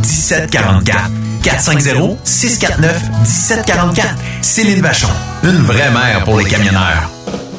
1744. 450-649-1744. Céline Vachon, une vraie mère pour les camionneurs.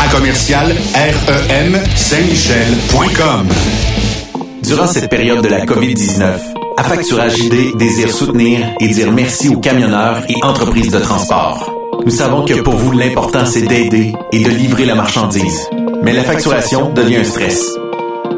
à commercial REM Saint-Michel.com. Durant cette période de la COVID-19, Affacturage ID désire soutenir et dire merci aux camionneurs et entreprises de transport. Nous savons que pour vous, l'important, c'est d'aider et de livrer la marchandise. Mais la facturation devient un stress.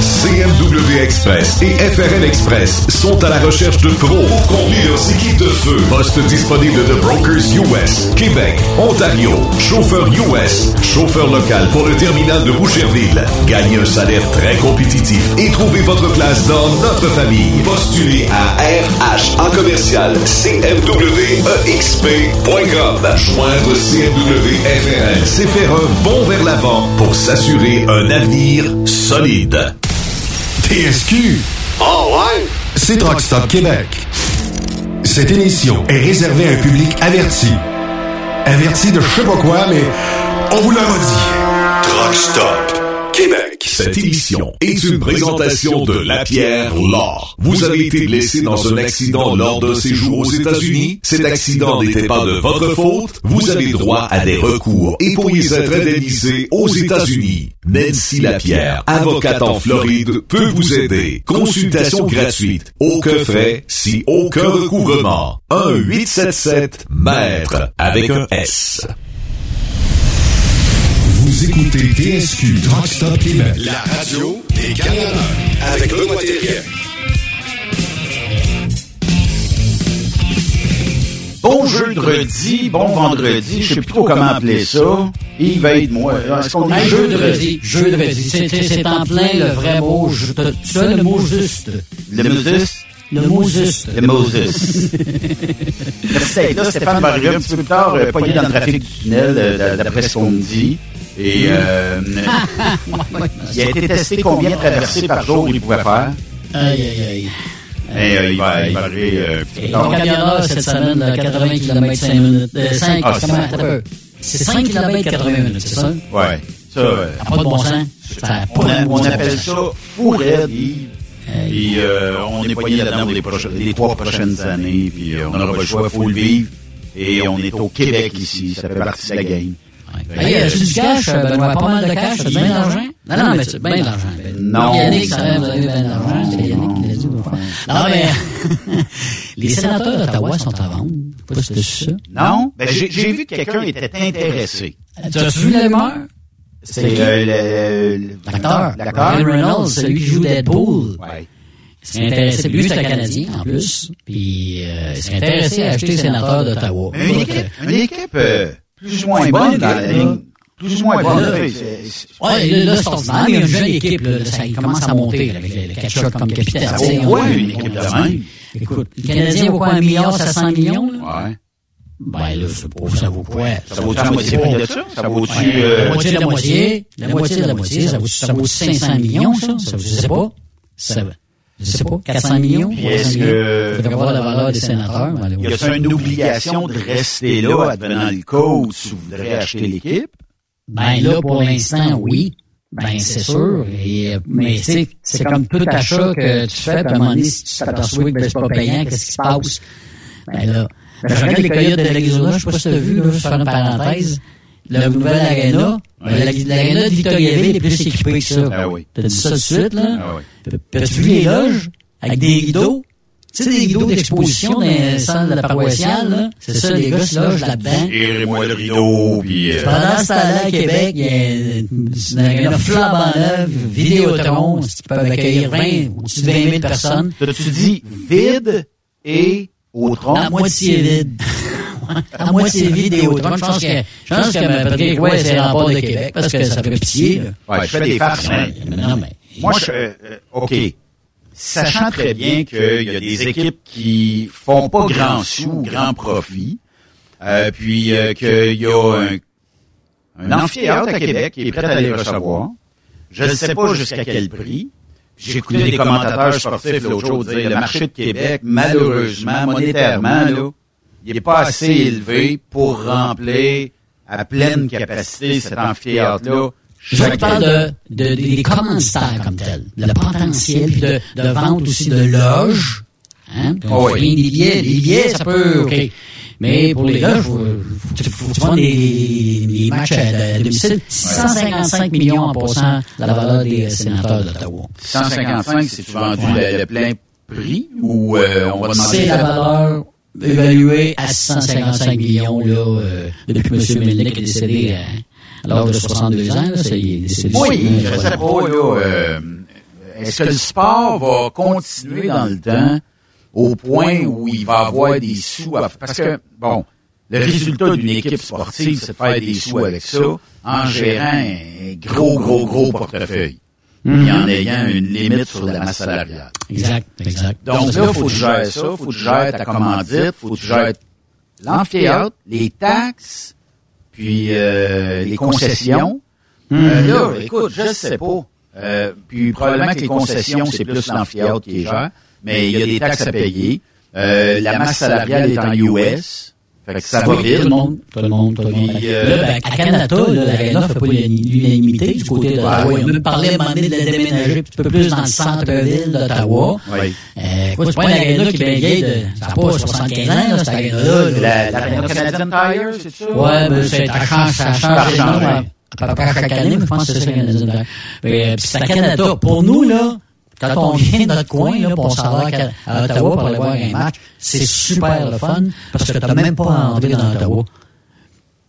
CMW Express et FRL Express sont à la recherche de pros pour conduire leurs équipes de feu. Poste disponible de Brokers US, Québec, Ontario, chauffeur US, chauffeur local pour le terminal de Boucherville. Gagnez un salaire très compétitif et trouvez votre place dans notre famille. Postulez à RH en commercial CMWEXP.com. Joindre CMW FRL, c'est faire un bond vers l'avant pour s'assurer un avenir solide. TSQ. Oh ouais? C'est Truck Stop Québec. Cette émission est réservée à un public averti. Averti de je sais pas quoi, mais on vous le redit. Truck Stop Québec. Cette émission est une présentation de La Pierre Law. Vous avez été blessé dans un accident lors d'un séjour aux États-Unis? Cet accident n'était pas de votre faute? Vous avez droit à des recours et pourriez être indemnisé aux États-Unis. Nancy Lapierre, avocate en Floride, peut vous aider. Consultation gratuite. Aucun frais, si aucun recouvrement. 1-877-MAître avec un S. Vous écoutez TSQ Truck Stop Québec. La radio des camionneurs avec Benoît Thérien. Bon jeudi, bon vendredi, je sais plus trop comment appeler ça. Yves, aide-moi. Est-ce qu'on dit jeudi? jeudi, c'est, en plein le vrai mot. Je, tu as le mot juste. Le Moses? Le mot juste. Le Moses. Merci d'être là. Stéphane va arriver un petit peu plus tard, euh, pogné dans le trafic du tunnel, euh, d'après ce qu'on me dit. Et euh, il a été testé combien de traversées par jour il pouvait faire? Aïe, aïe, aïe. Et euh, il, va, il va arriver euh, Et ton camionneur, cette semaine, de 80 km 5 minutes. Euh, 5, Ah, c'est- attends un peu. C'est 5 km 80 minutes, c'est ça? Ouais. Ça, euh, Ça n'a pas de bon sens. Ça on, a- on appelle ça fou raide, Yves. Puis euh, on est poigné là-dedans pour les, les trois prochaines années. Puis euh, on n'aura pas le choix, il faut le vivre. Et on est au Québec ici, ça fait partie de la game. Hey, as-tu du cash, euh, Benoît? Pas mal de cash? As-tu bien d'argent? Non, non, mais tu bien d'argent. Ben, Non. Yannick, ça va, vous avez bien d'argent. C'est Yannick qui l'a dit. Non, mais les sénateurs d'Ottawa sont à vendre. Pas si t'as su ça. Non? Ben, j'ai j'ai vu que quelqu'un était intéressé. Tu as vu la rumeur? C'est euh, le- le- L'acteur. L'acteur? Ryan Reynolds, celui qui joue Deadpool. Ouais. Il serait intéressé. Lui, c'est un Canadien, en plus. Puis, euh, il serait intéressé à acheter sénateur d'Ottawa. Mais Une équipe, une équipe euh, plus ou moins bonne dans la ligne. Plus ou moins bonne. là, c'est- c'est- Ouais, là, là, c'est ordinaire, mais il y a une jeune équipe, là, ça il commence à monter, là, avec le, catch-up comme capitaine. Ça vaut quoi, une équipe de même? Écoute, le Canadien vaut quoi, un milliard, 700 millions, là? Ouais. Ben, là, c'est pas, ça vaut quoi? Ça vaut-tu la moitié de ça? Ça? Vaut-tu... Euh, la moitié de la moitié, la moitié de la moitié, ça vaut, ça vaut 500 millions, ça? ça je sais pas. Ça, je sais pas, 400 millions? Est-ce 300 millions? que- Faudrait voir la valeur des sénateurs. allez, Y a-t-il une obligation de rester là, advenant le cas où tu voudrais acheter l'équipe? Ben là, pour l'instant, oui. Ben c'est sûr. Et, mais tu sais, c'est comme tout achat que tu fais, puis à un moment donné, si tu t'aperçois que ben, c'est pas payant, qu'est-ce qui se passe? Ben là, ben, je regarde les coyotes de l'Arizona, je sais pas si t'as vu, là, je vais faire une parenthèse. Le nouvel Arena, la- l'Arena de Victoriaville est plus équipée que ça. Ah oui. T'as dit ça tout de suite, là? Ah oui. Puis As-tu vu les loges? Avec des rideaux? Tu sais, des rideaux d'exposition dans les salles de la paroissiale, là? C'est ça, les gars se logent là-dedans. Tirez-moi le rideau, puis... euh, Pendant ce temps-là, à Québec, il y a une, une flamme en œuvre, Vidéotron, qui peuvent accueillir 20, au-dessus de 20 000 personnes. T'as-tu dit vide et au tronc? À moitié vide. À moitié vide et au tronc. Je pense que, je pense que Patrick Roy, c'est de Québec, parce que ça fait pitié, là. Ouais, je fais des farces, mais... Non, mais. Moi, je... euh, euh, OK. Sachant très bien qu'il y a des équipes qui font pas grand sous, grand profit, euh, puis euh, qu'il y a un, un amphithéâtre à Québec qui est prêt à les recevoir, Je ne sais pas jusqu'à quel prix. J'ai écouté des commentateurs sportifs l'autre jour dire le marché de Québec, malheureusement, monétairement, là, il n'est pas assez élevé pour remplir à pleine capacité cet amphithéâtre-là. Je parle de, de, des commanditaires comme tel, le potentiel puis de, de vente aussi de loges. Hein? Oh oui. Des billets, des billets, ça peut, OK. Mais pour les loges, faut, faut, des, des matchs à domicile. 655 millions en passant la valeur des sénateurs d'Ottawa. 155, c'est-tu vendu le, le plein prix ou euh, on va demander... C'est la valeur évaluée à 655 millions là, euh, depuis que M. Melnick est décédé à, à l'âge de 62 ans. Là, il est décédé Oui, je sais voilà. pas, là, euh, est-ce que le sport va continuer dans le temps au point où il va avoir des sous à Parce que, bon, le résultat d'une équipe sportive, c'est de faire des sous avec ça en gérant un gros, gros, gros portefeuille. Et en ayant une limite sur la masse salariale. Exact, exact. Donc là, faut que tu gères ça, faut que tu gères ta commandite, faut que tu gères l'amphithéâtre, les taxes, puis euh, les concessions. Euh, là, écoute, je sais pas. Euh, puis probablement que les concessions, c'est plus l'amphithéâtre qui est gère, mais il y a des taxes à payer. Euh, la masse salariale est en US. Fait que ça va Oui, vite. Tout le monde, tout le monde, tout le monde. Puis, euh, là, ben, à Canada, là, l'Arena fait pas l'unanimité du côté d'Ottawa. Ouais. Il a même parlé à un moment donné de la déménager un petit peu plus dans le centre-ville d'Ottawa. Oui. Euh, c'est pas une Arena qui est bien vieille de, ça n'a pas 75 ans, là, cette Arena-là. là. La, la Canadian Tire, c'est ça? Ouais, mais c'est, ça change, ça change à, peu près chaque année, mais je pense que c'est ça, Canadien Tire. Euh, puis c'est à Canada. Pour nous, là, quand on vient de notre coin, là, pour s'en va à, à Ottawa pour aller voir un match, c'est super le fun, parce que t'as même pas à entrer dans Ottawa.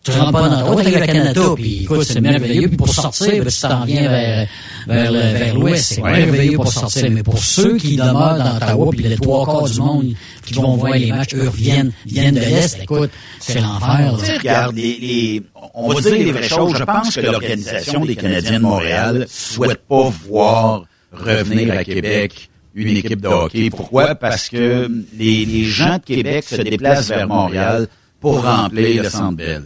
Tu rentres pas dans Ottawa, t'es à Canada, puis écoute, c'est merveilleux. Puis pour sortir, ben, si t'en viens vers, vers, le- vers l'ouest, c'est merveilleux pour sortir. Mais pour ceux qui demeurent dans Ottawa, puis les trois quarts du monde qui vont voir les matchs, eux viennent, viennent de l'Est, écoute, c'est l'enfer. Tu regarde, les, les- on va dire les vraies choses. Je pense que l'Organisation des Canadiens de Montréal souhaite pas voir revenir à Québec une équipe de hockey. Pourquoi? Parce que les, les gens de Québec se déplacent vers Montréal pour remplir le Centre Bell.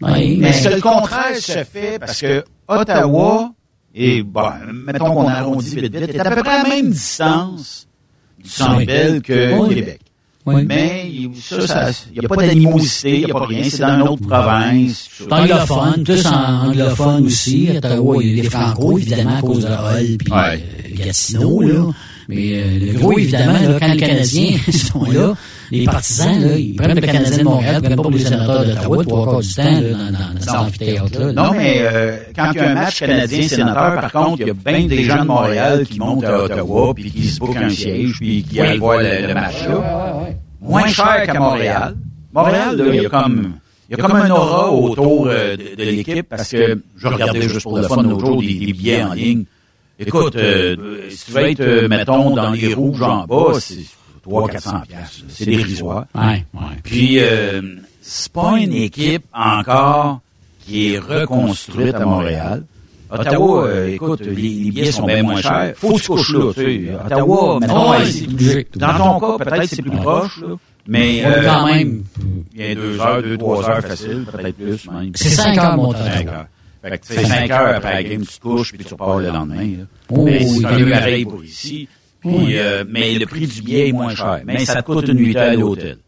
Oui, Mais ce le contraire se fait parce que Ottawa et bon, mettons qu'on arrondit vite vite, est à peu près à la même distance du Centre Bell que Oui. Québec. Oui. Mais ça, ça, il n'y a pas d'animosité, il n'y a pas rien, c'est dans une autre province. C'est anglophone, en anglophone aussi. Ottawa, il y a des franco, évidemment, à cause de Hall puis euh, Gatineau, là. Mais euh, le gros, évidemment, là, quand les Canadiens sont là, les partisans, là, ils prennent le Canadien de Montréal, ils prennent pas pour les sénateurs d'Ottawa, trois quarts du temps, là, dans, dans, dans cet amphithéâtre-là. Non, mais euh, quand il y a un match canadien-sénateur, par contre, il y a bien des gens de Montréal qui montent à Ottawa, puis qui se bookent un siège, puis qui aillent voir le, le match-là. Moins cher qu'à Montréal. Montréal, là, il y a comme... Il y a comme un aura autour euh, de, de l'équipe parce que je regardais juste pour le fun l'autre jour des, des billets en ligne. Écoute, euh, si tu veux être, euh, mettons, dans les rouges en bas, c'est 300-400 piastres. C'est dérisoire. Ouais, ouais. Puis, euh, c'est pas une équipe encore qui est reconstruite à Montréal. Ottawa, euh, écoute, les, les billets sont bien moins chers. Faut que tu couches là, tu sais. Ottawa, euh, c'est obligé. dans ton cas, peut-être c'est plus proche, là. Mais, euh, quand même. il y a deux heures, deux, trois heures facile, peut-être plus même. C'est cinq heures, mon temps. Fait que, tu sais, cinq heures après la game, tu te couches, puis tu repars le lendemain, là. Oh, Mais c'est oui, un oui. peu pareil pour ici. Puis, euh, mais le prix du billet est moins cher. Mais ça te coûte une nuitée à l'hôtel.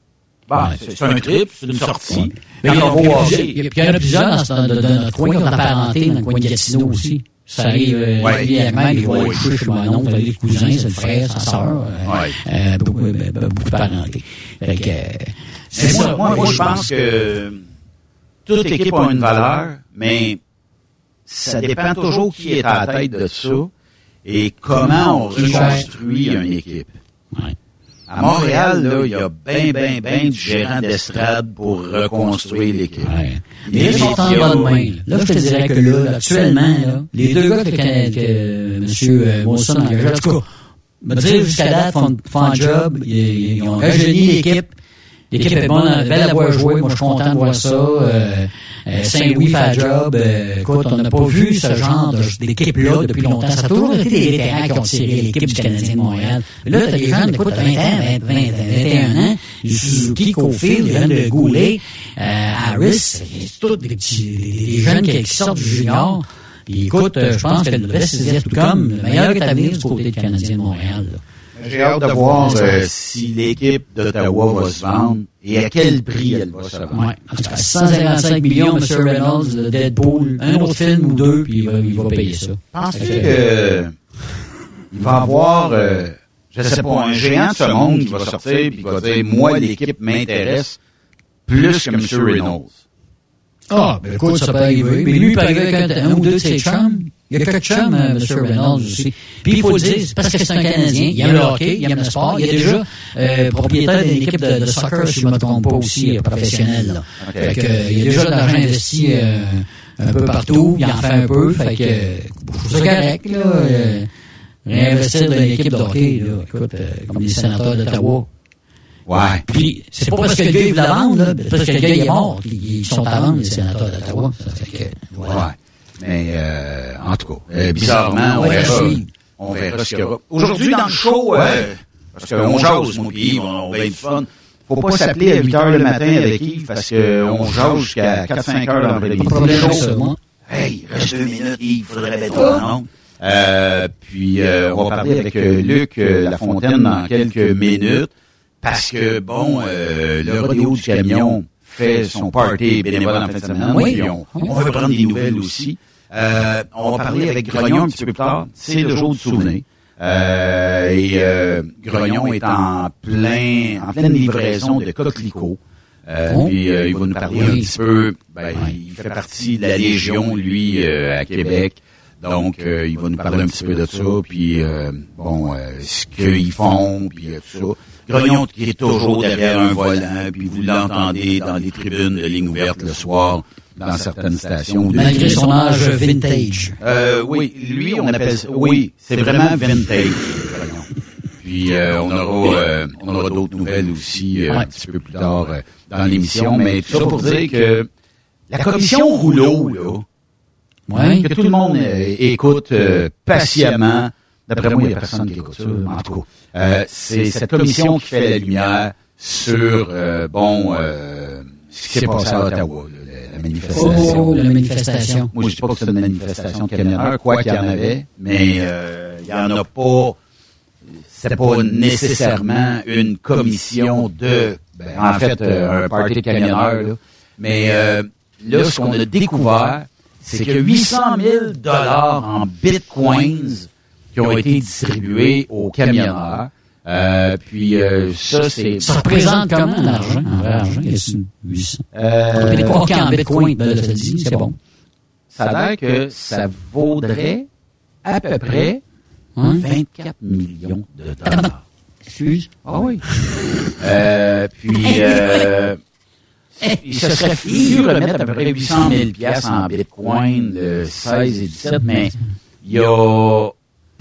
Bon, c'est c'est un trip, c'est une sortie. Mais il y, en a plusieurs dans, dans- dans notre coin qui ont apparenté dans le coin de Gatineau aussi. Ça arrive euh, Ouais. régulièrement, ils vont Ouais. coucher chez mon oncle, les cousins, c'est le frère, sa sœur, euh, Ouais. euh, beaucoup, euh, beaucoup de parenté. Fait que, euh, c'est ça. moi, moi, je pense que toute équipe a une valeur, mais ça dépend toujours qui est à la tête de ça et comment on reconstruit une équipe. Ouais. À Montréal, là, il y a bien, bien, bien du gérant d'estrade pour reconstruire l'équipe. Ouais. Les Les sont en bonne main. Là, je te dirais que là, actuellement, là, les deux gars que, que, M. euh, Molson a engagé, en tout cas, me dire jusqu'à date, font, font un job, ils, ils ont rajeuni l'équipe. L'équipe est bonne, belle à voir jouer. Moi, je suis content de voir ça. Euh, euh, Saint-Louis fait un job. Euh, écoute, on n'a pas vu ce genre d'équipe-là depuis longtemps. Ça a toujours été des vétérans qui ont tiré l'équipe du Canadien de Montréal. Là, t'as des jeunes, écoute, 20 ans, 20, 20, 21 ans, Suzuki, Cofield, des jeunes de Goulet, euh, Harris, c'est tous des, petits, des, jeunes qui, sortent du junior. Puis écoute, euh, je pense que le West tout comme le meilleur est à venir du côté du Canadien de Montréal. là. J'ai hâte de voir euh, si l'équipe d'Ottawa va se vendre et à quel prix elle va se vendre. Ouais. En tout cas, 155 millions, M. Reynolds, le Deadpool, un autre film ou deux, puis il va, il va payer ça. Fait que- il va avoir, euh, je sais pas, un géant de ce monde qui va sortir qui va dire, moi, l'équipe m'intéresse plus que M. Reynolds? Ah, ben écoute, ça peut arriver. Mais lui, il peut arriver avec un, un ou deux de ses chums. Il y a quelques chums, euh, M. Reynolds aussi. Puis il faut le dire, c'est parce que c'est un Canadien. Il aime le hockey, il aime le sport. Il est déjà euh, propriétaire d'une équipe de, de soccer, si je ne me trompe pas, aussi, euh, professionnelle. Fait que, euh, il y a déjà de l'argent investi euh, un peu partout. Il en fait un peu. Fait que, euh, ça correct, là. euh, réinvestir dans une équipe de hockey, là. Écoute, euh, comme les sénateurs d'Ottawa. Ouais. Puis, c'est pas parce que le gars, il la vendre, là. c'est parce que le gars, il est mort. Ils ils sont à vendre, les sénateurs d'Ottawa. Ça fait que, voilà. Ouais. Mais euh, en tout cas, euh, bizarrement, on verra, on verra ce qu'il y aura. Aujourd'hui, dans le show, euh, parce qu'on jase, mon pays, on, va être fun. Faut pas s'appeler à 8 heures le matin avec Yves parce qu'on jase jusqu'à 4-5 heures dans de problème moi. Hey, reste deux minutes, Yves, faudrait mettre non? Euh, puis euh, on va parler avec euh, Luc euh, Lafontaine dans quelques minutes parce que, bon, euh, le rodéo du camion fait son party bénévole en fin de semaine. Oui. puis on, on va prendre des nouvelles aussi. Euh, on va parler avec Grognon un petit peu plus tard. C'est le jour du souvenir. Euh, et euh, Grognon est en plein en pleine livraison de coquelicots. Euh, Oh. Puis euh, il va nous parler un petit peu. Ben, il fait partie de la Légion, lui, euh, à Québec. Donc, euh, il va nous parler un petit peu de ça, puis euh, bon, euh, ce qu'ils font, puis tout ça. Grognon qui est toujours derrière un volant, puis vous l'entendez dans les tribunes de ligne ouverte le soir, dans certaines stations. Malgré son âge vintage. Euh, oui, lui, on appelle ça, oui, c'est vraiment vintage. Grognon. Puis euh, on aura, euh, on aura d'autres nouvelles aussi euh, un petit peu plus tard euh, dans l'émission, mais tout ça pour dire que la commission rouleau, là, Ouais. que tout le monde euh, écoute euh, patiemment. D'après moi, il n'y a personne qui écoute ça, en tout cas. Euh, c'est cette commission qui fait la lumière sur, euh, bon, euh, ce qui s'est passé à Ottawa, là, la, la manifestation. Oh, la manifestation. Moi, je dis pas que c'est une manifestation de camionneurs, quoi qu'il y en avait, mais euh, il y en a pas. C'était pas nécessairement une commission de, ben, en fait, euh, un party de camionneurs. Là. Mais euh, là, ce qu'on a découvert, c'est que 800 000 dollars en bitcoins qui ont été distribués aux camionneurs. Euh, puis euh, ça, c'est... Ça représente comment l'argent? En vrai argent, il y a 800. Euh, quoi qu'en bitcoin, ben ça dit, c'est bon. ça a l'air que ça vaudrait à peu près Hein? 24 millions de dollars. Excuse? Ah oui. Euh, puis, euh, il se serait dû remettre à peu près 800 000 piastres en bitcoin le 16 et 17, mais il y a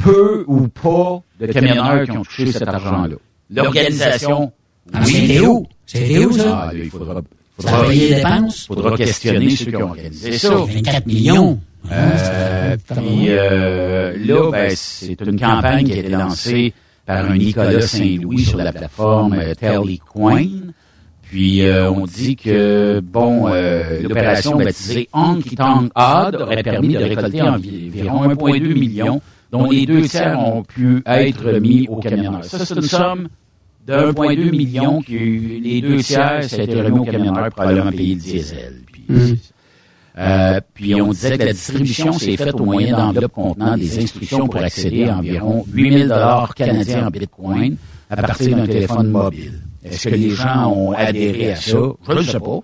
peu ou pas de camionneurs qui ont touché cet argent-là. L'organisation, Ah, C'était où? C'était où, ça? Ah, là, il faudra, Ça a payé les dépenses? faudra questionner ceux qui ont organisé ça. 24 millions. Euh, puis euh, là, ben, c'est une campagne qui a été lancée par un Nicolas Saint-Louis sur la plateforme euh, Tallycoin. Puis euh, on dit que bon, euh, l'opération baptisée Honky Tonk Odd aurait permis de récolter envi- environ 1,2 million, dont les deux tiers ont pu être remis aux camionneurs. Ça, c'est une somme de 1,2 million que les deux tiers, ça a été remis aux camionneurs pour probablement payer le diesel. Puis, euh, puis on disait que la distribution s'est faite au moyen d'enveloppes contenant des instructions pour accéder à environ 8000 dollars canadiens en bitcoin à partir d'un téléphone mobile. Est-ce que les gens ont adhéré à ça? Je ne sais pas.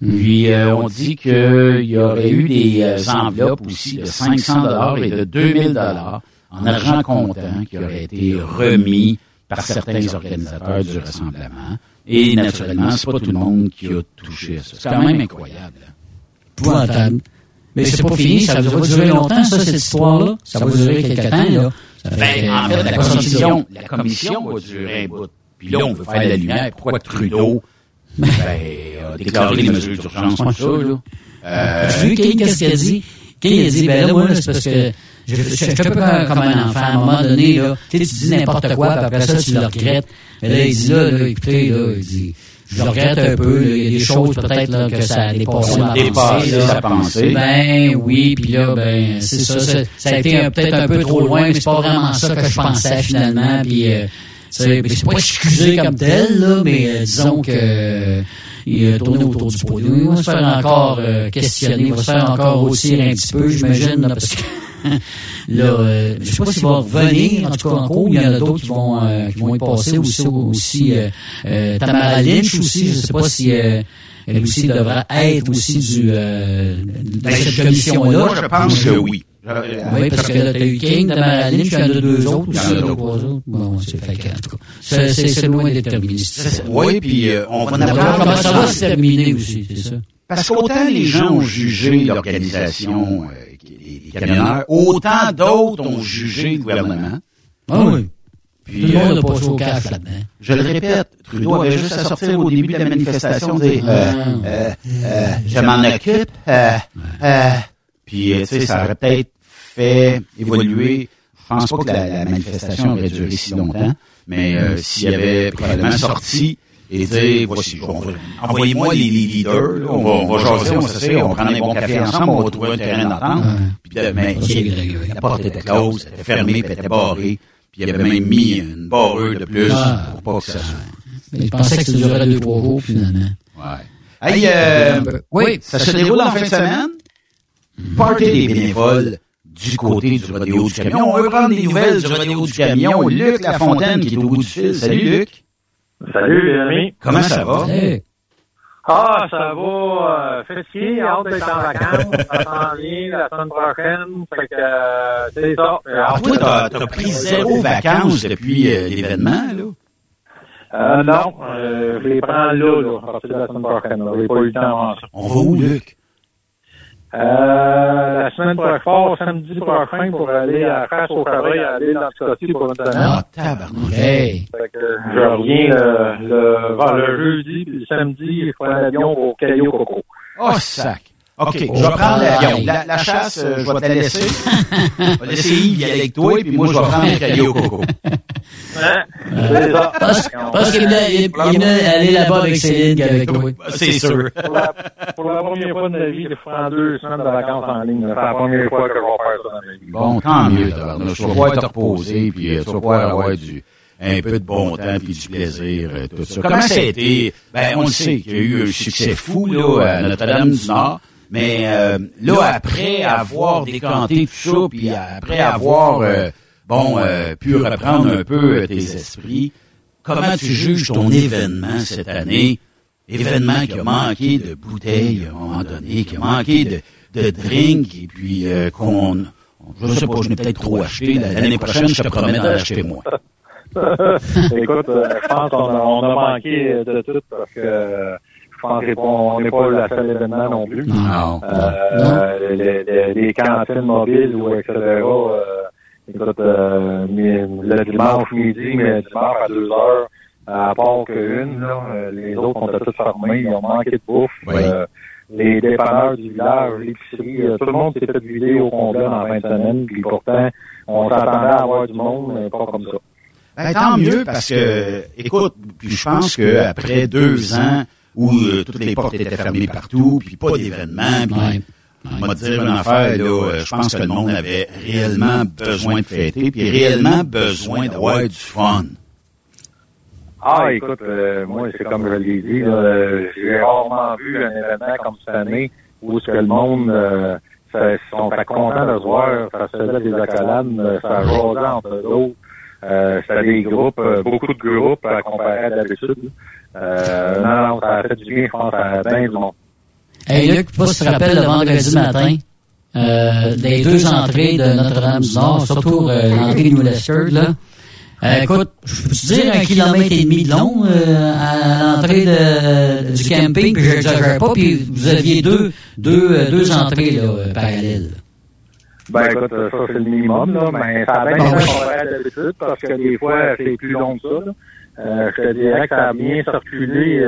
Puis euh, on dit qu'il y aurait eu des euh, enveloppes aussi de 500 dollars et de 2000 dollars en argent comptant qui auraient été remis par certains organisateurs du rassemblement. Et naturellement, c'est pas tout le monde qui a touché à ça. C'est quand même incroyable. Épouvantable. Mais c'est pas fini, ça va durer longtemps, ça, cette histoire-là. Ça va durer quelques temps, là. Ben, en fait, la la commission, la commission va durer un bout. Puis là, on veut faire la lumière. Pourquoi Trudeau ben, a déclaré des mesures d'urgence pour ça, là? Euh, vu, Kay, qu'est-ce qu'il a dit? Kay a dit, ben là, moi, là, c'est parce que je, suis un peu comme, un enfant. À un moment donné, là, tu sais, tu dis n'importe quoi, puis après ça, tu le regrettes. Mais là, il dit, là, là écoutez, là, il dit, je le regrette un peu. là. Il y a des choses peut-être là, que ça a dépassé ma pensée. là. pensée. Ben oui, puis là, ben c'est ça, ça. Ça a été peut-être un peu trop loin, mais c'est pas vraiment ça que je pensais finalement. Puis euh, ben, c'est pas excusé comme tel, là, mais euh, disons que euh, il a tourné autour du pot. Il va se faire encore euh, questionner, il va se faire encore hautir un petit peu, j'imagine, là, parce que là, euh, je sais pas s'il va revenir, en tout cas en cours, il y en a d'autres qui vont euh, qui vont y passer aussi, aussi euh, euh, Tamara Lynch aussi, je sais pas si euh, elle aussi devra être aussi du euh, de cette commission-là. Moi, je pense que oui. Oui, parce que là, t'as eu King, Tamara Lynch, il y en a deux autres Il y en a trois autres. Bon, c'est fait en tout cas, c'est- c'est c'est loin d'être terminé. Oui, puis euh, on va en comment ça va se terminer aussi, c'est ça? Parce qu'autant les gens ont jugé l'organisation euh, des camionneurs, autant d'autres ont jugé le gouvernement. Ah oui. Puis, Tout le monde euh, n'a pas chaud au cash là-dedans. je le répète, Trudeau avait juste à sortir au début de la manifestation dire euh, euh, euh, je m'en occupe. euh, euh. Puis, euh, tu sais, ça aurait peut-être fait évoluer. Je pense pas que la, la manifestation aurait duré si longtemps, mais euh, s'il y avait probablement sorti et dire, voici, envoyez-moi les, les leaders, là, on va, on va jaser, on va s'asseoir, on va prendre un bon café ensemble, on va trouver un terrain d'entente. Puis, euh, mais la porte était close, elle était fermée, puis elle était barrée. Puis il avait même mis une barreuse de plus Ah. pour pas que ça soit. Mais je pensais que ça durait deux, trois jours, finalement. Ouais. Hey, euh, Oui. ça se déroule en fin de semaine. Party des bénévoles du côté du rodéo du camion. On veut prendre des nouvelles du rodéo du camion. Luc Lafontaine qui est au bout du fil. Salut Luc. Salut les amis. Comment ça va? Hey. Ah, ça va. Euh, fatigué, hâte d'être en vacances. Ça s'en vient la semaine prochaine. Fait que euh, c'est ça. Alors toi, t'as t'as pris zéro vacances depuis euh, l'événement, là? Euh, non, euh, je les prends là, là, à partir de la semaine prochaine. là. J'ai pas eu le temps avant ça. On va où, Luc? Euh, la semaine prochaine, fort samedi prochain pour aller à Face au Travail à l'île d'Anticosti pour une semaine. Ah, tabarnak. Hey. Fait que je reviens le, le, vers le jeudi, puis le samedi, je prends l'avion pour Caillou Coco. Oh, sac. OK, je vais prendre l'avion. La, la chasse, euh, je vais te la laisser. Je vais laisser Yves y aller avec toi, puis moi, je vais prendre le caillou coco. Parce, parce qu'il est aller là-bas avec Céline qu'avec toi. C'est sûr. Pour la, pour la première fois de ma vie, je prends deux semaines de vacances en ligne. C'est la première fois que je vais faire ça dans ma vie. Bon, tant mieux. Tu vas pouvoir te reposer, puis euh, tu vas pouvoir avoir du, un peu de bon temps, puis du plaisir, euh, tout ça. Comment ça a été? Ben, on le sait qu'il y a eu un succès fou, là, à Notre-Dame-du-Nord. Mais euh, là, après avoir décanté tout ça, puis après avoir, euh, bon, euh, pu reprendre un peu euh, tes esprits, comment tu juges ton événement cette année? Événement qui a manqué de bouteilles à un moment donné, qui a manqué de, de drink, et puis euh, qu'on... Je sais pas, je n'ai peut-être trop acheté. L'année prochaine, je te promets d'en acheter moins. Écoute, euh, je pense qu'on a, on a manqué de tout parce que euh, je pense qu'on n'est pas le seul événement non plus. Non. Euh, les, les, les cantines mobiles ou etc. Euh, écoute, euh, le dimanche midi, mais dimanche à deux heures, à part qu'une, là, euh, les autres ont toutes fermés, ils ont manqué de bouffe. Oui. Euh, les dépanneurs du village, l'épicerie, euh, tout le monde s'est fait vider au complet en fin de semaine, puis pourtant, on s'attendait à avoir du monde, mais pas comme ça. Ben, tant mieux parce que, écoute, puis je pense que après deux ans où euh, toutes les portes étaient fermées partout, puis pas d'événements, puis Ouais. On va te dire une affaire, là, euh, je pense que le monde avait réellement besoin de fêter, puis réellement besoin d'avoir du fun. Ah, écoute, euh, moi, c'est comme je l'ai dit, là, euh, j'ai rarement vu un événement comme cette année où ce que le monde euh, ça- sont pas contents de se voir, ça se faisait des accolades, euh, ça jasait entre d'autres. Euh, c'était des groupes, euh, beaucoup de groupes à comparer à d'habitude. Euh, non, non, ça a fait du bien, je pense, à bien du monde. Hey Luc, pas te rappelles le vendredi matin, euh, les deux entrées de Notre-Dame-du-Nord, surtout euh, l'entrée de New Leicester, là. Euh, écoute, je peux te dire un kilomètre et demi de long euh, à l'entrée de, du camping, puis j'exagère pas, puis vous aviez deux, deux, euh, deux entrées là, parallèles. Ben écoute, ça c'est le minimum, là, mais ça a bien Ah été oui. comparé à d'habitude parce que des fois c'est plus long que ça. là. Euh, je te dirais que ça a bien circulé.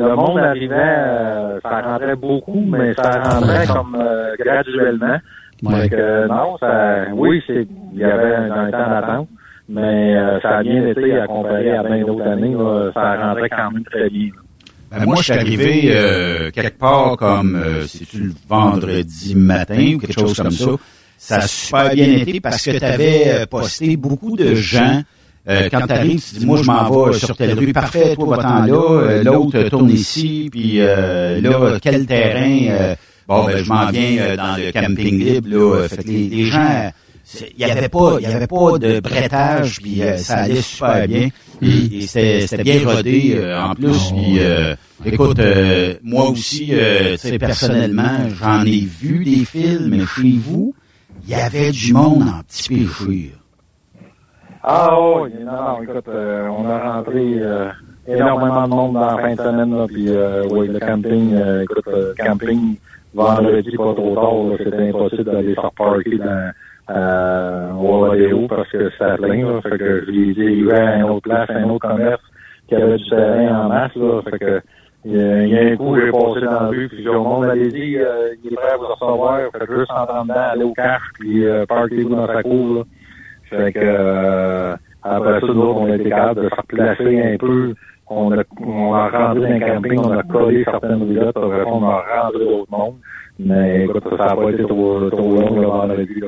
Euh, le monde arrivait, euh, ça rentrait beaucoup, mais ça rentrait comme euh, graduellement. Ouais. Fait que, non, ça, oui, c'est, il y avait un, un temps d'attente, mais euh, ça a bien été à comparer à bien d'autres années. Là, ça rentrait quand même très bien. Ben, moi, je suis arrivé euh, quelque part comme, euh, c'est-tu le vendredi matin ou quelque chose comme ça. Ça a super bien été parce que tu avais posté beaucoup de gens. Euh, quand tu arrives, tu dis, moi, je m'en vais sur telle rue. Parfait, toi, va-t'en là. L'autre tourne ici. Puis là, quel terrain? bon, ben, je m'en viens dans le camping libre. Là. Fait que les, les gens il n'y avait pas, il y avait pas de brettage, puis euh, ça allait super bien. Et, c'était bien rodé euh, en plus. Puis, euh, écoute, moi aussi, sais personnellement, j'en ai vu des films, chez vous, il y avait du monde en petit péché. Ah oui, non, non, écoute, on a rentré énormément de monde dans la fin de semaine, là, puis oui, le camping, écoute, camping vendredi pas trop tard, c'était impossible d'aller faire parker dans euh, au rodéo parce que c'était plein. Là, fait que je lui ai avait à une autre place, un autre commerce qui avait du terrain en masse. Là, fait que il y a un coup, j'ai passé dans la rue, puis au monde dit, euh, il est prêt à vous recevoir, fait que juste en dedans, aller au cash, puis euh, parkez-vous dans sa cour. Là. Fait que euh, après ça, nous on a été capable de faire placer un peu. On a, on a rendu un camping, on a collé certaines roulettes, après on a rendu d'autres mondes. Mais écoute, ça n'a pas été trop, trop long avant la vie,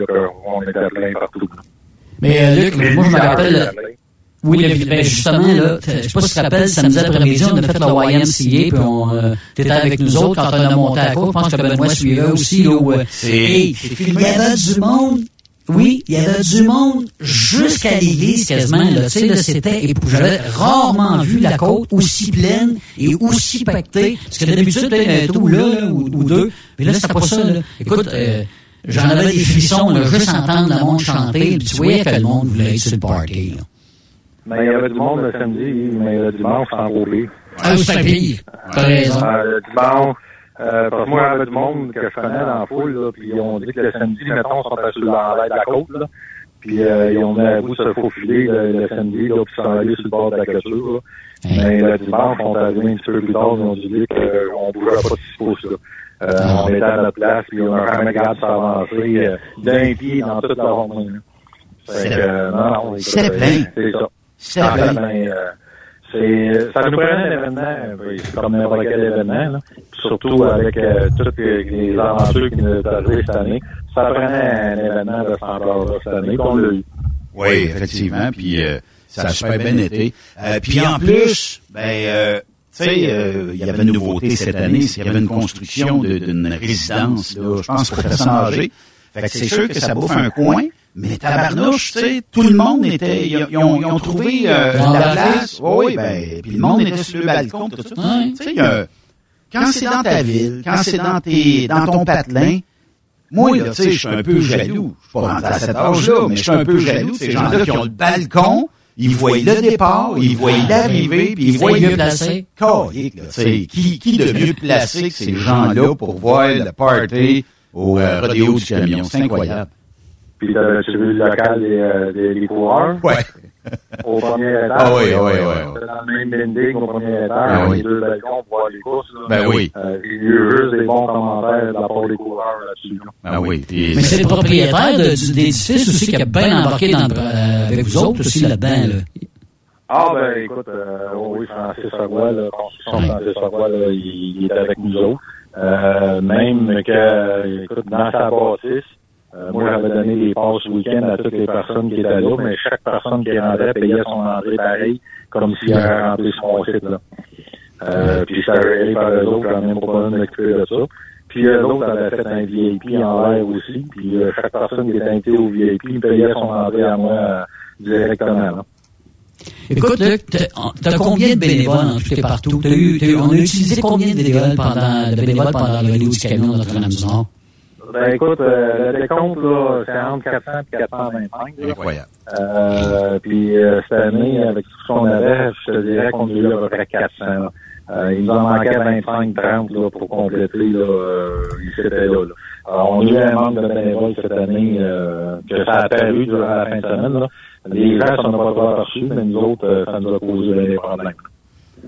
on était plein partout. Mais euh, Luc, moi je me rappelle... Oui, le, ben justement, là, je sais pas si tu te rappelles, samedi après-midi, on a fait le YMCA, puis on, euh, t'étais avec nous autres quand on a monté à côte. Je pense que Benoît suivait aussi, là, où, euh, hey, il y avait du monde oui, il y avait du monde jusqu'à l'église quasiment. Là, tu sais, c'était J'avais rarement vu la côte aussi pleine et aussi pactée. Parce que d'habitude, il y a un trou là, ou, deux. Mais là, c'était pas ça. Là. Écoute, euh, j'en avais des frissons, là, juste entendre le monde chanter. Puis tu voyais que le monde voulait être sur le party. Là. Mais il y avait du monde le samedi, mais le dimanche, en gros Ah, c'est pire. T'as raison. le dimanche, euh, parce que moi, il y avait du monde que je connais dans la foule, là, puis on dit que le samedi, mettons, on sont sur l'envers de la côte, là, puis euh, ils ont de se faufiler le, le samedi, là, puis s'en aller sur le bord de la clôture, là. Mais le dimanche, on est arrivé un petit peu plus tard, ils ont dit qu'on ne bougeait pas de six pouces, là. Euh, ah. on était à notre place, puis on a jamais regardé s'avancer euh, d'un pied dans toute la ronde. C'est euh, non, non, c'est ça. C'est plein. C'est, ça nous prenait un événement, comme n'importe quel événement, là. surtout avec euh, toutes les, aventures qui nous sont arrivées cette année. Ça prenait un événement de cette cette année qu'on l'a eu. Oui, effectivement, puis euh, ça a super bien été. Euh, puis en plus, ben, euh, tu sais, il y avait une nouveauté cette année, c'est qu'il y avait une construction d'une résidence, là, je pense, pour personnes âgées. Fait que c'est sûr que ça bouffe un coin, mais tabarnouche, tu sais, tout le monde était, ils, ont, ils ont, trouvé euh, la place. oui, ben, puis le monde était sur le balcon, tout ça. Tu sais, euh, quand c'est dans ta ville, quand c'est dans tes, dans ton patelin, moi, là, tu sais, je suis un peu jaloux. Je suis pas à cet âge-là, mais je suis un peu jaloux ces gens-là qui ont le balcon, ils voient le départ, ils voient l'arrivée, puis ils voient mieux placé. Qui, qui de mieux placé que ces gens-là pour voir le party au euh, rodéo du camion? C'est incroyable. Puis t'avais-tu vu le local des, euh, des, des coureurs? Ouais. Au premier étage. Ah oui, oui, oui. Dans le même building au premier étage, ah, oui. les deux balcons pour voir les courses. Là. Ben oui. Euh, j'ai eu juste des bons commentaires de la part des coureurs là-dessus. Ah oui. Puis, Mais c'est le propriétaire de, d'édifice aussi qui a bien embarqué dans, euh, avec vous autres aussi là-dedans. Là. Ah ben écoute, euh, oui, Francis Roy, là, construction Francis Roy, là, il, il est avec nous autres. Euh, même que, écoute, dans sa bâtisse, euh, moi, j'avais donné des passes week-end à toutes les personnes qui étaient là, mais chaque personne qui rentrait payait son entrée pareil, comme s'il avait rentré son site. Là. Euh, puis ça géré par eux autres, j'en ai même pas besoin de m'occuper ça. Puis eux autres avaient fait un VIP en l'air aussi, puis euh, chaque personne qui était invitée au VIP payait son entrée à moi euh, directement. Là. Écoute, Luc, t'as combien de bénévoles en tout partout? As eu, as eu, on a utilisé combien de bénévoles pendant, de bénévoles pendant le vélo du camion Notre-Dame-du-Nord? Ben écoute, euh, le décompte, là, c'est entre 400 et 425. Incroyable. Euh, puis euh, cette année, avec tout ce qu'on avait, je te dirais qu'on a eu à peu près 400. Là. Euh, il nous en manquait 25-30 là, pour compléter. Là, euh, ils étaient là. là. Alors, on a eu un manque de bénévoles cette année euh, que ça a apparu durant la fin de semaine. Là. Les gens, ça n'a pas trop reçu, mais nous autres, euh, ça nous a posé des problèmes.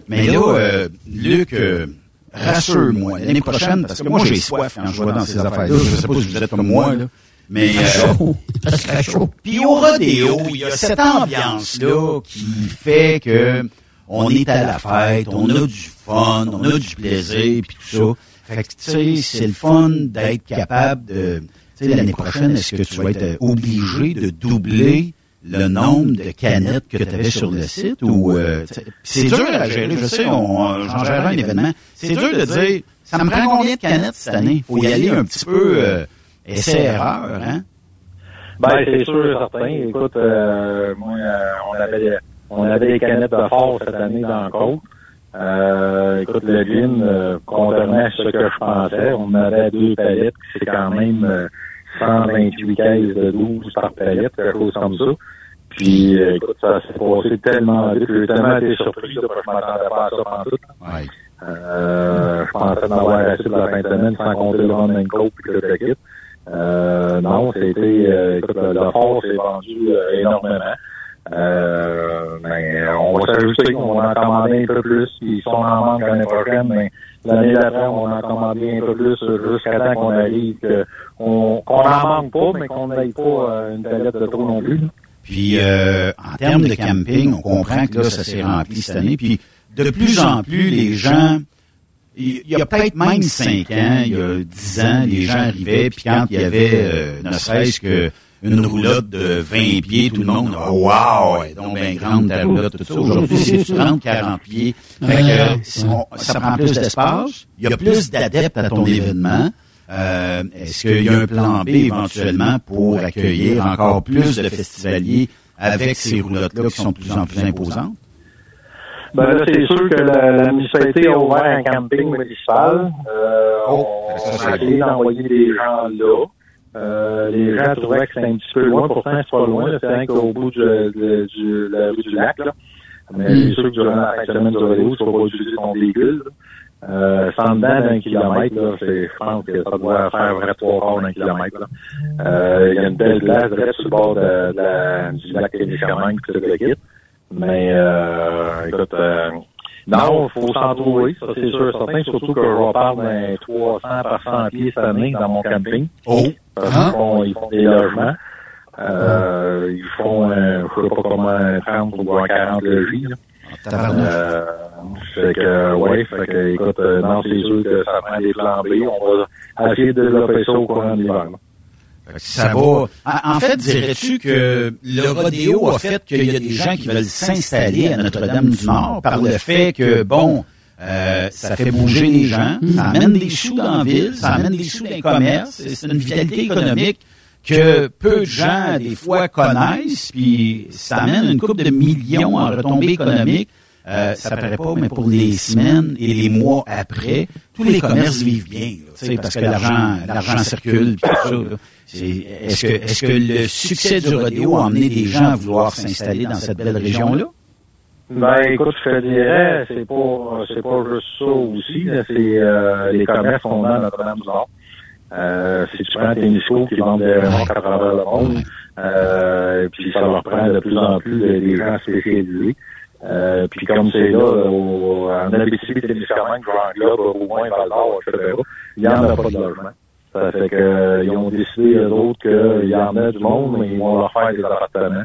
Mais là, euh, Luc, euh, rassure-moi, l'année prochaine, parce que moi j'ai soif quand je vois dans ces affaires-là, je sais pas si vous êtes comme moi, là, mais euh, Puis au rodéo, il y a cette ambiance-là qui fait que on est à la fête, on a du fun, on a du plaisir, puis tout ça. Fait que, tu sais, c'est le fun d'être capable de... Tu sais, l'année prochaine, est-ce que tu vas être obligé de doubler le nombre de canettes que tu avais sur le site ou euh, c'est dur à gérer, je sais, on, j'en gère un événement. C'est dur de dire ça me prend combien de canettes cette année? Faut y aller un petit peu euh, essai-erreur, hein? Ben, c'est sûr, certain. Écoute, euh, moi, on avait on avait des canettes de force cette année dans le côte. Euh, écoute, le gin, contrairement à ce que je pensais, on avait deux palettes, c'est quand même 128 caisses de 12 par palette, quelque chose comme ça. Puis, euh, écoute, ça s'est passé tellement vite. J'ai tellement été surpris, là, parce que je m'attendais pas à ça pendant tout. Ouais. Euh, je pensais en avoir assez pour la fin de semaine sans compter le Running Coke et le kit. Euh, non, c'était, euh, écoute, le, le fort s'est vendu euh, énormément. Euh, mais on va s'ajuster, on va en commander un peu plus. Puis si on en manque l'année prochaine, mais l'année d'après, on en commander un peu plus jusqu'à temps qu'on arrive, qu'on qu'on n'en manque pas, mais qu'on n'aille pas euh, une palette de trop non plus. Puis euh, en termes de camping, on comprend que là, ça s'est rempli cette année. Puis de plus en plus, les gens, il y a peut-être même cinq ans, il y a dix ans, les gens arrivaient, puis quand il y avait euh, ne serait-ce que une roulotte de 20 pieds, tout le monde, oh, wow, elle est donc bien grande ta roulotte, tout ça. Aujourd'hui, c'est 30, 40 pieds. Fait que, on- ça prend plus d'espace. Il y a plus d'adeptes à ton événement. Euh, Est-ce qu'il y a un plan B éventuellement pour accueillir encore plus de festivaliers avec ces roulottes-là qui sont de plus en plus imposantes? Ben là, c'est sûr que la, la municipalité a ouvert un camping municipal. Euh, on, on a essayé d'envoyer des gens là. Euh, les gens trouvaient que c'était un petit peu loin, pourtant c'est pas loin, c'est rien qu'au bout du, de, du, la rue du lac. Là. Mais c'est sûr que durant la fin de semaine du rodéo, tu vas pas utiliser ton véhicule. là. Euh, sans dedans d'un kilomètre, là, c'est, je pense que ça doit faire vrai trois quarts d'un kilomètre. là. Euh, Il y a une belle place direct sur le bord de, de la, du lac puis tout le kit. Mais euh, écoute, euh, non, il faut s'entourer, ça c'est sûr certain, surtout que je repars d'un 300 par 100 pieds cette année dans mon camping. Oh! Parce qu'ils font, ils font des logements. Euh, ils font, euh, je sais pas comment, un 30 ou un 40 logis. là. Euh, fait que, ouais, fait que, écoute, euh, non, c'est sûr que ça prend des plans B. On va essayer de développer ça au courant de l'hiver. Ça va. En, en fait, dirais-tu que le rodéo a fait qu'il y a des gens qui veulent s'installer à Notre-Dame-du-Nord par le fait que, bon, euh, ça fait bouger les gens, ça amène des sous dans la ville, ça amène des sous dans les commerces, c'est une vitalité économique que peu de gens, des fois, connaissent, puis ça amène une coupe de millions en retombées économiques. Euh, ça paraît pas, mais pour les semaines et les mois après, tous les commerces vivent bien, là, parce que l'argent, l'argent circule, puis tout ça. là. C'est- Est-ce que, est-ce que le succès du rodéo a amené des gens à vouloir s'installer dans cette belle région-là? Ben, écoute, je te dirais, c'est pas, c'est pas juste ça aussi, c'est, euh, les commerces sont dans Notre-Dame-du-Nord. Euh, si tu prends nichos qui vendent des remontes à travers le monde, euh, puis ça leur prend de plus en plus des, gens spécialisés. Euh, puis comme c'est là, au, en Abitibi, Témiscamingue, Grand-Globe, au moins Val-d'Or, etc., il n'y en a pas de logement. Ça fait que, euh, ont décidé, eux autres, qu'il y en a du monde, mais ils vont leur faire des appartements.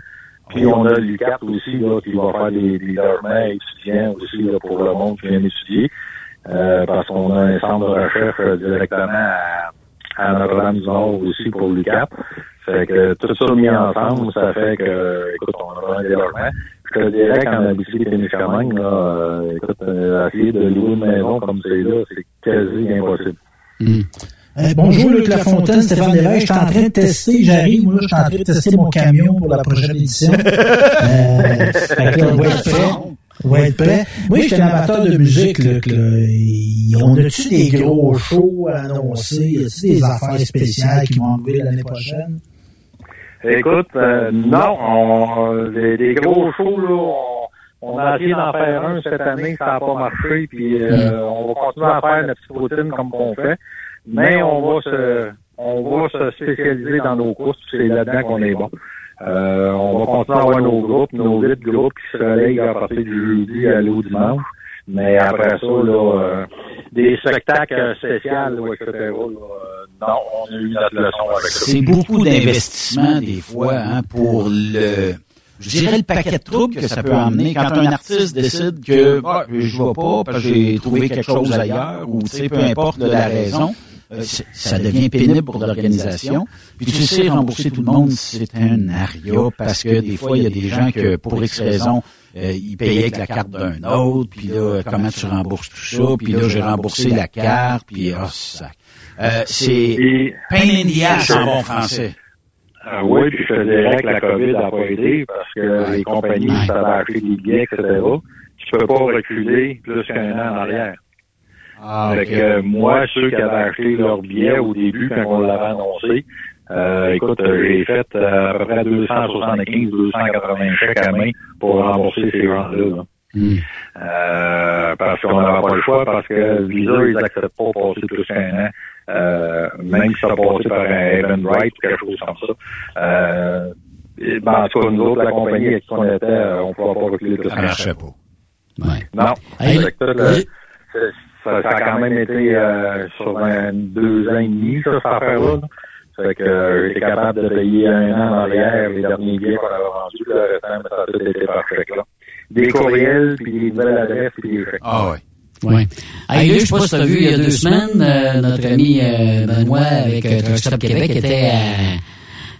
Puis on a l'UCAP aussi, là, qui va faire des, des logements étudiants aussi là, pour le monde qui vient étudier. Euh, parce qu'on a un centre de recherche euh, directement à, à Notre-Dame-du-Nord aussi pour l'UCAP. Fait que tout ça mis ensemble, ça fait que, écoute, on a vraiment des logements. Je te dirais qu'en Abitibi Témiscamingue, là, euh, écoute, euh, essayer de louer une maison comme c'est là, c'est quasi impossible. Euh, bonjour Luc Lafontaine, Stéphane Lévesque. Je suis en train de tester, j'arrive, moi, je suis en train de tester mon camion pour la prochaine édition. Euh, fait que là, on va être prêt. On va être prêt. Moi, je suis un amateur de musique, Luc. Là. Et On a-tu des gros shows à annoncer? Y a-tu des affaires spéciales qui vont arriver l'année prochaine? Écoute, euh, non, on, les, les gros shows, là, on, on a essayé d'en faire un cette année, ça n'a pas marché, puis euh, on va continuer à faire notre petite routine comme on fait, mais on va se on va se spécialiser dans nos courses, puis c'est là-dedans qu'on est bon. Euh, on va continuer à avoir nos groupes, nos huit groupes qui se relayent à partir du jeudi à l'au dimanche. Mais après ça, là, euh, des spectacles spéciaux, là, etc., là, euh, non, on a eu notre leçon avec ça. C'est beaucoup d'investissement des fois hein, pour le je dirais le paquet de troubles que ça peut emmener quand un artiste décide que bah, je vais pas parce que j'ai trouvé quelque chose ailleurs ou tu sais peu importe la raison. Euh, ça devient pénible pour l'organisation. Puis tu sais, rembourser tout le monde, c'est un aria parce que des fois, il y a des gens que, pour X raisons, euh, ils payaient avec la carte d'un autre, puis là, comment tu rembourses tout ça, puis là, j'ai remboursé la carte, puis oh, ça. Euh, c'est pain in the ass en bon français. Euh, oui, puis je te dirais que la COVID n'a pas aidé parce que les compagnies savaient acheter des billets, etc. Tu peux pas reculer plus qu'un an en arrière. Ah, que, moi, ceux qui avaient acheté leurs billets au début, quand on l'avait annoncé, euh, écoute, j'ai fait euh, à peu près 275, 280 chèques à main pour rembourser ces gens-là. Hmm. Euh, parce qu'on n'avait pas le choix, parce que Visa, ils n'acceptent pas passer plus qu'un an. Euh, même si ça passé par un Event Right ou quelque chose comme ça. Euh, ben, en tout cas, nous autres, la compagnie avec qui on était, euh, on ne pouvait pas reculer plus qu'un an. Ça marchait pas. Ouais. Non. Ça, ça, a quand même été euh, sur un, deux ans et demi, ça, cette affaire-là. Fait que euh, j'étais capable de payer un an en arrière les derniers billets qu'on avait vendus, le restant, ça a tout été par chèque, là. Des courriels, puis des nouvelles adresses, puis des chèques. Ah ouais. Oui. Hey, je sais pas si tu as vu il y a deux semaines, euh, notre ami euh, Benoît avec euh, Truck Stop Québec était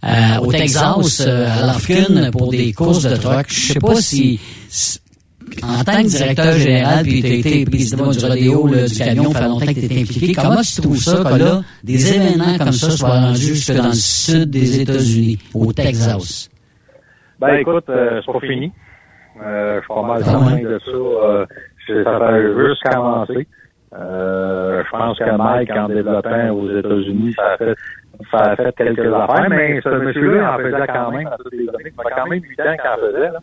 à, à, au Texas, à Lufkin, pour des courses de truck. Je sais pas si, en tant que directeur général, puis tu as été président du rodéo, là, du camion, fait longtemps que tu étais impliqué, comment tu trouves ça que là, des événements comme ça soient rendus jusque dans le sud des États-Unis, au Texas? Ben écoute, euh, c'est pas fini. Euh, je suis pas mal ah, de ça. Euh, ça fait juste commencer. Euh, je pense que Mike, en développant aux États-Unis, ça a fait ça a fait quelques affaires, mais ce monsieur-là en faisait quand même à toutes les années. Ça fait quand même huit ans qu'il en faisait. Là.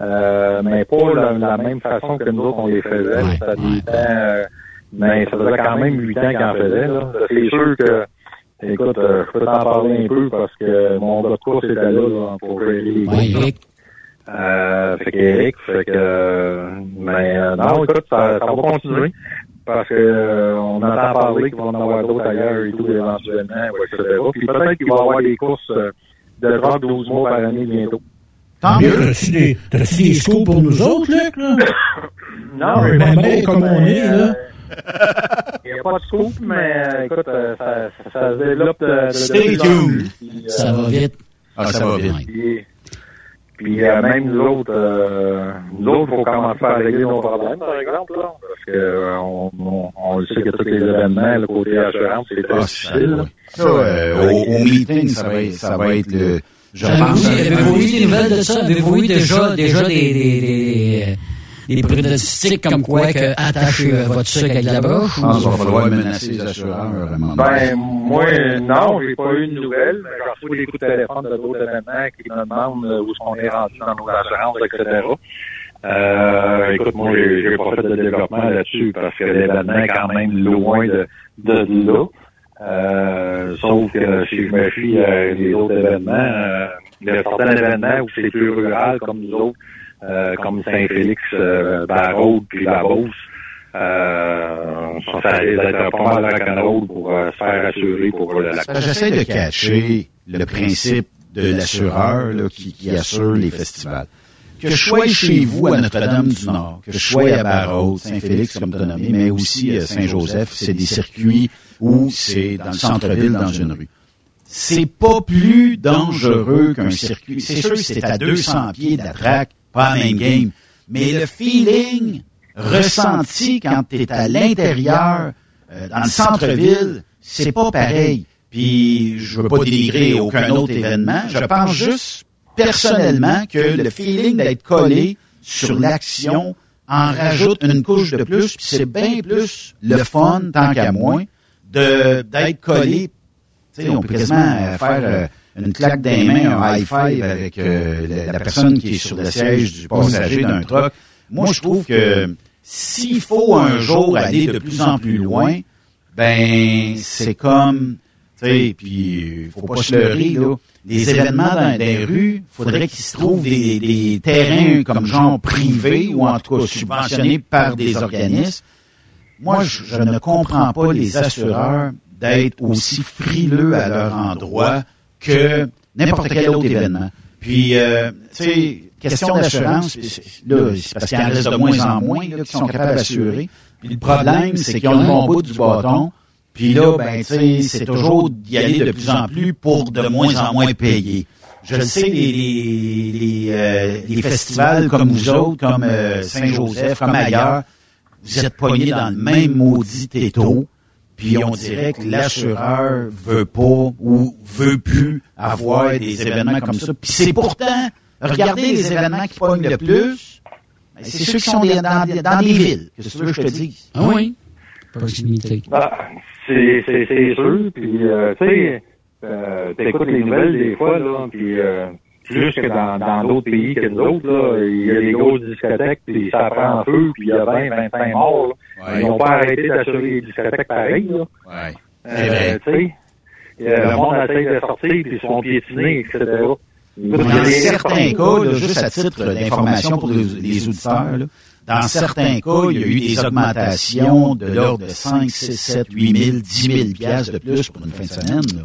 Euh, mais pas la, la, même façon que nous autres, on les faisait. Ça euh, mais ça faisait quand même huit ans qu'on faisait. C'est sûr que, écoute, euh, je peux t'en parler un peu parce que mon gars de course était là, là pour gérer les euh, fait qu'Éric, fait que, mais non, écoute, ça, ça va continuer parce que on entend parler qu'il va en avoir d'autres ailleurs et tout éventuellement, etc. Puis peut-être qu'il va y avoir des courses de 30 12 mois par année bientôt. Tant mieux. T'as-tu des, des scoops pour nous autres, Luc, là? non, mais ben, ben, comme on est, là. Il n'y a pas de scoop, mais écoute, ça, ça, ça se développe de, Stay tuned. ça va vite. Ah, ça, va vite. Puis, puis euh, même nous autres, euh, nous autres, il faut commencer à régler nos problèmes, par exemple, là, parce que euh, on, on, on, sait que tous les événements, le côté assurance, c'est très ah, difficile. Ça, euh, au, au meeting, ça va, ça va être le. Avez-vous eu des nouvelles de ça? Avez-vous eu déjà, déjà des, des, des, des pronostics comme quoi que attachez votre sucre avec de la broche? Je pense qu'il va falloir menacer les assureurs. Ben, moi, non, j'ai pas eu de nouvelles. J'ai reçu des coups de téléphone de d'autres événements qui me demandent où est-ce qu'on est rendu dans nos assurances, etc. Euh, écoute, moi, j'ai pas fait de développement là-dessus parce que l'événement est quand même loin de, de là. Euh, sauf que si je me fie à les autres événements, euh, il y a certains événements où c'est plus rural comme nous autres, euh, comme Saint-Félix, euh, Barraud puis la Beauce. Euh, ça risque d'être pas mal rock'n'roll pour euh, se faire assurer pour la J'essaie de cacher le principe de l'assureur qui, qui assure les festivals que je sois chez vous à Notre-Dame-du-Nord, que je sois à Barraud, Saint-Félix, comme tu as nommé, mais aussi à Saint-Joseph, c'est des circuits où c'est dans le centre-ville, dans une rue. C'est pas plus dangereux qu'un circuit. C'est sûr c'est à 200 pieds de la traque, pas la même game. Mais le feeling ressenti quand tu es à l'intérieur, euh, dans le centre-ville, c'est pas pareil. Puis je veux pas dénigrer aucun autre événement. Je pense juste personnellement que le feeling d'être collé sur l'action en rajoute une couche de plus, puis c'est bien plus le fun, tant qu'à moi, de d'être collé. Tu sais, on peut quasiment faire euh, une claque des mains, un high five avec euh, la, personne qui est sur le siège du passager d'un truck. Moi, je trouve que s'il faut un jour aller de plus en plus loin, ben c'est comme, tu sais, puis faut pas se leurrer là des événements dans les rues, faudrait qu'il se trouve des, des, terrains comme genre privés ou en tout cas subventionnés par des organismes. Moi, je, ne comprends pas les assureurs d'être aussi frileux à leur endroit que n'importe quel autre événement. Puis, euh, tu sais, question d'assurance, c'est- là, c'est parce qu'il y en reste de moins en moins là, qui sont capables d'assurer. Puis le problème, c'est qu'ils ont le bon bout du bâton. Puis là, ben, tu sais, c'est toujours d'y aller de plus en plus pour de moins en moins payer. Je le sais, les, les, les, euh, les festivals comme vous autres, comme euh, Saint-Joseph, comme ailleurs, vous êtes poignés dans le même maudit étau. Puis on dirait que l'assureur veut pas ou veut plus avoir des événements comme ça. Puis c'est pourtant, regardez les événements qui pognent le plus, ben, c'est ceux qui sont dans, dans des villes. Tu veux que je te dise? Ah oui. Proximité. Ah, c'est c'est- c'est sûr. Puis, euh, tu sais, euh, t'écoutes les nouvelles des fois, là, puis euh, plus que dans d'autres pays que nous autres, là, il y a des grosses discothèques, puis ça prend en feu, puis il y a 20, 25 morts. là. Ils n'ont pas arrêté d'assurer les discothèques pareil, là. Ouais. Euh, tu sais, euh, le monde essaye de sortir, puis ils se font piétiner, etc. Dans certains cas, là, juste à titre d'information pour les, les auditeurs, là, dans certains cas, il y a eu des augmentations de l'ordre de 5, 6, 7, 8 000, 10 000 piastres de plus pour une fin de semaine. Là.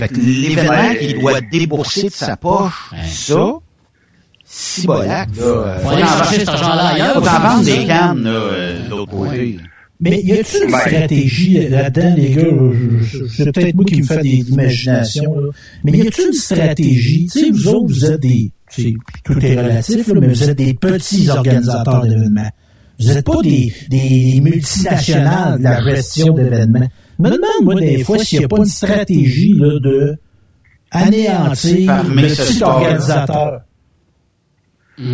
Fait que l'événement qu'il doit débourser de sa poche, ça, si bolac, là, euh, Faut aller chercher cet argent-là ailleurs. faut en vendre des cannes, là, euh, de l'autre côté. Mais y a-t-il une Ben. stratégie là-dedans, les gars? C'est peut-être moi qui me fais des imaginations, là. Mais y a-t-il une stratégie? Tu sais, vous autres, vous êtes des, tout est relatif, là, mais vous êtes des petits organisateurs d'événements. Vous n'êtes pas des, des multinationales de la gestion d'événements. Je me demande, moi, des fois, s'il n'y a pas une stratégie, là, de anéantir Fermer le petit organisateur. Oh,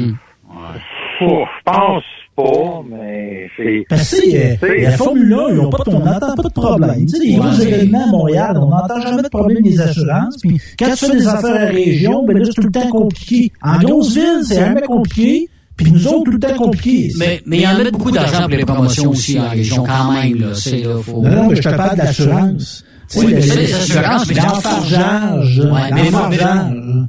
je pense pas, mais c'est... Parce que, euh, la Formule 1, ils ont pas, on n'entend pas de problème. Tu sais, les gros Ouais. événements à Montréal, on n'entend jamais de problème des assurances. Puis quand tu fais des affaires à région, ben là, c'est tout le temps compliqué. En grosse ville, c'est jamais compliqué. Puis nous autres, tout le temps compliqué. Mais, mais ils en mettent beaucoup d'argent pour les promotions aussi en région quand même, là. C'est, là, faut... Non, non, mais je te parle d'assurance. Tu sais, Oui, mais c'est des assurances, mais l'enfargeage. Ouais, mais, mais,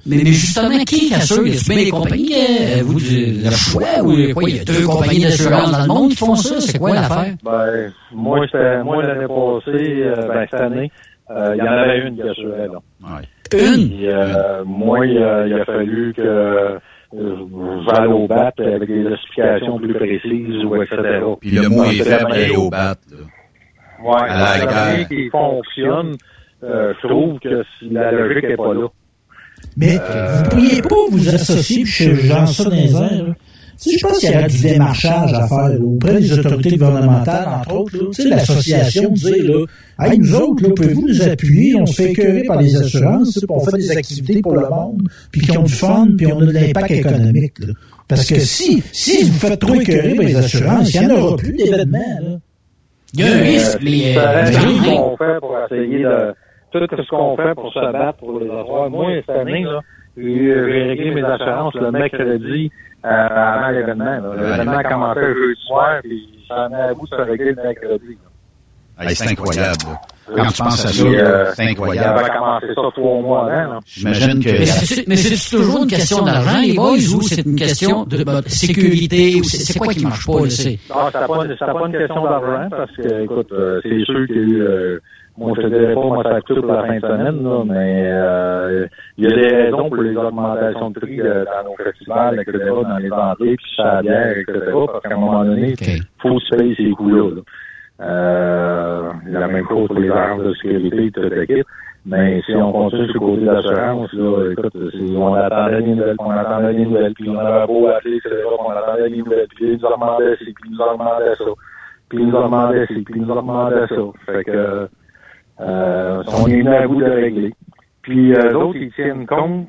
mais, mais justement, qui assure? Y a bien des compagnies, euh, vous, du, le choix, ou quoi? Il y a deux compagnies d'assurance dans le monde qui font ça? C'est quoi l'affaire? Ben, moi, c'était, moi, l'année passée, euh, ben, cette année, euh, il y en avait une qui assurait, là. Ouais. Une? Euh, moi, il a, il a fallu que euh, j'aille au bat avec des explications plus précises, ou etc. Puis le mot est faible au bat. À la rien qui fonctionne. Euh, je trouve que si la logique n'est pas là. Mais vous pourriez pas vous associer, puis je je lance ça dans les airs. là. Tu sais, je pense qu'il y aurait du démarchage à faire là, auprès des autorités gouvernementales, entre autres. sais, l'association dire, là, hey, nous autres, pouvez-vous nous appuyer? On se fait écœurer par les assurances, sais, puis on fait des activités pour le monde, puis qui ont du fun, puis on a de l'impact économique. là. Parce que si, si vous faites trop écœurer par les assurances, il n'y en aura plus d'événements. là. Il y a un risque, mais... Euh, qu'on fait pour essayer de... Tout ce qu'on fait pour se battre pour les assurances. Moi, cette année, là, j'ai j'ai réglé mes assurances le mercredi euh, avant l'événement. là. L'événement commençait le jeudi soir, puis ça en est à bout de se régler le mercredi. là. Hey, c'est incroyable. là. Quand tu penses à ça, Puis, euh, c'est incroyable. commencé ça trois mois avant. J'imagine que... Mais c'est, c'est toujours une question d'argent, les boys, ou c'est une question de, bah, de sécurité, ou c'est, c'est quoi qui marche pas, là, c'est... Ah, c'était pas, pas une question d'argent parce que, écoute, euh, c'est sûr qu'il y a eu, euh, moi je te dirais pas, moi ça coûte pour la fin de semaine, là, mais euh, il y a des raisons pour les augmentations de prix euh, dans nos festivals, etc., dans les entrées, puis ça bière, etc., parce qu'à un moment donné, OK. faut se payer ces coûts-là. là. Euh, la même chose pour les agences de sécurité, tout kit. Mais si on continue sur le côté de l'assurance, là, écoute, on attendait des nouvelles, on attendait des nouvelles, puis on avait beau appeler, etc., on attendait des nouvelles, puis ils nous demandaient ci, puis ils nous demandaient ça, puis ils nous demandaient ci, puis ils nous demandaient ça. Fait que, euh, on est venu à bout de régler. Puis euh, d'autres, ils tiennent compte,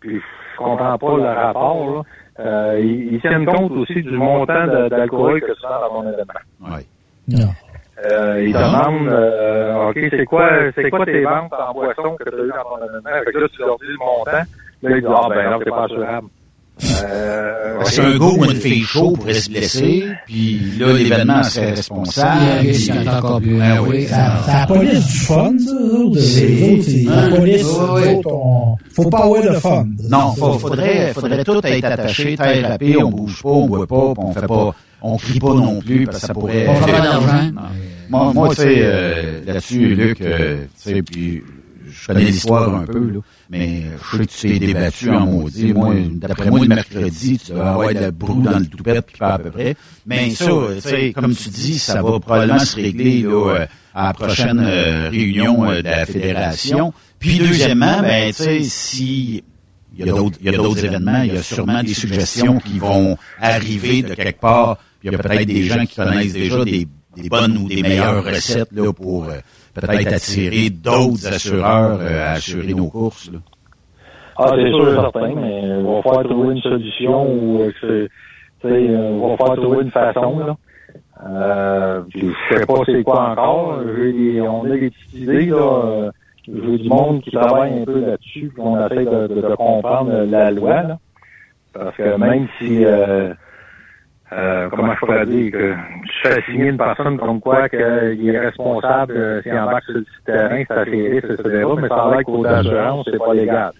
puis je comprends pas le rapport, là, euh, ils, ils tiennent compte aussi du montant de- d'alcool que tu vends dans mon événement. Non. Euh, ils demandent, euh, OK, c'est quoi, c'est quoi tes ventes en boisson que tu as eu dans ton événement? Fait que là, tu leur dis le montant. Là, ils disent, ah, ben non, c'est pas assurable. Euh, Parce qu'un gars ou une fille chaud pourrait se blesser, puis là, l'événement serait responsable. Il y a un encore plus. Ben oui. Ça- C'est la police du fun, ça. autres. Les autres, c'est la police. Oui, nous oui. autres, on- Faut pas avoir le fun. Non, faut- faudrait, faudrait tout être attaché, très rapide, on bouge pas, on boit pas, puis on fait pas, on crie pas non plus, parce que ça pourrait... On fera pas d'argent. Moi, moi tu sais, euh, là-dessus, Luc, euh, tu sais, puis je connais l'histoire un peu, là, mais je sais que tu t'es débattu en maudit. Moi, d'après moi, le mercredi, tu vas avoir de la broue dans le toupette, puis pas à peu près. Mais ça, tu sais, comme tu dis, ça va probablement se régler là, euh, à la prochaine euh, réunion euh, de la fédération. Puis deuxièmement, ben, tu sais, si il y a d'autres, il y a d'autres événements, il y a sûrement des suggestions qui vont arriver de quelque part. Puis il y a peut-être des gens qui connaissent déjà des, des bonnes ou des meilleures recettes là, pour euh, peut-être attirer d'autres assureurs euh, à assurer nos courses. Là. Ah, c'est sûr et certain, mais on va falloir trouver une solution ou euh, on va falloir trouver une façon, là. Euh, je sais pas c'est quoi encore. On a des petites idées, là. euh, J'ai du monde qui travaille un peu là-dessus, on essaie de, de, de comprendre la loi, là. Parce que même si, euh, euh, comment je pourrais dire, que je fais signer une personne comme quoi qu'il est responsable euh, s'il embarque sur le terrain, c'est assez risque, etc. Mais ça a l'air qu'au d'assurance, c'est pas légal.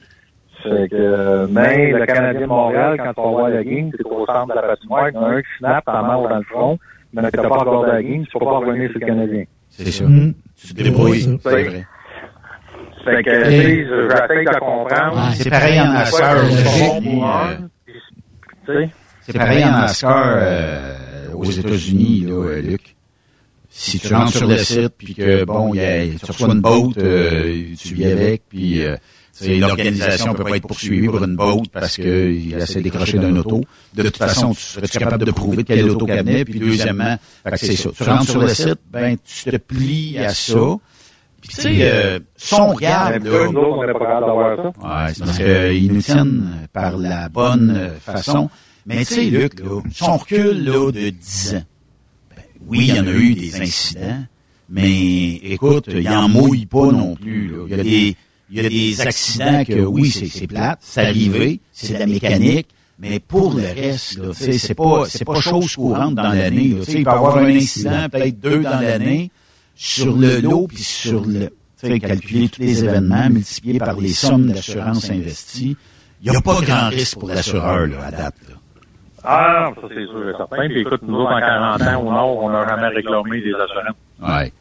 Fait que, euh, mais le Canadien de Montréal, quand tu vas voir la game, c'est au centre de la patinoire, il y en a un qui snap, t'en marre dans le front, mais tu n'as pas encore la game, tu peux pas revenir sur le Canadien. C'est sûr. Mm. Tu te débrouilles. C'est vrai. Fait que, tu j'essaie de comprendre. Ouais, C'est pareil en c'est euh, Tu sais, C'est pareil en NASCAR euh, aux États-Unis, là, euh, Luc. Si tu rentres sur le site, puis que, bon, il y a, tu reçois une boat, euh, tu vis avec, puis euh, l'organisation peut pas être poursuivie pour une boat parce qu'il essaie de décrocher d'un auto. De toute façon, tu serais-tu capable de prouver de quel auto cabinet? Puis deuxièmement, c'est ça. Tu rentres sur le site, ben, tu te plies à ça. Puis tu sais, euh, si on regarde, nous là, autres, on n'est pas capable d'avoir ça. Ouais, c'est parce qu'ils nous tiennent par la bonne euh, façon. Mais tu sais, Luc, là, si on recule là, de 10 ans, ben, oui, il y en a eu des incidents, mais écoute, il en mouille pas non plus. Il y a des, y a des accidents que, oui, c'est plate, c'est arrivé, c'est de la mécanique, mais pour le reste, c'est pas, c'est pas chose courante dans l'année. Il peut y avoir un incident, peut-être deux dans l'année, sur le lot, puis sur le, calculer tous les événements, multipliés par les sommes d'assurance investies. Il n'y a pas grand risque pour l'assureur, là, à date, là. Ah, ça c'est sûr et certain. Puis écoute, nous autres, en 40 ans au Nord, on n'a jamais réclamé des assurances. Ouais.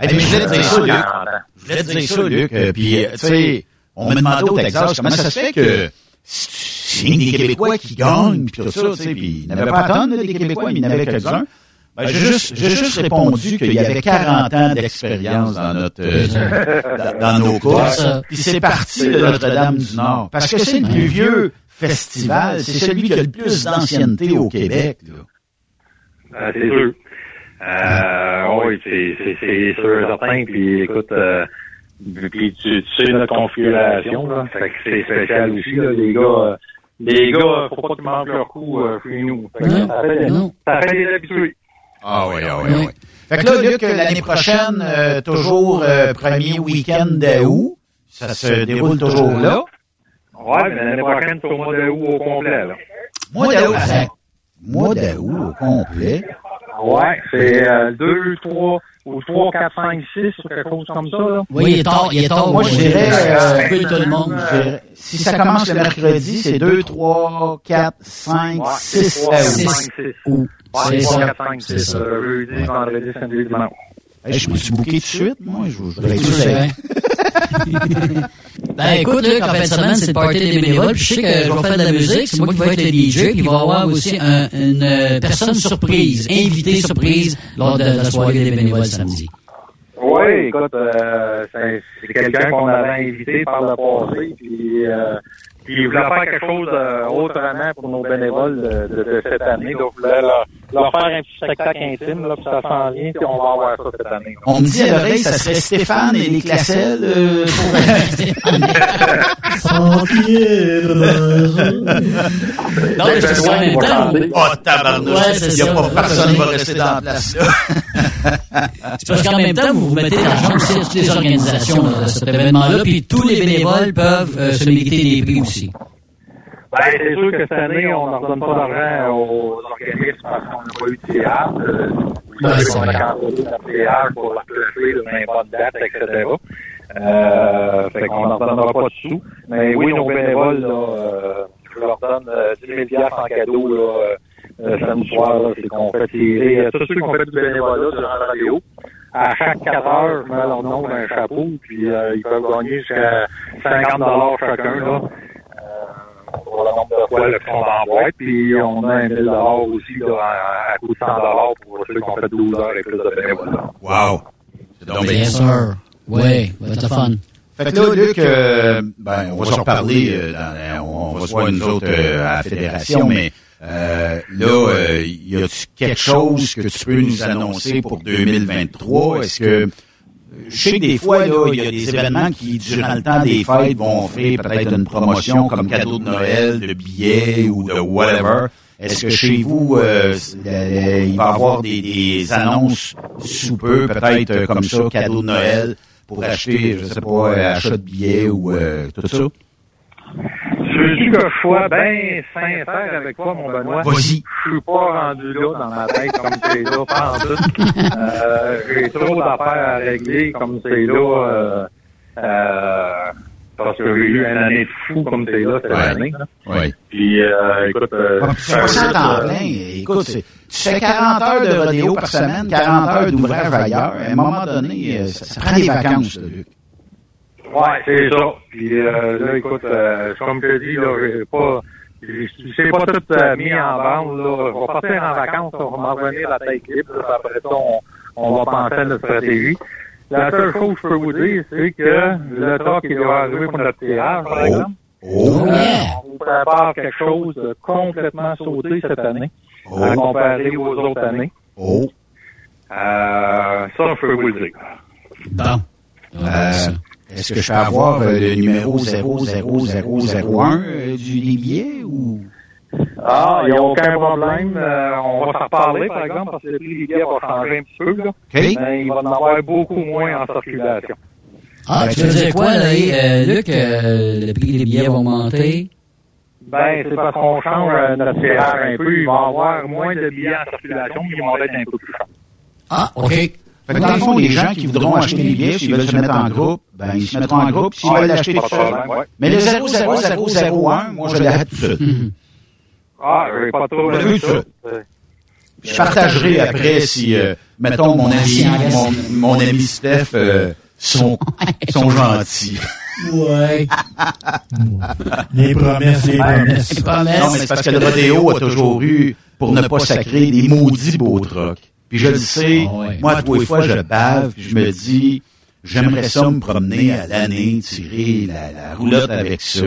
Hey, mais je voulais te dire ça, Luc. 40 ans. Je voulais te dire ça, Luc. euh, Puis, euh, tu sais, on m'a demandé au Texas comment ça se fait que c'est des Québécois qui gagnent, puis tout ça, tu sais, puis il n'y en avait pas tant, là, des Québécois, mais il y en avait quelques-uns. Ben, j'ai juste, j'ai juste répondu qu'il y avait 40 ans d'expérience dans notre, euh, dans, dans nos courses. Puis c'est parti de Notre-Dame-du-Nord. Parce que c'est le plus vieux festival, c'est celui qui a le plus d'ancienneté au Québec, là. Euh, c'est sûr. Euh, oui, c'est, c'est, c'est sûr et certain. Puis écoute, euh, puis tu, tu sais notre configuration, là. Fait que c'est spécial aussi, là. Les gars, euh, les gars, faut pas qu'ils manquent leur coup euh, chez nous. Fait que Non, ça, fait, non. ça fait des habitués. Ah oui, ah oui, Oui. oui. Fait que là, Luc, l'année prochaine, euh, toujours euh, premier week-end d'août, ça se déroule toujours là. Ouais, mais l'année prochaine, c'est au mois de août au complet, là. Mois d'août, attends. Mois d'août au complet? Ouais, c'est euh, 2, 3, ou 3, 4, 5, 6, ou quelque chose comme ça, là. Oui, il est tard, il est tard. Moi, je dirais, euh, un peu tout le monde. Si ça commence le mercredi, c'est 2, 3, 4, 5, Ouais, 6 3, août. 5, 6. Ou, Ouais, c'est 3, ça. 4, 5, C'est 6. ça. euh, Jeudi, vendredi, samedi, dimanche. Hey, je me suis bouqué tout de suite, moi. Je, je vrai. Ben écoute, Luc, en fin de semaine, c'est le party des bénévoles. Puis je sais que je vais faire de la musique. C'est moi qui vais être le DJ. Puis il va y avoir aussi un- une euh, personne surprise, invitée surprise lors de la soirée des bénévoles samedi. Oui, écoute, euh, c'est c'est quelqu'un qu'on avait invité par le passé, puis, euh, puis il voulait faire quelque chose euh, autrement pour nos bénévoles de, de, de cette année. Donc, il voulait leur, leur faire un petit spectacle intime, là, puis ça s'en vient, puis on va avoir ça cette année. On me dit à l'oreille, ça serait Stéphane et les Classelles euh, pour... Non, mais c'est ça en même temps. vous- Oh, tabarnouche! Il n'y a ça. pas personne qui va rester dans la place, là. C'est parce qu'en même temps, vous vous mettez l'argent aussi à toutes les organisations là, de cet événement-là, puis tous les bénévoles peuvent euh, se mériter des prix aussi. Ben, c'est sûr que cette année, on ne redonne pas d'argent aux organismes parce qu'on n'a pas eu de théâtre. Euh, c'est qu'on a vrai. cancellé notre théâtre pour leur placer de bonne date, etc. Euh, fait qu'on n'en redonnera pas de sous. Mais oui, nos bénévoles, là, euh, je leur donne euh, 10 000 en cadeau là, euh, euh, samedi soir. là, C'est qu'on fait tirer euh, tous ceux qui ont fait du bénévolat durant la radio. à chaque 4 heures, je mets leur nom dans un chapeau, puis euh, ils peuvent gagner jusqu'à 50 dollars chacun, là. Pour le nombre de fois le fond d'envoi, puis on a un 1000 dollars aussi, là, à, à coût de 100 dollars pour ceux qui ont fait 12 heures et plus de bénévolat. Wow! C'est donc bien- Bien sûr. Oui, va le fun. Fait que là, Luc, euh, ben, on va se reparler, euh, dans, on va se voir nous autres euh, à la fédération, mais euh, là, euh, y a-tu quelque chose que tu peux nous annoncer pour 2023? Est-ce que je sais que des fois, là, il y a des événements qui, durant le temps des fêtes, vont offrir peut-être une promotion comme cadeau de Noël, de billets ou de whatever. Est-ce que chez vous, euh, euh, il va y avoir des, des annonces sous peu, peut-être euh, comme ça, cadeau de Noël, pour acheter, je sais pas, euh, achat de billets ou euh, tout ça? Je veux que je sois bien sincère avec toi, mon Benoît? Vas-y. Je suis pas rendu là dans ma tête comme c'est là, pas en. Euh, J'ai trop d'affaires à régler comme c'est là. Euh, euh, parce que j'ai eu une année de fou comme c'est là cette Ouais. année. là. Oui. Puis, euh, écoute, euh, Ah, puis tu fais ça temps plein. Écoute, c'est- tu fais 40 heures de rodéo par semaine, 40 heures d'ouvrage ailleurs. À un moment donné, euh, ça, ça prend des vacances, là, Luc. Ouais, c'est ça. Puis euh, là, écoute, euh, comme je te dis, là, j'ai pas. j'ai- pas tout euh, mis en bande, là. Je vais partir en vacances, on va m'en revenir la tête libre, là, après ça, on, on va penser à notre stratégie. La seule chose que je peux vous dire, c'est que le truck, il doit arriver pour notre tirage, par exemple. Oh, On vous prépare quelque chose de complètement sauté cette année, à comparer aux autres années. oh. Euh, ça, je peux vous le dire. Bon. Euh, Est-ce que je peux avoir euh, le numéro 00001 euh, du Libier ou... Ah, il n'y a aucun problème. Euh, on va s'en reparler, par exemple, parce que le prix des billets va changer un petit peu. Là. Mais il va en avoir beaucoup moins en circulation. Ah, tu veux dire quoi, là, euh, Luc? euh, le prix des billets va augmenter? Ben, c'est parce qu'on change euh, notre tirage un peu. Il va y avoir moins de billets en circulation, mais ils vont être un peu plus chers. Ah, OK. Fait que dans le fond, les gens qui voudront acheter des billets, s'ils veulent se mettre en groupe, ben, ils se mettront en groupe, s'ils veulent l'acheter tout seul. Mais le 00001, moi, je l'achète tout seul. Ah, j'ai pas trop. Je partagerai après si, euh, mettons, mon ami, mon, mon ami Steph euh, sont, sont gentils. Ouais. Les promesses, les promesses. Non, mais c'est parce que le rodéo a toujours eu, pour ne pas sacrer, des maudits beaux trucks. Puis je le sais, moi, tous les fois, je bave, puis je me dis, j'aimerais ça me promener à l'année, tirer la, la roulotte avec ça,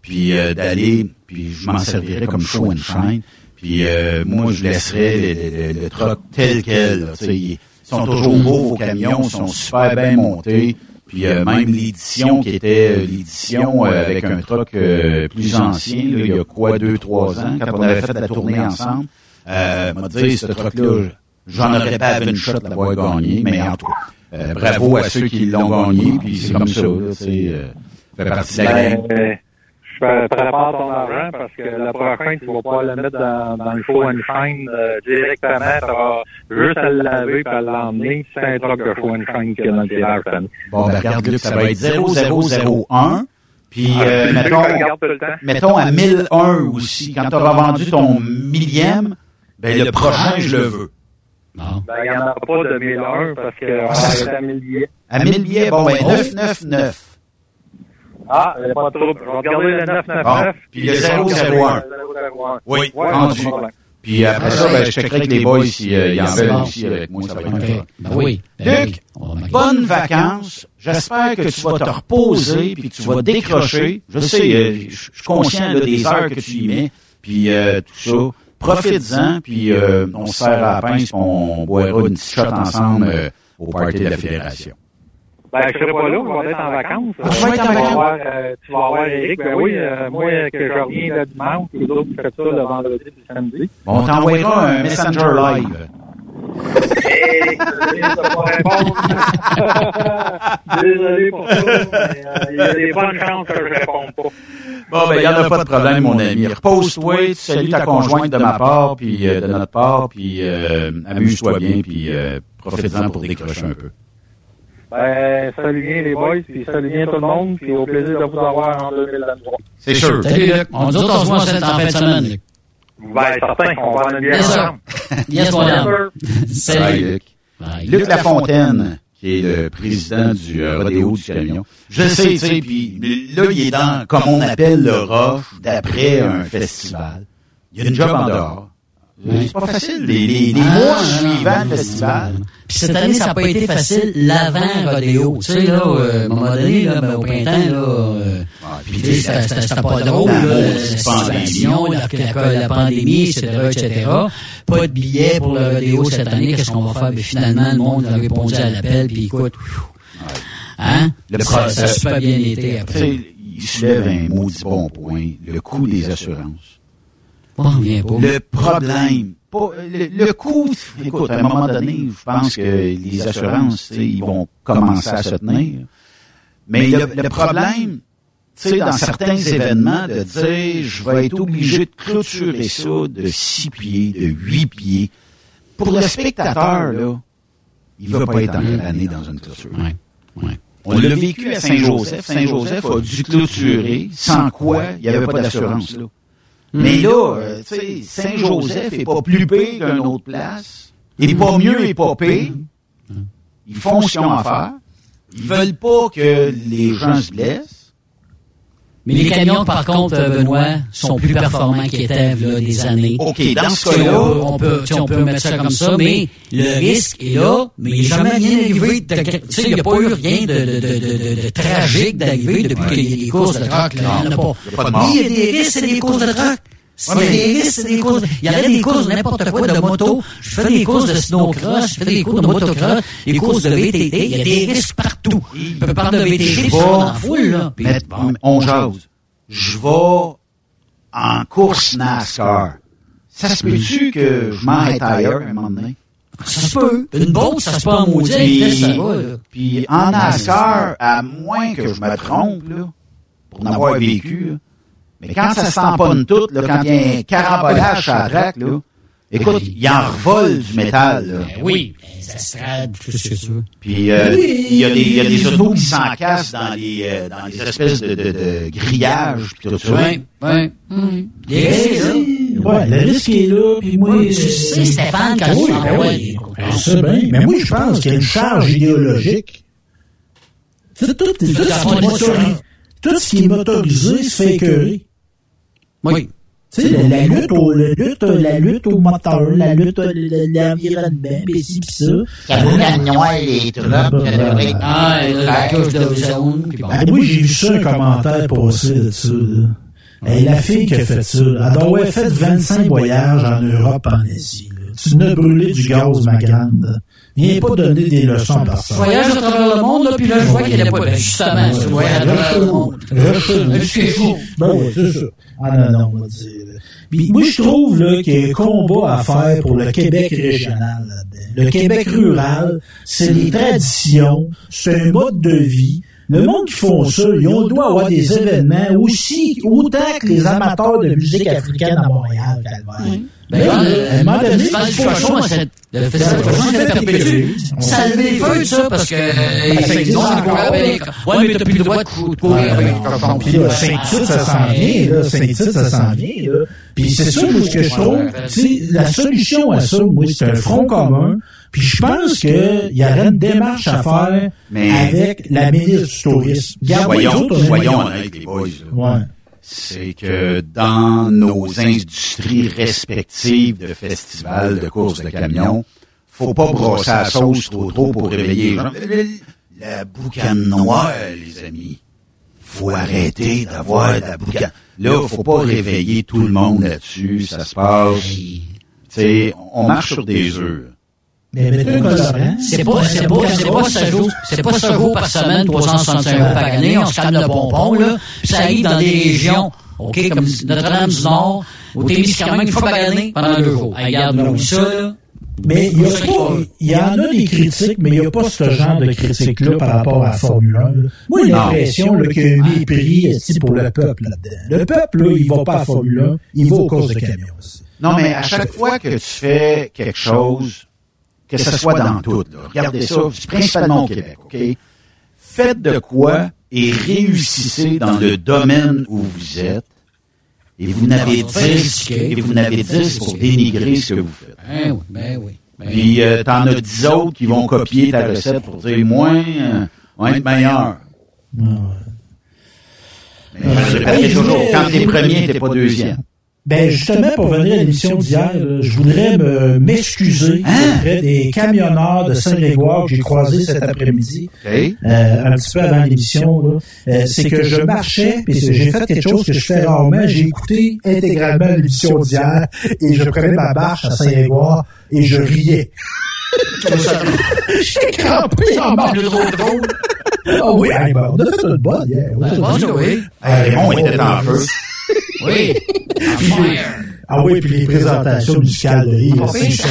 puis euh, d'aller, puis je m'en servirais comme show and shine. Puis euh, moi, je laisserais le, le, le, truck tel quel. là, tu sais, ils sont toujours beaux, vos camions, ils sont super bien montés. Puis euh, même l'édition qui était euh, l'édition euh, avec un truck euh, plus ancien, là, il y a quoi, deux, trois ans, quand on avait fait la tournée ensemble, euh, m'a dit, ce truck-là, j'en aurais pas une shot de l'avoir gagné, mais en tout cas, euh, bravo à ceux qui l'ont gagné, puis c'est comme ça, c'est euh, fait partie de la Ben, game. euh, je prépare ton argent parce que la prochaine, tu vas pas le mettre dans, dans le show and shine euh, directement. Tu vas juste à le laver et à l'emmener. C'est un truc de show and shine qu'il y a dans le année. Bon, ben, regarde, Luc, ça va être 0001. Puis, Ah, euh, mettons, mettons à 1001 aussi. Quand tu auras vendu ton millième, ben, le prochain, je le veux. Ben, il n'y en aura pas de 1001 parce qu'on va arrêter à 1000 billets. À 1000 billets, bon, ben, 999. Ah, il n'y a pas de trouble. Je vais regarder le 999. Bon, puis le 001. Oui, vendu. Puis après ça, ben, je checkerai avec les boys s'ils euh, en veulent aussi avec moi, ça va être un fun. Ben oui. Ben Luc, bonnes vacances. J'espère que tu vas te reposer puis que tu vas décrocher. Je sais, euh, je je suis conscient là, des heures que tu y mets, puis euh, tout ça. Profites-en, puis euh, on se serre à la pince, puis on boira une petite shot ensemble euh, au party de la fédération. Ben, je serai pas là, je vais être en vacances. Ah, tu vas être en vacances? voir, euh, tu vas voir Eric. Ben oui, euh, moi, que je reviens le dimanche, les autres, vous faites ça le vendredi et le samedi. Bon, on t'envoiera un Messenger live. Hey, désolé de pas répondre. Désolé pour ça, mais euh, il y a des bonnes chances que je réponde pas. Bon, ben, il n'y en a pas de problème, mon ami. Repose-toi, tu salues ta conjointe de ma part, puis euh, de notre part, puis euh, amuse-toi bien, puis euh, profite-en pour décrocher un peu. Ben, salut bien les boys, puis salut bien tout le monde, puis au plaisir de vous avoir en 2023. C'est sûr. Salut, Luc. On dit on se voit en fin de semaine, Luc. Ben, certain, on va en sir. ensemble. Yes, sir. Salut. Luc. Luc Lafontaine, qui est le président du euh, rodéo du camion. Je sais, tu sais, puis là, il est dans, comme on appelle le roche, d'après un festival. Il y a une job en dehors. C'est pas facile. Les, les, les Ah, mois non, suivants non, le festival. Puis cette année, ça n'a pas été facile l'avant rodéo. Tu sais, là, euh, à un moment donné, là, ben, au printemps, là, euh, puis tu sais, c'était- c'était c'était pas drôle, là, la situation, la, la, la pandémie, etc., etc. Pas de billets pour le rodéo cette année, qu'est-ce qu'on va faire? Ben, finalement, le monde a répondu à l'appel, puis écoute, hein? Le ça, a super bien été Tu après. sais, il soulève un maudit bon point, le coût des assurances. Pas. Le problème, pas- le, le coût, écoute, à un moment donné, je pense que les assurances, ils vont commencer à se tenir. Mais le, le problème, tu sais, dans certains événements, de dire, je vais être obligé de clôturer ça de six pieds, de huit pieds. Pour le spectateur, là, il ne veut pas être engrané dans une clôture. On l'a vécu à Saint-Joseph. Saint-Joseph a dû clôturer, sans quoi il n'y avait pas d'assurance. Mais là, euh, tu sais, Saint-Joseph est pas plus pire qu'une autre place. Il est pas mieux et pas pire. Ils font ce qu'ils ont à faire. Ils veulent pas que les gens se blessent. Mais les camions, par contre, euh, Benoît, sont plus performants qu'ils étaient là, des années. OK, dans ce cas-là, on peut, tu sais, on peut mettre ça comme ça, mais le risque est là, mais il n'est jamais rien arrivé. de- Tu sais, il n'y a pas eu rien de, de, de, de, de tragique d'arriver depuis qu'il y a des courses de truck. Là. Il n'y en a pas. Il y a pas de mort. Il y a des risques, c'est des courses de truck. S'il y a des risques, c'est des courses. Il y a des courses de n'importe quoi de moto. Je fais des courses de snowcross, je fais des courses de motocross, des courses de VTT. Il y a des risques partout. On peut parler de VTT, en foule, là. Mais on jase. Je vais en course NASCAR. Ça se peut-tu que je m'arrête ailleurs à un moment donné? Ça se peut. Une boat, ça se peut en maudit. Puis, ça va, là. puis en NASCAR, à moins que je me trompe, là, pour n'avoir vécu, là, mais quand ça se tamponne tout, là, quand il y a un carambolage à la écoute, il en revole du métal. Là. Ben oui, ça se tout ce que tu veux? Puis euh, il y a des, il y a des autos qui s'encassent dans les, euh, dans les espèces de, de, de grillages puis tout ça. Oui, oui. oui. Là. Ouais, le risque est là, puis moi... Oui, tu sais, Stéphane, quand oui, tu ben oui, je sais bien. Mais moi, je pense qu'il y a une charge idéologique. C'est tout, tout, tout, tout ce qui est motorisé se fait écœurer. Oui. Tu sais, la, la lutte au, la lutte, la lutte au moteur, la lutte, à l'environnement, pis ci, pis ça. les trucks, Ah, et là, la couche d'ozone. puis bon. Ben, moi, j'ai vu ça, un commentaire passer de ça, là. Hey, la fille qui a fait ça, elle doit avoir fait 25 voyages en Europe, en Asie, là. Tu n'as brûlé du gaz, ma grande. Viens pas donner des leçons à personne. Voyage à travers le monde, là, puis là, je vois qu'il n'y a pas. Justement, ce voyage à travers le monde. C'est. Ben oui, c'est ça. Ah non, non, on va dire. Puis moi, je trouve là, qu'il y a un combat à faire pour le Québec régional là-dedans. Le Québec rural, c'est des traditions, c'est un mode de vie. Le monde qui font ça, ils ont doit avoir des événements aussi, autant que les amateurs de musique africaine à Montréal, Calvaire. Là, le- à un moment le donné, festival du il faut cochon, ça. c'est- le festival du cochon, c'est perpétué. Ça a levé les feux, ça, parce que, euh, existe non, avec Ouais, mais t'as plus le droit de cou- de courir avec les cochons. Puis là, Saint-Tite, ça s'en vient, là. Saint-Tite, ça s'en vient, là. Puis c'est ça, moi, ce que je trouve. Tu sais, la solution à ça, moi, c'est un front commun. Puis je pense qu'il y aurait une démarche à faire Mais- avec la ministre du Tourisme. Est- soyons honnêtes, les boys. Ouais. C'est que dans nos industries respectives de festivals, de courses de camions, faut pas brosser la sauce trop trop pour réveiller les gens. La boucane noire, les amis. Faut arrêter d'avoir la boucane. Là, faut pas réveiller tout le monde là-dessus. Ça se passe. Tu sais, on marche sur des œufs. Mais mettez un colorant. C'est pas, c'est pas, c'est pas ce jour, c'est pas ce jour par semaine, 365 euros par année, on se calme le bonbon, là. Puis ça arrive dans des régions, OK, comme Notre-Dame du Nord, au Témiscamingue, une fois par année, pendant deux jours. Regarde, nous, ça, là? Mais il y, a pas, il y en a des critiques, mais il n'y a pas ce genre de critiques-là par rapport à la Formule 1. là. Moi, j'ai l'impression qu'il y a un mépris pour le peuple là-dedans. Le peuple, là, il va pas à la Formule 1, il va aux courses de camions aussi. Non, mais à chaque fois que tu fais quelque chose, que ce soit dans tout, là, regardez ça, c'est principalement au Québec, OK? Faites de quoi et réussissez dans le domaine où vous êtes. Et vous n'avez 10, et vous n'avez 10 pour dénigrer ce que vous faites. Ben oui, ben oui. Puis euh, t'en as dix autres qui vont copier ta recette pour dire moins, euh, on va être meilleur. Mais je répète toujours, quand t'es premier, t'es pas deuxième. Ben justement, pour venir à l'émission d'hier, je voudrais me m'excuser auprès des camionneurs de Saint-Grégoire que j'ai croisés cet après-midi, euh, un petit peu avant l'émission. là. Euh, c'est que je marchais, puis j'ai fait quelque chose que je fais rarement. J'ai écouté intégralement l'émission d'hier et je prenais ma marche à Saint-Grégoire et je riais. J'étais crampé en marche. Ah oui, hey, ben, on a fait une bonne hier. Oui, Ben, bon, oui. Hey, Raymond était en feu. Oui. Ah oui, puis les présentations musicales de rire, c'est ça.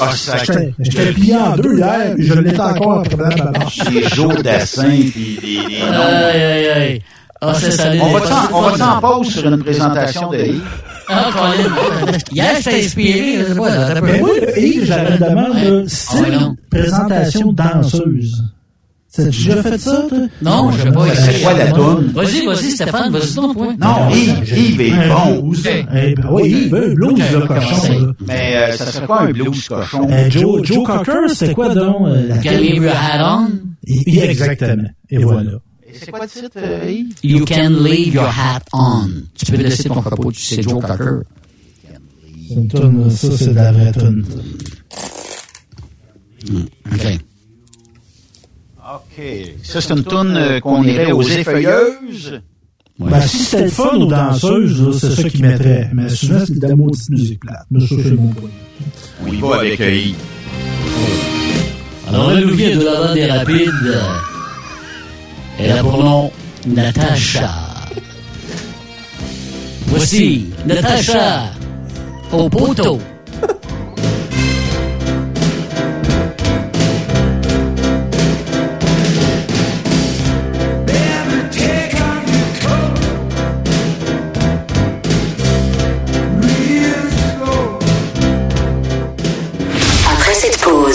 Ah, ça- J'étais- plié en deux hier, puis je l'étais encore après ma marche. Les Joe Dassin, puis les, les noms. Aïe, aïe, aïe. Ah, ça, ça On va-tu en, on va-tu en pause sur une présentation de Yves? Ah, Colin. Hier, j'étais inspiré. je sais pas, attends un peu. Mais moi, Yves, j'avais une demande, Ah, style présentation danseuse. T'as déjà fait ça, toi? Non, je sais pas. C'est quoi la toune? Vas-y, vas-y, Stéphane, vas-y ton point. Non, Yves, Yves est bon. Eh ben oui, Yves, un blues, le cochon. là. Mais euh, ça serait quoi un blues cochon? Euh, Joe, Joe Cocker, c'était quoi donc? Can leave your hat on. Exactement. Et voilà. Et C'est quoi le titre, euh, Yves? You can leave your hat on. Tu peux laisser ton chapeau, tu sais, Joe Cocker. C'est une toune, ça, c'est de la vraie toune. OK. OK. Ça, c'est une toune euh, qu'on irait aux effeuilleuses. Ben, si c'était le fun aux danseuses, là, c'est ça qu'ils mettraient. Mais souvent, c'est de la maudite musique plate. Mais ça, c'est mon point. On y va avec. Alors, elle nous vient de la des rapides. Elle a pour nom Natacha. Voici Natacha au poteau.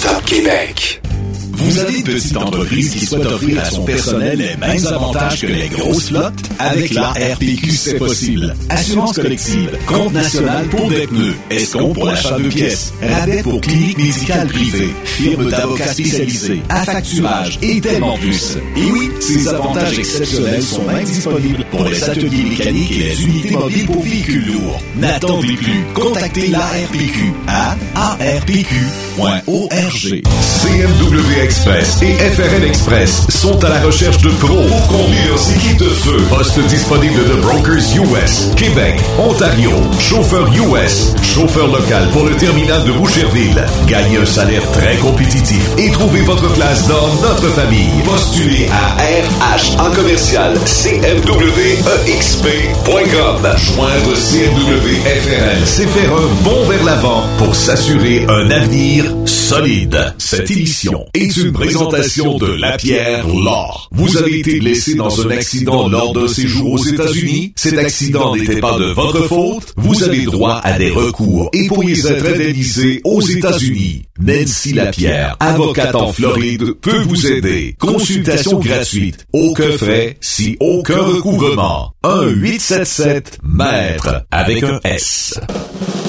Stop Québec. Vous avez une petite entreprise qui souhaite offrir à son personnel les mêmes avantages que les grosses flottes? Avec la RPQ, c'est possible. Assurance collective, compte national pour des pneus, escompte pour l'achat de pièces, rabais pour clinique médicale privée, firme d'avocats spécialisés, affacturage et tellement plus. Et oui, ces avantages exceptionnels sont même disponibles pour les ateliers mécaniques et les unités mobiles pour véhicules lourds. N'attendez plus. Contactez l'ARPQ à CMW Express et FRL Express sont à la recherche de pros pour conduire leurs équipes de feu. Poste disponible de Brokers US, Québec, Ontario, chauffeur US, chauffeur local pour le terminal de Boucherville. Gagnez un salaire très compétitif et trouvez votre place dans notre famille. Postulez à RH en commercial CMWEXP.com. Joindre CMW FRL, c'est faire un bond vers l'avant pour s'assurer un avenir solide. Cette émission est une présentation de La Pierre Law. Vous avez été blessé dans un accident lors d'un séjour aux États-Unis? Cet accident n'était pas de votre faute? Vous avez droit à des recours et pourriez être indemnisé aux États-Unis. Nancy Lapierre, avocate en Floride, peut vous aider. Consultation gratuite. Aucun frais, si aucun recouvrement. 1-877-MAître avec un S.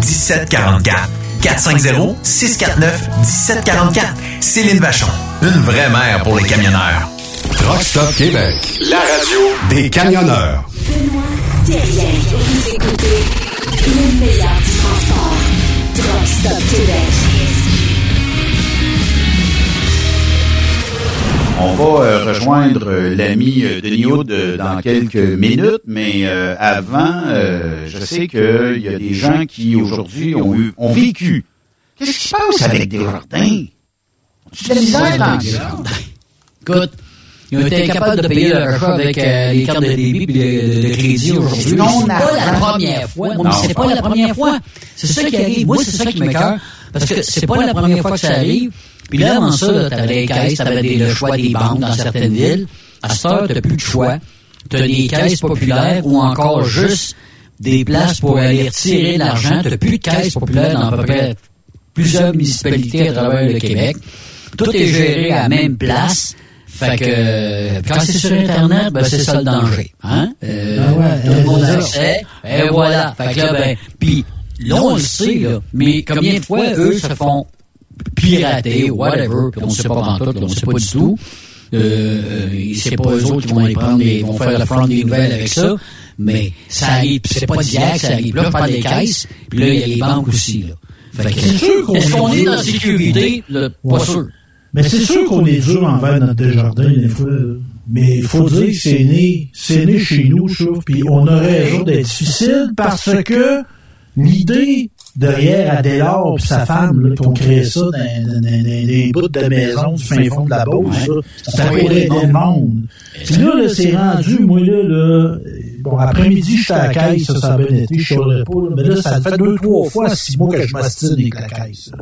1744. 450-649-1744. Céline Vachon. Une vraie mère pour les camionneurs. Truck Stop Québec. La radio des camionneurs. Benoît Thérien. Vous écoutez le meilleur du transport. Truck Stop Québec. On va euh, rejoindre euh, l'ami euh, Denis Hood euh, dans quelques minutes, mais euh, avant, euh, je sais qu'il y a des gens qui aujourd'hui ont eu ont vécu. Qu'est-ce qui se passe avec des jardins? Tu de la misère dans ça? Écoute, ils ont été incapables de payer leur achat avec euh, les cartes de débit et de, de crédit aujourd'hui. Non, C'est pas la première fois. Non, c'est c'est pas pas la première fois. C'est ça qui arrive. Moi, c'est ça qui m'écoeure. Parce que c'est pas la première fois que ça arrive. Puis là, avant ça, t'avais des caisses, t'avais des- le choix des banques dans certaines villes. À cette heure, t'as plus de choix. T'as des caisses populaires ou encore juste des places pour aller retirer l'argent. T'as plus de caisses populaires dans à peu près plusieurs municipalités à travers le Québec. Tout est géré à la même place. Fait que euh, quand c'est sur Internet, ben c'est ça le danger. Hein? Euh, Ah ouais, tout le monde a euh, accès. Et voilà. Fait que là, ben, puis là, on le sait, là. Mais combien de fois, eux, se font pirater, whatever, puis on sait pas dans tout, là, on sait pas du tout. Euh, c'est pas eux autres qui vont aller prendre les, vont faire le front des nouvelles avec ça, mais ça arrive, c'est pas d'hier que ça arrive. Là, je parle des caisses, puis là, il y a les banques aussi, là. Fait que, C'est sûr qu'on est-ce qu'on est est dans la sécurité? Là, pas Ouais. sûr. Mais c'est sûr qu'on est dur envers notre Desjardins, des fois. Mais il faut dire que c'est né, c'est né chez nous, trouve. Puis on aurait raison d'être difficile parce que l'idée derrière Adélard et sa femme, là, qu'on créait ça dans, dans, dans, dans des bouts de maison du fin fond de la Beauce, là, ça pourrait aider le monde. Puis là, là, c'est rendu, moi, là, là bon, après-midi, j'étais à la caisse, ça, ça a bien été, je chialerais pas, mais là, ça fait deux, trois fois, six mois que je m'astine avec la caisse, là.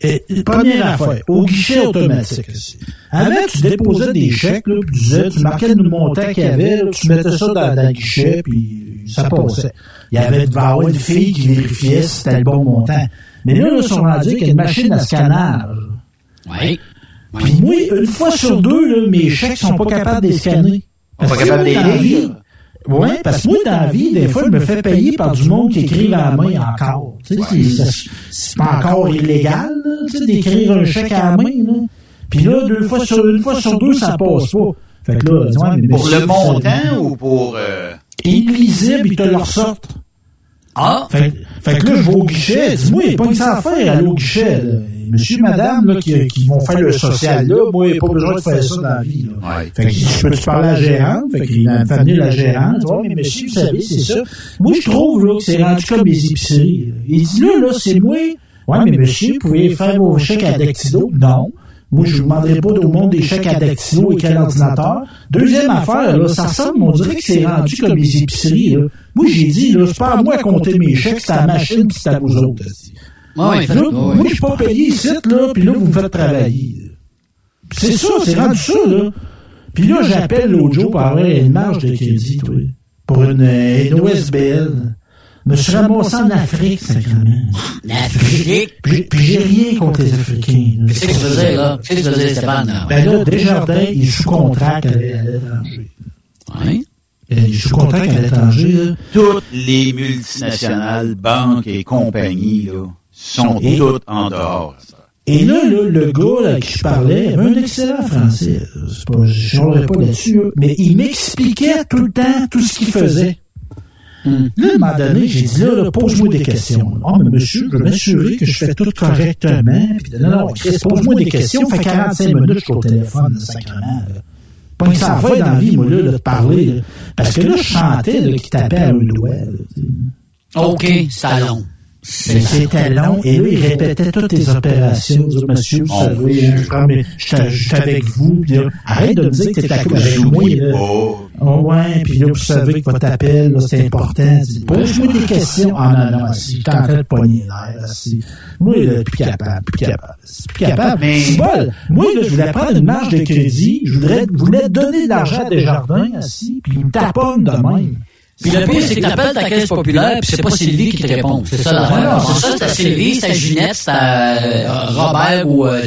Et, et, première affaire, au guichet automatique. aussi. Avant, tu déposais des chèques, là, puis tu disais, tu marquais le montant qu'il y avait, là, tu mettais ça dans, dans le guichet, puis ça passait. Il y avait devant avoir une fille qui vérifiait si c'était le bon montant. Mais là, ils sont rendus qu'il y a une machine à scannage. Oui. Puis moi, une fois sur deux, là, mes chèques sont pas capables de les scanner. Pas Parce que capable moi, de les lire. Ouais, parce que moi, dans la vie, des fois, je me fais payer par du monde qui écrive à la main encore. Tu sais, c'est- pas encore illégal, là, tu sais, d'écrire un chèque à la main, là. Puis là, deux fois sur, une fois sur deux, ça passe pas. Fait que là, dis, ouais, mais Pour monsieur, le montant ou pour... euh, Illisible, ils te le ressortent. Ah! Fait, fait que là, je vais au guichet. Dis-moi, il n'y a pas que ça à faire, aller au guichet. Là. Monsieur, madame, là, qui, qui vont faire le social, là, moi, il n'y a pas besoin de faire ça dans la vie. Là. Fait que je peux te parler à la gérante. Fait qu'il fait venir la gérante. Mais monsieur, vous savez, c'est ça. Moi, je trouve là, que c'est rendu comme les épiceries. Il dit là, là, c'est moi. Ouais, mais monsieur, vous pouvez faire vos chèques à Dactylo? Non. Moi, je ne vous demanderai pas au monde des chèques à dactylo et quel ordinateur. Deuxième affaire, là, ça ressemble, on dirait que c'est rendu comme les épiceries. Là. Moi, j'ai dit, là, c'est pas à moi à compter mes chèques, c'est à la machine c'est à vous autres. Aussi. Ouais, Là, ouais. Moi, je suis pas payé ici, là, puis là, vous me faites travailler. Puis C'est ça, c'est rendu ça, là. Puis là, j'appelle l'autre jour pour avoir une marge de crédit, toi. Pour une, euh, une OSBL. Je me suis ramassé en Afrique, sacrément. L'Afrique? Puis, puis j'ai rien contre les Africains. là. Qu'est-ce que tu faisais, là? Qu'est-ce que tu faisais, Stéphane? là? Ben là, Desjardins, il est sous contrat à l'étranger. Oui. Il est sous contrat à l'étranger, là. Toutes les multinationales, banques et compagnies, là, sont Et- toutes en dehors. Et là, le gars là, à qui je parlais avait un excellent français. Je chialerai pas là-dessus, là. mais il m'expliquait tout le temps tout ce qu'il faisait. Là, à un moment donné, j'ai dit, là, là, pose-moi des questions. Ah, mais monsieur, je veux m'assurer que je fais tout correctement. Puis, non, non, Chris, pose-moi des questions. Ça fait 45 minutes que je suis au téléphone, là, sacrément. là. Pas que ça va dans la vie, moi, là, là, de parler. là. Parce que là, je chantais qu'il tapait à un doigt. OK. Mais c'était long, et là, il répétait toutes les opérations. Il disait, Monsieur, vous Oh, savez, oui. je j'étais avec vous. Puis là, arrête de me dire que t'es avec moi. là. Oh, Oh, ouais, puis là, vous savez que votre appel, là, c'est important. Pose-moi des questions. Ah non, non, si, j'étais en train de pogner l'air. si. Moi, là, plus capable, plus capable. Plus capable. Mais- C'est bol. Moi, là, je voulais prendre une marge de crédit. Je voudrais, voulais donner de l'argent à Desjardins, assis, puis il me taponne de même. Puis le pire, c'est que t'appelles ta caisse populaire, puis c'est pas Sylvie qui te répond. C'est ça l'affaire. C'est ça, c'est à Sylvie, c'est à Ginette, c'est à euh, Robert ou euh,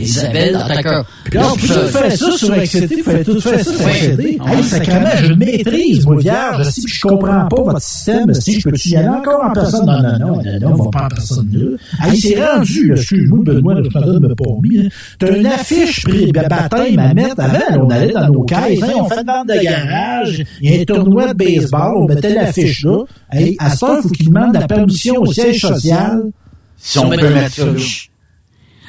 Isabelle dans ta cœur. Puis là, tout fait ça sur Excité, vous faites tout faire ça sur Excité. Hey, sacrément, je maîtrise, moi, vierge. Si je comprends pas votre système, si je peux-tu y aller encore en personne? Non, non, non, non, non, on va pas en personne là. Hey, c'est rendu, excuse-moi, Benoît, je me pas T'as une affiche prix baptême à mettre. Avant, on allait dans nos caisses, hein, on fait une vente de garage, il y a un tournoi de baseball, on mettait l'affiche là. Hey, à ce temps, il faut qu'il demande la permission au siège social. si on peut mettre ça là.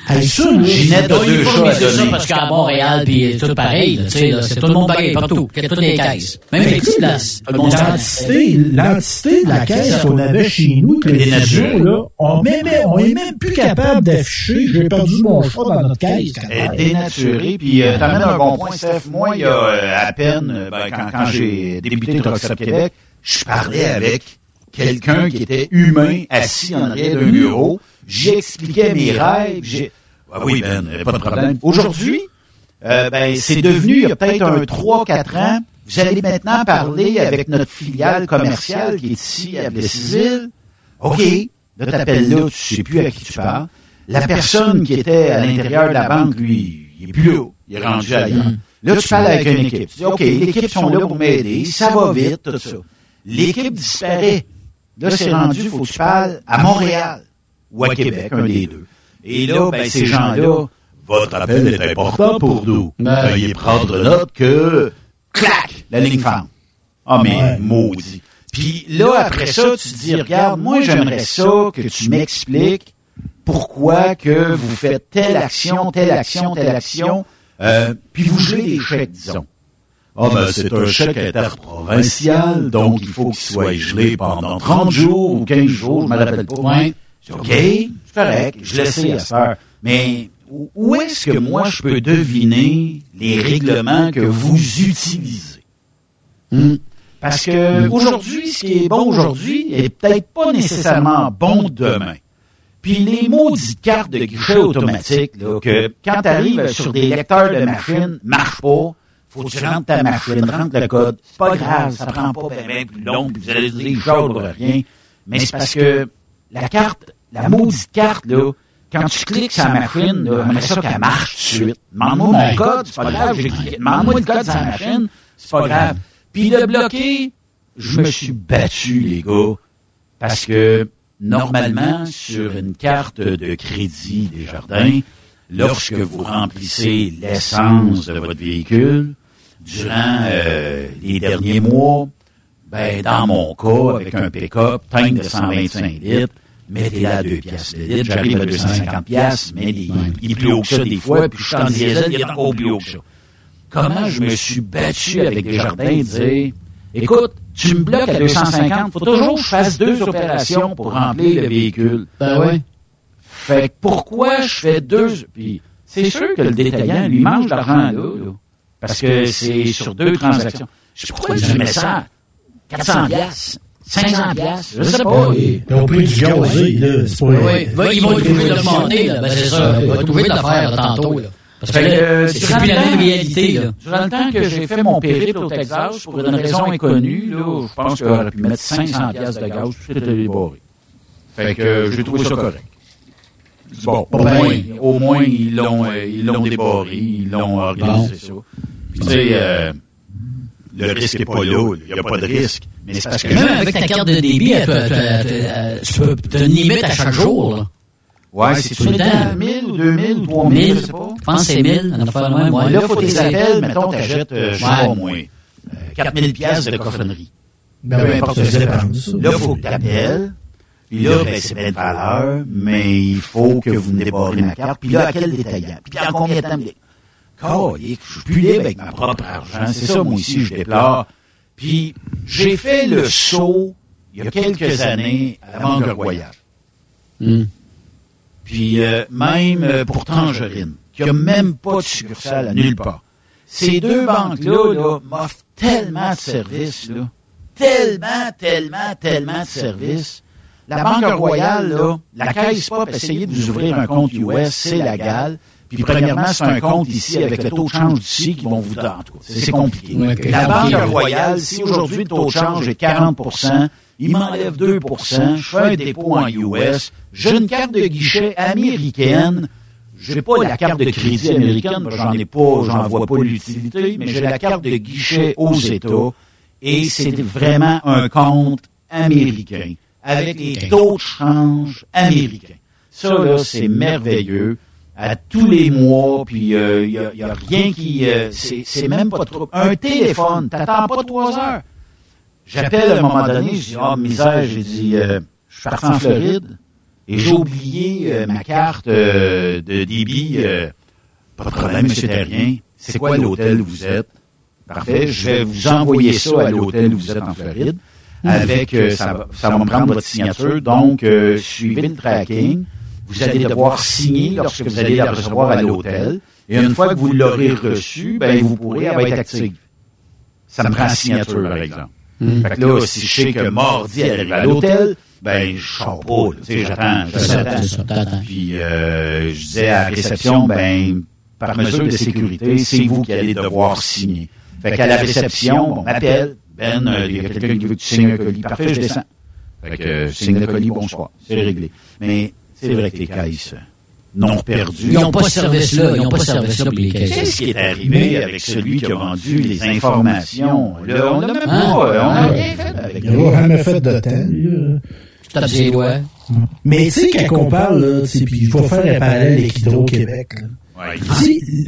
Hey, ça, Ginette il deux chats ça parce qu'à Montréal, puis tout pareil, tu sais, c'est tout le monde pareil, partout, qu'il y a toutes les caisses. Même les petites places. Le L'entité, l'entité de la caisse qu'on avait chez nous, que les nations, là, on, même, on est même plus capable d'afficher, j'ai perdu mon choix dans notre caisse. dénaturée, puis euh, t'amènes un bon point, Steph. Moi, il y a euh, à peine, euh, ben, quand, j'ai débuté Truck Stop Québec, je parlais avec quelqu'un qui était humain, assis en arrière d'un bureau. J'expliquais mes rêves. j'ai- Ah oui, Ben, pas de problème. Aujourd'hui, euh, ben, c'est devenu, il y a peut-être un 3-4 ans, vous allez maintenant parler avec notre filiale commerciale qui est ici à Plessisville. OK, là, t'appelles là, tu sais plus à qui tu parles. La personne qui était à l'intérieur de la banque, lui, il est plus là. Il est rendu ailleurs. Là, tu parles avec une équipe. Tu dis, OK, l'équipe sont là pour m'aider. Ça va vite, tout ça. L'équipe disparaît. Là, c'est rendu, faut que tu parles à Montréal ou à Québec, un des deux. Et là, ben, ces gens-là, votre appel est important pour nous. Ben. Veuillez prendre note que, clac, la ligne ferme. Ah, mais maudit. Puis là, après ça, tu te dis, regarde, moi, j'aimerais ça que tu m'expliques pourquoi que vous faites telle action, telle action, telle action, euh, puis vous gelez des chèques, disons. Ah ben, c'est un chèque interprovincial, donc il faut qu'il soit gelé pendant 30 jours ou 15 jours, je me rappelle pas. C'est OK, c'est correct, je le sais à ça. Mais où- est-ce que moi je peux deviner les règlements que vous utilisez? Hmm? Parce que aujourd'hui, ce qui est bon aujourd'hui est peut-être pas nécessairement bon demain. Puis les maudites cartes de guichet automatique, là, que quand tu arrives sur des lecteurs de machines, marche pas, faut que tu rentres ta machine, rentre le code. C'est pas grave, ça prend pas bien plus long, vous allez dire rien. Mais c'est parce que la carte, la maudite carte, là, quand tu cliques sur la machine, là, ça qu'elle marche tout de suite. Demande-moi mon code, c'est pas grave, j'ai cliqué. Demande-moi le code sur la machine, c'est pas grave. Puis le bloquer, je me suis battu, les gars, parce que normalement, sur une carte de crédit des jardins, lorsque vous remplissez l'essence de votre véhicule, durant euh, les derniers mois, ben, dans mon cas, avec un pick-up, tank de 125 litres, mettez là 2 piastres le litre, j'arrive à 250 piastres, mais il, il est plus haut que ça des fois, puis je suis en diesel, il est encore plus haut que ça. Comment je me suis battu avec des jardins et dire, écoute, tu me bloques à 250, faut toujours que je fasse deux opérations pour remplir le véhicule. Ben ouais. Fait que pourquoi je fais deux, puis c'est sûr que le détaillant, lui, mange de l'argent là, là. Parce que c'est sur deux transactions. Je pourquoi je mets ça. 400 piastres. 500 piastres. Je sais pas. Ils ont pris du gazé, là. C'est pas... Oui, oui, ils vont trouver de demander, là. Ben, c'est ça. Ils vont trouver d'affaires, là, tantôt, là. Parce que euh, c'est plus la même réalité, là. Durant le temps que j'ai fait mon périple au Texas, pour une raison inconnue, là, je pense qu'il aurait pu mettre 500 piastres de gaz, tout c'était débarré. Fait que euh, j'ai trouvé ça correct. Bon, au moins, au moins ils l'ont euh, ils l'ont débarré, ils l'ont organisé ça. Puis tu sais, le risque n'est pas là, il n'y a pas de risque. Mais c'est parce que Même avec ta carte de débit, elle peut- tu- peux te limite à chaque jour, là. Ouais, c'est tout le temps temps. 1000 ou 2000 ou 3000, 1000, je sais pas. je pense que c'est 1000, on a fait le même, ouais. Là, il faut des appels, mettons, t'achètes, euh, je sais Ouais. pas, moi, euh, 4000 piastres de cochonnerie. Ben Peu importe ce que. Là, il faut que t'appelles. Puis là, ben, c'est belle valeur, mais il faut que vous me débarrez ma carte. Puis là, à quel détaillant? Puis en combien de temps? Je suis plus libre avec ma propre argent. C'est ça, moi aussi, je déplore. Puis, j'ai fait le saut, il y a quelques années, à la Banque Royale. Hmm. Puis euh, même euh, pour Tangerine, qui a même pas de succursale à nulle part. Ces deux banques-là là, m'offrent tellement de services, là. Tellement, tellement, tellement de services. La Banque Royale, là, la Caisse Pop essayait de vous ouvrir un compte US, c'est légal. Puis premièrement, c'est un compte ici avec le taux de change d'ici qui vont vous donner. En tout cas, c'est compliqué. La Banque. Royale, si aujourd'hui le taux de change est 40% il m'enlève 2% je fais un dépôt en US, j'ai une carte de guichet américaine, j'ai pas la carte de crédit américaine, j'en ai pas, j'en vois pas l'utilité, mais j'ai la carte de guichet aux États, et c'est vraiment un compte américain, avec les taux de change américains. Ça, là, c'est merveilleux. À tous les mois, puis il euh, y, a, y a rien qui... euh, c'est même pas trop... Un téléphone, t'attends pas trois heures. J'appelle à un moment donné, je dis, ah, misère, j'ai dit, euh, je suis parti en Floride et j'ai oublié ma carte de débit. pas de problème, monsieur Terrien. C'est quoi l'hôtel où vous êtes? Parfait, je vais vous envoyer ça à l'hôtel où vous êtes en Floride. Avec, ça, va, ça va me prendre votre signature. Donc, suivez le tracking. Vous allez devoir signer lorsque vous allez la recevoir à l'hôtel. Et une fois que vous l'aurez reçu, ben, vous pourrez, elle va être active. Ça me prend la signature, par exemple. Fait que là, si je sais que mardi, elle arrive à l'hôtel, ben, je sors pas, là. Tu sais, j'attends, j'attends. Puis, euh, je disais à la réception, ben, par mesure de sécurité, c'est vous qui allez devoir signer. Fait qu'à la réception, on m'appelle, Ben, euh, il y a quelqu'un qui veut que tu signes un colis. Parfait, je descends. Fait que, euh, je signe le colis, bonsoir. C'est réglé. Mais, c'est vrai que les caisses n'ont perdu. Ils n'ont pas ce service-là, ils n'ont pas ce service-là pour les caisses. Qu'est-ce qui est arrivé avec celui qui a vendu les informations? Là, on n'a même Hein? pas, Il n'a jamais fait de temps, là. Tu tapes ses doigts. Mais tu sais, quand on parle, là, puis il faut faire un parallèle avec Hydro-Québec, là. Ouais.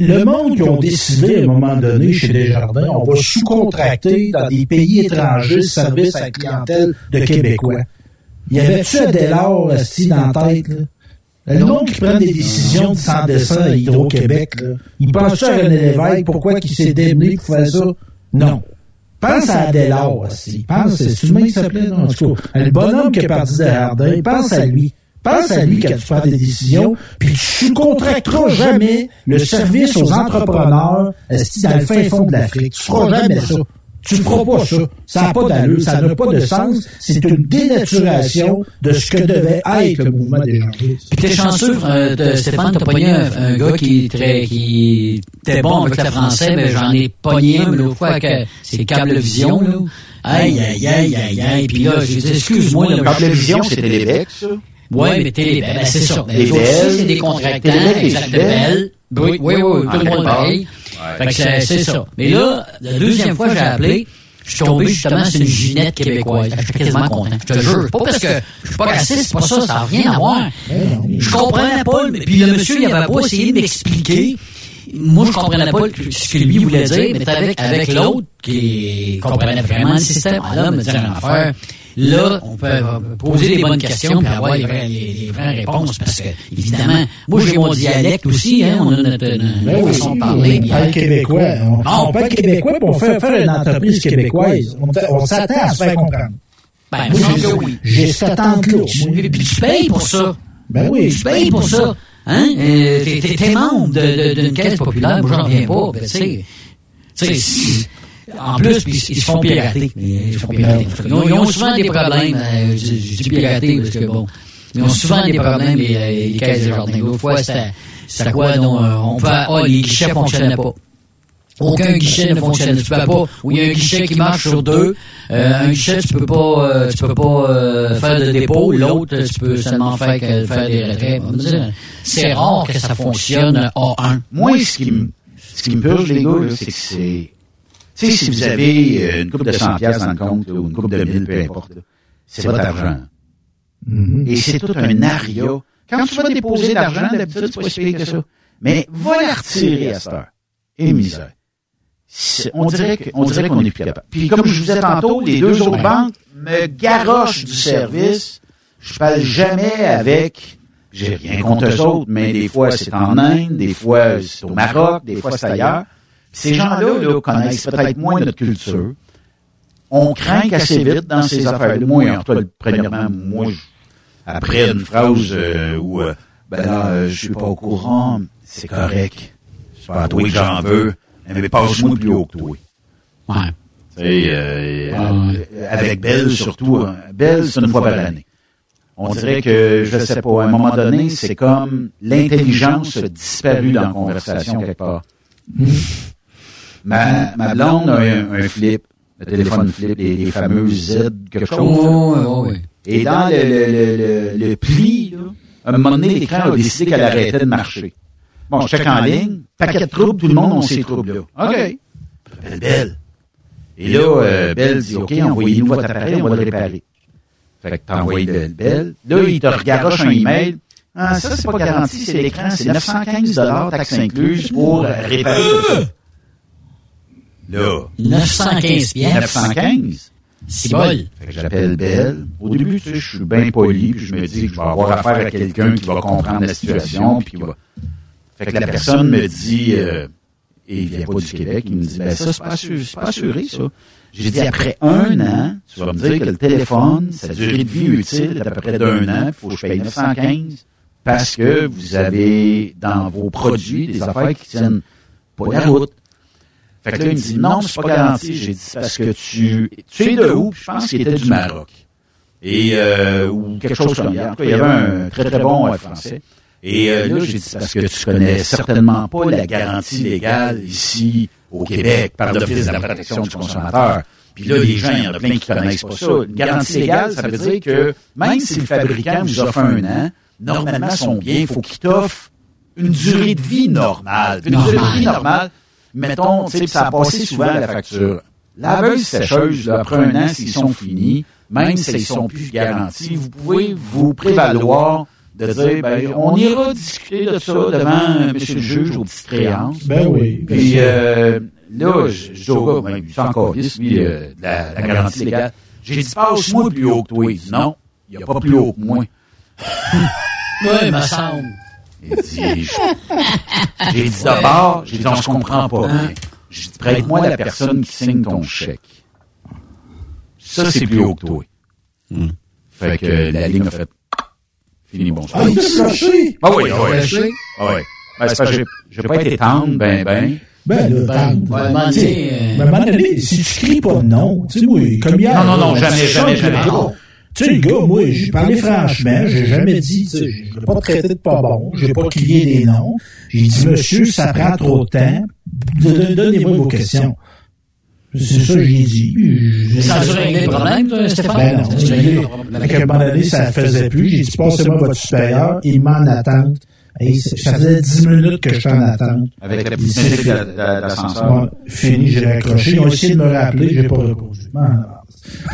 Le monde qui ont décidé à un moment donné chez Desjardins, on va sous-contracter dans des pays étrangers le service à la clientèle de Québécois. Il y avait-tu un Delors dans la tête, là? Le monde qui prend des décisions de sans dessin à Hydro-Québec, il pense à René Lévesque, pourquoi qu'il s'est démené pour faire ça? Non. Pense à Delors, esti. Pense, le mec qui s'appelait? En tout cas, le bonhomme qui est parti de Jardin, pense à lui. Pense à lui quand tu prends des décisions, puis tu ne contracteras jamais le service aux entrepreneurs dans le fin fond de l'Afrique? Tu feras jamais ça. Tu ne feras pas ça. Ça n'a pas d'allure, ça n'a pas de sens. C'est une dénaturation de ce que devait être le mouvement des gens. Puis t'es chanceux, euh, de- Stéphane, t'as pogné un, un gars qui, était bon avec le français, mais j'en ai pogné un, mais l'autre fois, que c'est Cablevision, là. Aïe, aïe, aïe, aïe, aïe. Puis là, j'ai dit, excuse-moi, là, mais- Cablevision, c'était Télébec, ça? Ouais, mais Télé, ben, ben, c'est ça. Les autres c'est des contractants, Télé-Belles, les exact, de Belles. Belles. Oui, oui, oui, tout le monde pareil. Fait que c'est ça. Mais là, la deuxième fois que j'ai appelé, je suis tombé justement sur une ginette québécoise. J'étais quasiment content. Je te jure. Pas parce que je suis pas raciste, c'est pas ça, ça n'a rien à voir. Je comprenais pas, mais puis le monsieur, il avait pas essayé de m'expliquer. Moi, je comprenais pas ce que lui voulait dire, mais avec, avec l'autre qui comprenait vraiment le système. Ah, là, me dire une affaire. Là, on peut poser des bonnes questions puis avoir les vraies, les, les vraies réponses parce que, évidemment, moi, j'ai mon dialecte aussi, hein. On a notre, notre Ben oui, façon de parler. on parle québécois. On, on parle québécois pour fait faire une entreprise québécoise. On, on s'attend à se faire comprendre. Ben, oui. J'ai cette attente-là. Puis tu payes pour ça. Ben oui. Tu payes pour ça. Hein? Euh, t'es- membre d'une caisse populaire, moi j'en reviens pas. Ben, tu sais, tu sais, si- en plus, puis ils se font pirater. Ils se font pirater. Ils ont, ils ont souvent des problèmes. euh, je, je dis pirater parce que bon, ils ont souvent des problèmes les, euh, les caisses de jardin. L'autre fois, c'était quoi? Donc, euh, on peut, ah, les guichets fonctionnaient pas. Aucun guichet ne fonctionne. Tu peux pas. Ou il y a un guichet qui marche sur deux. Euh, un guichet, tu peux pas, euh, tu peux pas euh, faire de dépôt. L'autre, tu peux seulement faire, que- faire des retraits. C'est rare que ça fonctionne A1. Moi, ce qui me, ce qui me purge, les gars, là, c'est que c'est, tu sais, si vous avez euh, une coupe de 100 pièces dans le compte, ou une coupe de 1000, peu importe, c'est votre argent. Et c'est tout un aria. Quand tu vas déposer de l'argent, d'habitude, c'est pas si pire que ça. Mais va la retirer à cette heure. Et misère. On dirait que- on dirait qu'on n'est plus capable. Puis comme je vous disais tantôt, les deux autres banques me garochent du service. Je parle jamais avec, j'ai rien contre eux autres, mais des fois c'est en Inde, des fois c'est au Maroc, des fois c'est ailleurs. Ces gens-là là, connaissent peut-être moins notre culture. On craint assez vite dans ces affaires-là. Moi, en tout cas, premièrement, moi, je- après une phrase euh, où, euh, ben là, euh, je suis pas au courant, c'est correct. C'est pas à toi que j'en veux, mais passe-moi plus haut que toi. Ouais. Euh, euh, avec Belle surtout. hein. Belle, c'est une fois par année. On dirait que, je sais pas, à un moment donné, c'est comme l'intelligence a disparu dans la conversation quelque part. ma, ma blonde a un, un flip, le téléphone flip, les, les fameux Z, quelque chose. Oh, ouais, ouais. Et dans le, le, le, le, pli, là, à un moment donné, l'écran a décidé qu'elle arrêtait de marcher. Bon, je check en ligne, paquet de troubles, tout le monde a ces troubles-là. OK. J'appelle Belle. Et là, euh, Belle dit, OK, envoyez-nous votre appareil, on va le réparer. Fait que t'as envoyé le Belle. Là, il te regaroche un email. Ah, ça, c'est pas garanti, c'est l'écran, c'est 915 taxes incluses pour réparer. Là. 915 pièces. 915. C'est bol. Fait que j'appelle Belle. Au début, tu sais, je suis bien poli, puis je me dis que je vais avoir affaire à quelqu'un qui va comprendre la situation, puis qui va... Fait que la personne me dit, euh, et il vient pas du Québec, il me dit, ben ça, c'est pas, assuré, c'est pas assuré, ça. J'ai dit, après un an, tu vas me dire que le téléphone, sa durée de vie utile est à peu près d'un an, il faut que je paye 915, parce que vous avez dans vos produits des affaires qui tiennent pas la route. Fait que là, il me dit, non, c'est pas garanti. J'ai dit, parce que tu, tu es de où? Puis Je pense qu'il était du Maroc. Et, euh, ou quelque chose comme ça. Il y avait un très, très bon euh, français. Et euh, là, j'ai dit, parce que tu connais certainement pas la garantie légale ici au Québec par l'Office de la protection du consommateur. Puis là, les gens, il y en a plein qui connaissent pas ça. Une garantie légale, ça veut dire que même si le fabricant vous offre un an, normalement, son bien, il faut qu'il t'offre une durée de vie normale. Une durée de vie normale, mettons, tu sais, ça a passé souvent à la facture. Laveuse, sécheuse, là, après un an, s'ils sont finis, même s'ils sont plus garantis, vous pouvez vous prévaloir de dire, ben, on ira discuter de ça devant monsieur le juge aux petites créances. Ben oui. Puis euh, là, je je dis au gars, ben, il s'en calisse, lui, euh, de la, la garantie légale. J'ai dit, passe-moi plus haut que toi. Il dit, non, il n'y a pas plus haut que moi. Ouais, me semble. Il dit, je- j'ai dit d'abord, j'ai dit, on se comprend pas. J'ai dit, prête-moi la personne qui signe ton chèque. Ça, c'est plus haut que toi. Fait que euh, la ligne a fait, fini, bonsoir. Ah, il t'a flashé? Ah oui, ah oui. Ah oui. Ben, c'est parce que j'ai- j'ai pas été tendre, ben, ben. Ben, là, Ben, ben, ouais, ben, tu sais, euh, ben, à un moment donné, si tu cries pas non, tu sais, moi, comme hier. Non, non, non, jamais, je jamais, jamais. Tu sais, le gars, moi, j'ai parlé franchement, j'ai jamais dit, tu sais, je l'ai pas traité de pas bon, j'ai pas crié des noms. J'ai dit, monsieur, ça prend trop de temps, Don- donnez-moi vos questions. C'est ça que j'ai dit. Je- Ça a réglé le problème, toi, Stéphane? Ben non, Ça a j'ai réglé dit, qu'à un moment donné, ça ne faisait plus. J'ai dit, passez-moi votre supérieur, il m'en attente. Et ça faisait 10 minutes que je suis en attente. Avec la Il petite de-. Bon, fini, j'ai raccroché. Ils ont essayé de me rappeler, j'ai pas répondu.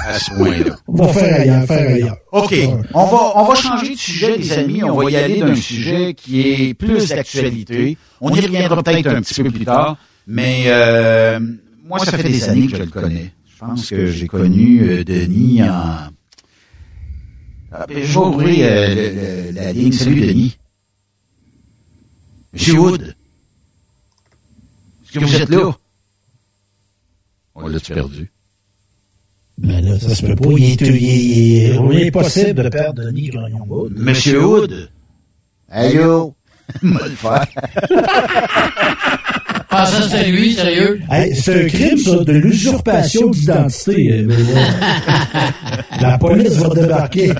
À ce point-là. On va faire ailleurs, faire ailleurs. OK. On va, on va changer de sujet, les amis. On va y aller d'un sujet qui est plus d'actualité. On y reviendra peut-être un petit peu plus tard. Mais euh, moi, ça fait des années que je le connais. Je pense que j'ai connu euh, Denis en... Ah, ben, Je vais ouvrir euh, le- le- la ligne. Salut, Denis. Monsieur Wood. Est-ce que vous êtes là? On l'a perdu? Mais là, ça se peut pas. Il est, il est, il est impossible de perdre Denis Grognon. Monsieur Wood. Allô? M'a le faire. Ah, ça, c'est lui, sérieux? Hey, c'est un crime, ça, de l'usurpation d'identité. euh, ouais. La police va débarquer. Non,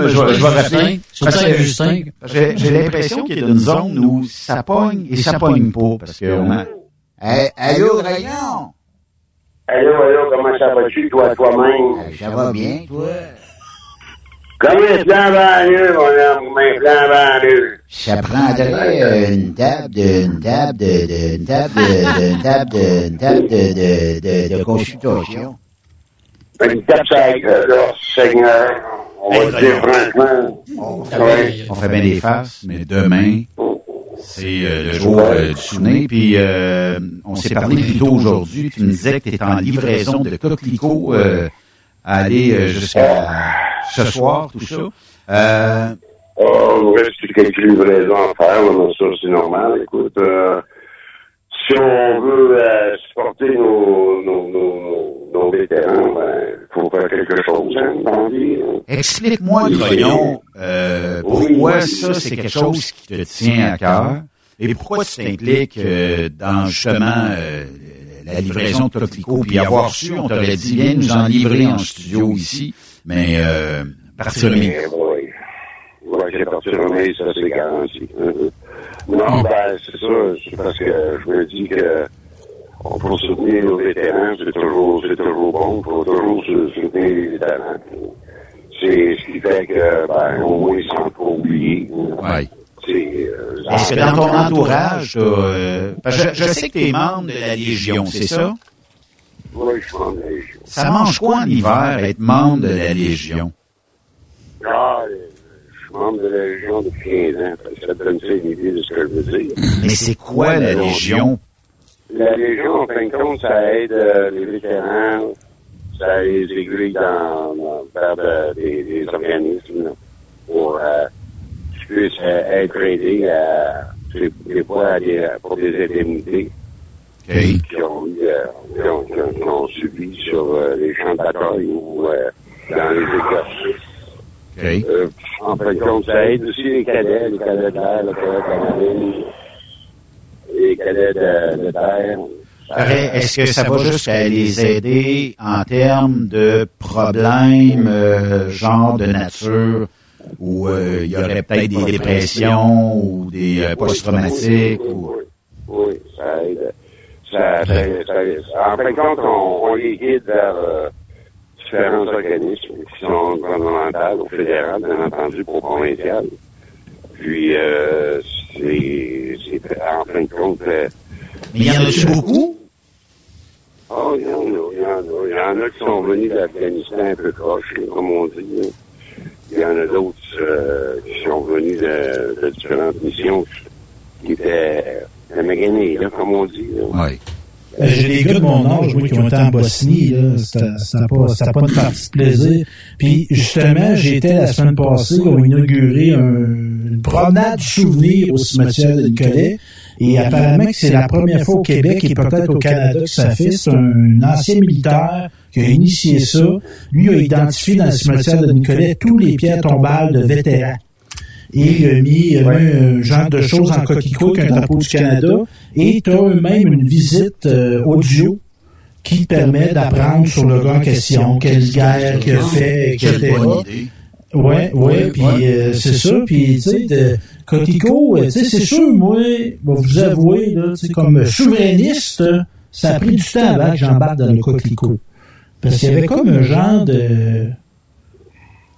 mais je vais, je vais rappeler. Saint-Justin. J'ai j'ai l'impression qu'il y a une zone où ça pogne et ça pogne pas. Parce que on. Hey, allô, Rayon? Allô, allô, comment ça va-tu, toi, toi-même? Ça va bien, toi? Comment est plan banlieue, mon homme? Comment plan banlieue? Ça prendrait une table de, une table de, de- une table de, de- une table de, une table de, de, de, de consultation. Une tape sur la gueule, là, Seigneur. On va dire franchement. On fait bien des faces, mais demain, c'est euh, le jour euh, du souvenir. Puis euh, on s'est parlé plus tôt aujourd'hui. Tu me disais que tu étais en livraison de coquelicots à aller jusqu'à ce soir, tout ça. Euh, Oh, il reste quelques livraisons à faire, mais ça, c'est normal. Écoute, si on veut supporter nos, nos, nos, nos vétérans, ben, faut faire quelque chose, hein, dans la vie. hein. Explique-moi, Grognon, euh, pourquoi ça, c'est quelque chose qui te tient à cœur? Et pourquoi tu t'impliques euh, dans justement euh, la livraison de coquelicots, puis avoir su, on t'aurait dit, viens nous en livrer en studio ici, mais euh, partir le Eh, oui. Ouais, j'ai parti remis, ça c'est garanti. Mhm. Non, ben, c'est ça, c'est parce que je me dis que on peut soutenir nos vétérans, c'est toujours, c'est toujours bon, il faut toujours sou- soutenir les vétérans. C'est ce qui fait que, ben, au moins, ils sont pas oubliés. C'est, euh, Est-ce que dans ton entourage, euh, parce que je, je sais que tu es membre de la Légion, c'est ça? Oui, je suis membre de la Légion. Ça mange quoi en hiver, être membre de la Légion? Ah, euh, je suis membre de la Légion depuis 15 ans, ça donne ça une idée de ce que je veux dire. Mais c'est quoi la Légion? La Légion, en fin de compte, ça aide euh, les vétérans, ça les aiguille dans, dans vers de- des, des organismes pour euh, qu'ils puissent euh, être aidés à, des, des fois à des, pour des indemnités qui, ont, eu, euh, qui, ont, qui ont- qui ont subi sur euh, les champs de bataille ou euh, dans les exercices. Euh, en fin de compte, ça aide aussi les cadets, les cadets de l'air, les cadets de la marine, les cadets de, de terre. Pareil, Est-ce que ça va jusqu'à les aider en termes de problèmes, euh, genre de nature, où euh, il y aurait peut-être des dépressions ou des euh, post-traumatiques? Ou... Oui, ça aide. Ça, ça, ça- en fin de compte, on, on les guide vers différents organismes qui sont gouvernementaux ou fédéraux, bien entendu, pour provincial. Puis, euh, c'est, c'est en fin de compte... euh, Mais il y en a-tu beaucoup? Oh, il y en a, il y en a. Il y en a qui sont venus d'Afghanistan un peu croches, comme on dit. là. Il y en a d'autres euh, qui sont venus de, de différentes missions qui étaient euh, maganés, là, comme on dit. là. Euh, J'ai des gars de mon âge, moi, qui ont été en Bosnie, là. C'était c'était pas, c'était pas une partie de plaisir. Puis, justement, j'étais la semaine passée, ils ont inauguré un- une promenade souvenir au cimetière de Nicolet. Et apparemment que c'est la première fois au Québec et peut-être au Canada que ça fait. C'est un ancien militaire qui a initié ça. Lui a identifié dans le cimetière de Nicolet tous les pierres tombales de vétérans et il a mis un genre de choses en coquelicot qu'un drapeau du Canada et tu as même une visite euh, audio qui te permet d'apprendre sur le gars en question, quelle guerre qu'il a fait, etc. Ouais, ouais, puis euh, c'est ça, puis tu sais, de Cotico, tu sais, c'est sûr, moi, vais vous avouer, là, tu sais, comme souverainiste, euh, ça a pris du temps avant que j'embarque dans le Coquelicot. Parce qu'il y avait comme un genre de...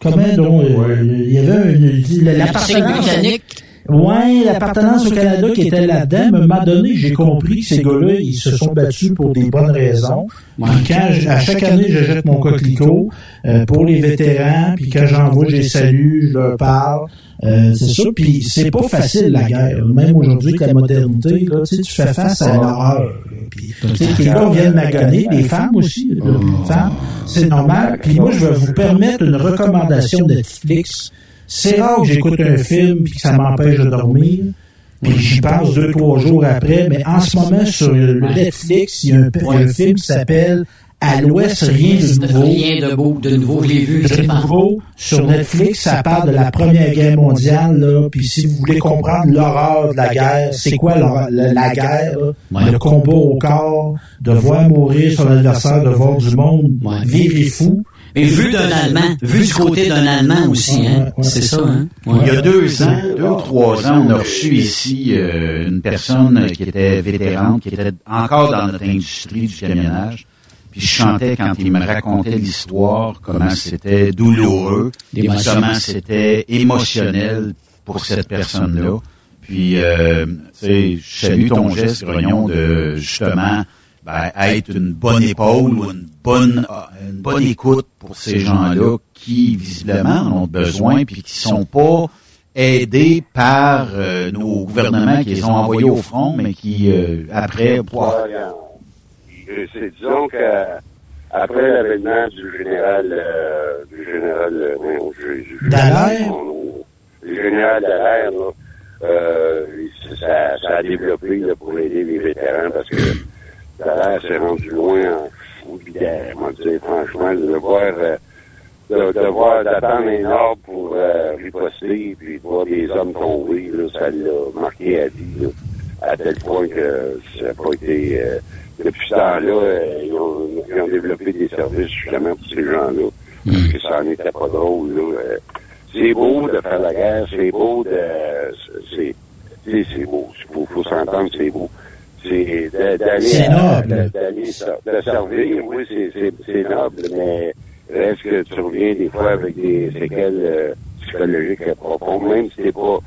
Comment donc, euh, il y avait une, la- l'appartenance... britannique. Ouais, l'appartenance au Canada qui était là-dedans. À un moment donné, j'ai compris que ces gars-là, ils se sont battus pour des bonnes raisons. Puis quand, je- à chaque année, je jette mon coquelicot euh, pour les vétérans. Puis quand j'en vois, je les salue, je leur parle. Euh, c'est ça. Puis c'est pas facile, la guerre. Même aujourd'hui, avec la modernité, là, tu fais face à l'horreur. Puis, les gars viennent magonner, les femmes aussi. là, les femmes, c'est normal. Puis moi, je vais vous permettre une recommandation de Netflix. C'est rare que j'écoute un film puis que ça m'empêche de dormir. Puis j'y pense deux, trois jours après. Mais en ce moment, sur le Netflix, il y a un, film qui s'appelle À l'ouest, rien de nouveau. Rien de beau, de nouveau, je l'ai vu. De nouveau, sur Netflix, ça parle de la Première Guerre mondiale, là. Puis si vous voulez comprendre l'horreur de la guerre, c'est quoi la, la guerre, là? Ouais. le combat au corps, de voir mourir son adversaire, de voir du monde virer fou. Et vu d'un Allemand, vu du côté d'un Allemand aussi, hein. C'est ça, hein. Ouais. Il y a deux ans, deux ou trois ans, on a reçu ici euh, une personne qui était vétérante, qui était encore dans notre industrie du camionnage. Puis je chantais quand il me racontait l'histoire, comment c'était douloureux, comment c'était émotionnel pour cette personne-là. Puis, euh, tu sais, je salue ton geste, Grognon, de justement ben, être une bonne épaule ou une bonne, euh, une bonne écoute pour ces gens-là qui, visiblement, en ont besoin puis qui sont pas aidés par euh, nos gouvernements qui les ont envoyés au front, mais qui, euh, après, pouvoir- c'est disons que après l'avènement du général euh, du général euh, non, je- Dallaire? le général Dallaire, là, euh, ça, ça a développé là, pour aider les vétérans parce que Dallaire s'est rendu loin en fou comment dire, franchement, de voir euh, de, de voir d'attendre un pour euh, riposter puis de voir des hommes tomber, là, ça l'a marqué à vie, là, à tel point que ça n'a pas été euh, depuis ce temps-là, euh, ils, ont, ils ont développé des services justement pour ces gens-là. Parce que ça n'en était pas drôle. Là. Euh, C'est beau de faire la guerre, c'est beau de. C'est c'est- c'est beau. Il faut, faut s'entendre, c'est beau. C'est d'a- d'aller. Noble. De servir, oui, c'est- noble, mais reste que tu reviens des fois avec des séquelles euh, psychologiques profondes, même si t'es pas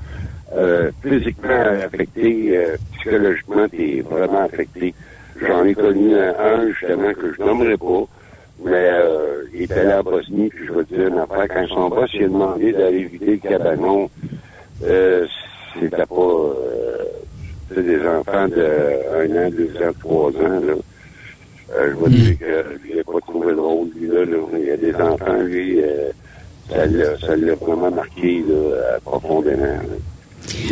euh, physiquement affecté, euh, psychologiquement, t'es vraiment affecté. J'en ai connu un, justement, que je nommerai pas, mais euh, il était là à Bosnie, puis je veux dire, une affaire, quand son boss il a demandé d'aller vider le cabanon, euh, c'était pas euh, des enfants de un an, deux ans, trois ans, là. Euh, je veux dire que il n'a pas trouvé drôle, lui, là, là. Il y a des enfants, lui, euh, ça l'a vraiment marqué, là, profondément, là.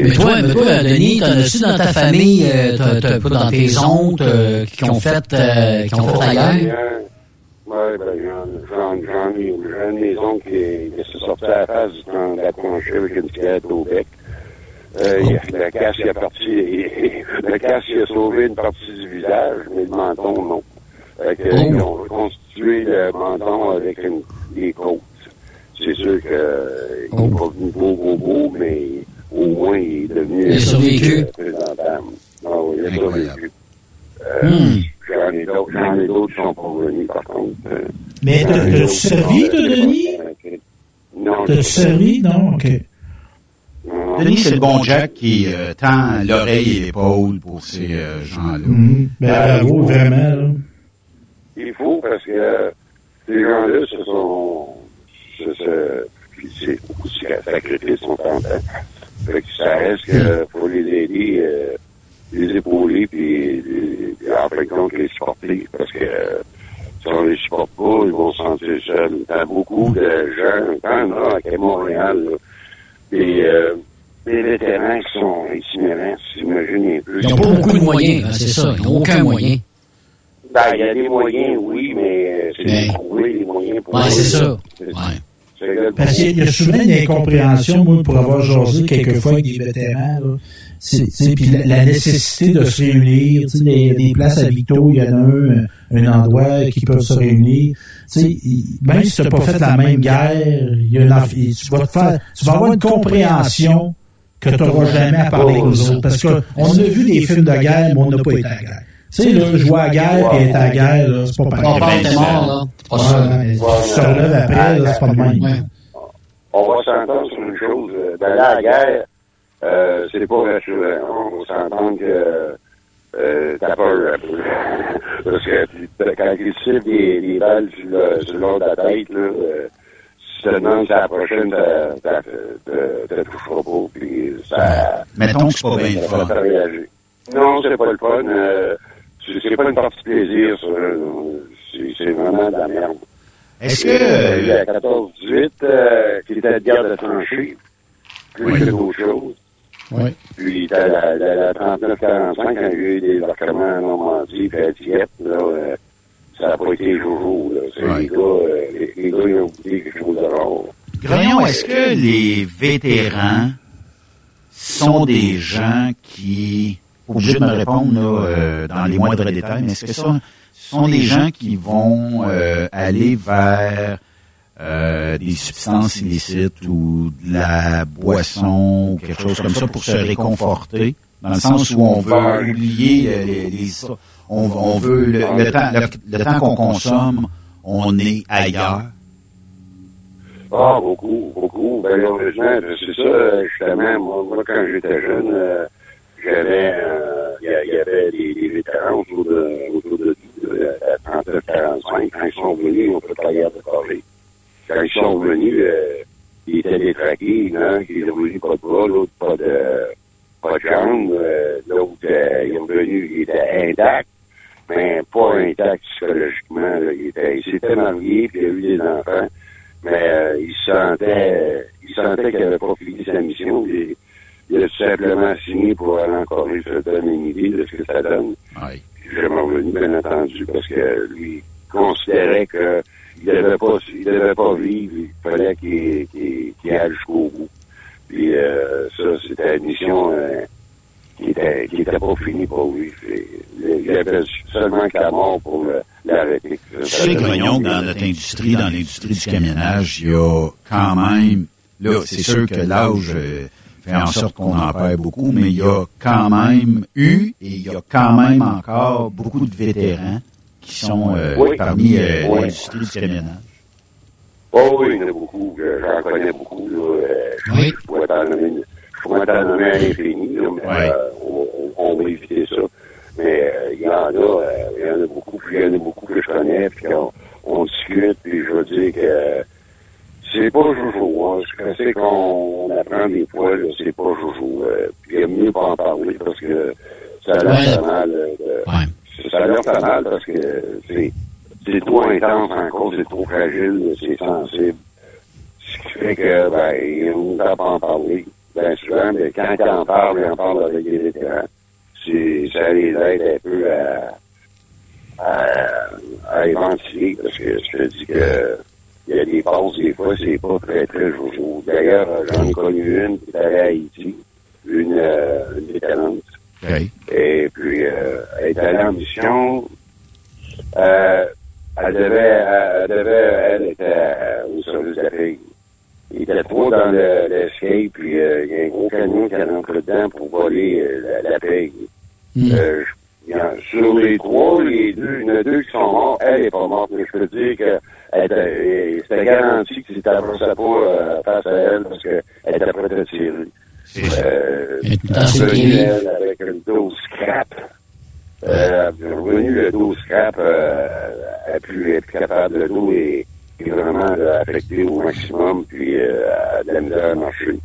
Mais toi, mais toi, Denis, t'en as-tu dans ta famille, euh, t'as, t'as pas dans tes oncles euh, qui ont fait, euh, qui ont fait la guerre? Oui, ben, j'en, j'en, j'en ai, un oncles qui, qui s'est sorti à la face du temps de la avec une cigarette au bec. Euh, il a- le casse, il a parti, le casse, il a sauvé une partie du visage, mais le menton, non. Fait que, Oh. Ils ont reconstitué le menton avec une, des côtes. C'est sûr que, euh, il n'est pas venu beau, beau, beau, mais au moins, il est devenu Il a survécu. euh, présentable. Ah oui, il a survécu. Euh, Hmm. J'en ai d'autres, j'en ai d'autres qui sont pas venus, par contre. Euh, Mais t'as- qui servi, toi, Denis? Non. T'as-tu servi? Non? OK. Denis, c'est le bon Jack qui euh, tend l'oreille et l'épaule pour ces euh, gens-là. Mhm. Ben, bravo, vraiment, là. Il faut parce que euh, ces gens-là, ce sont. ce- ce- puis c'est aussi un sacrifice, on s'entend. Fait que ça reste que faut les aider, euh, les épauler, puis les- en fin de compte, les supporter. Parce que euh, si on les supporte pas, ils vont se sentir seuls. T'as beaucoup de gens, tant là, à Montréal, là, des, euh, des vétérans qui sont itinérants, s'imaginer plus. Ils n'ont pas beaucoup de moyens, hein, c'est ça. Ils n'ont aucun moyen. Ben, il y a des moyens, oui, mais euh, c'est de trouver les moyens pour... Ouais, c'est ça. Le Parce qu'il y a souvent une incompréhension, moi, pour avoir jasé quelquefois avec des vétérans, là. C'est, puis la, la nécessité de se réunir, tu sais, des, des places à Victo, il y en a un, un endroit qui peuvent se réunir. Tu sais, même si tu n'as pas fait la même guerre, il y a une, aff- tu vas te faire, tu vas avoir une compréhension que tu n'auras jamais à parler aux autres. Parce qu'on a vu des films de guerre, mais on n'a pas été à la guerre. Tu sais, là, jouer à la guerre et être à la guerre, là, c'est pas pareil. On parle, t'es mort, là. C'est pas ça. Ouais, tu te relèves après, là, c'est pas de même. On va s'entendre sur une chose. euh, D'aller à la guerre, euh, c'est pas rassurant. On va s'entendre que euh, t'as peur un peu. Parce que quand ils tirent des, des balles sur le, sur le long de la tête, là, euh, si tu te demandes si la prochaine t'as- touchera pas, puis ça... Mettons que c'est pas bien le fun. Non, c'est pas le fun. Euh, c'est pas une partie de plaisir, ça. C'est vraiment de la merde. Est-ce Et, euh, que... il y a 14-18, euh, qui était de guerre de tranchée, plus que d'autres choses. Oui. Puis t'as la, la, la 39-45, quand il y a eu des embarquements en Normandie, puis à Dieppe, là, euh, ça n'a pas été joujou. Là. C'est Les gars, euh, les, les gars, ils ont goûté quelque chose de rare. Grognon, est-ce que les vétérans sont des gens qui, obligés de me répondre là, euh, dans les moindres détails, mais est-ce que ça sont des gens qui vont euh, aller vers euh, des substances illicites ou de la boisson ou quelque chose comme ça pour se réconforter, dans le sens où on veut oublier les, on, veut le, temps, le, temps qu'on consomme, on est ailleurs. Ah, beaucoup, beaucoup. Ben, heureusement, c'est ça, justement, moi, quand j'étais jeune, euh, j'avais, euh, il y, avait des, vétérans autour de, autour de, de, 39, 45. Quand ils sont venus, on peut pas y parler. Quand ils sont venus, euh, ils étaient détraqués, hein, qui ont venu pas de bras, l'autre pas de, pas de jambes, euh, l'autre, euh, ils sont venus, ils étaient intacts, mais pas intacts psychologiquement, là. Ils étaient, ils s'étaient mariés, puis il y a eu des enfants mais euh, il sentait il sentait qu'il n'avait pas fini sa mission. Il, il a tout simplement signé pour aller encore lui se donner une idée de ce que ça donne. Je m'en revenu, bien entendu, parce que lui considérait que il devait pas il devait pas vivre, il fallait qu'il qu'il qu'il aille jusqu'au bout. Puis euh, ça, c'était une mission euh, qui était qui était pas finie pour lui. Il y avait seulement que la mort pour l'arrêter. Tu sais, Grognon, dans notre industrie, dans l'industrie du camionnage, il y a quand même, là, c'est sûr que l'âge euh, fait en sorte qu'on en perd beaucoup, mais il y a quand même eu et il y a quand même encore beaucoup de vétérans qui sont euh, Oui. parmi euh, Oui. l'industrie du camionnage. Oh oui, il y en a beaucoup. Je- J'en connais beaucoup. Là. Euh, je- pourrais t'en nommer, nommer à l'infini, mais euh, on, va éviter ça. Mais euh, il y en a, euh, il y en a beaucoup, puis il y en a beaucoup que je connais, puis on, on discute, puis je veux dire que euh, c'est pas joujou. Hein. Je sais qu'on on apprend des fois, c'est pas joujou. Euh, puis il y a mieux pas en parler parce que ça a l'air Ouais. mal. euh, Ça l'air pas mal parce que c'est trop intense encore, c'est trop fragile, c'est sensible. Ce qui fait que, ben, il ne pas en parler, bien souvent, mais quand il en parle, il en parle avec les vétérans. Ça les aide un peu à, à, à ventiler, parce que je te dis que il y a des passes, des fois, c'est pas très, très joujou. D'ailleurs, j'en ai connu une qui allée à Haïti, une, euh. Et puis, euh, elle est allée en mission. Euh, elle devait, elle devait, elle était euh, au service de la paix. Il était trop dans le- l'escape, puis euh, il y a un gros camion qui est rentré dedans pour voler euh, la, la paix. Euh, y en- sur les trois, les deux, il y en a deux qui sont morts. Elle n'est pas morte, mais je peux dire que elle euh, c'était garanti que si tu pas euh, face à elle parce qu'elle était prête à tirer. Euh, elle, avec une dose scrap. Euh, le dos scrap, euh, elle plus, est plus capable, le dos est, est vraiment là, affecté au maximum, puis euh, de la misère à marcher.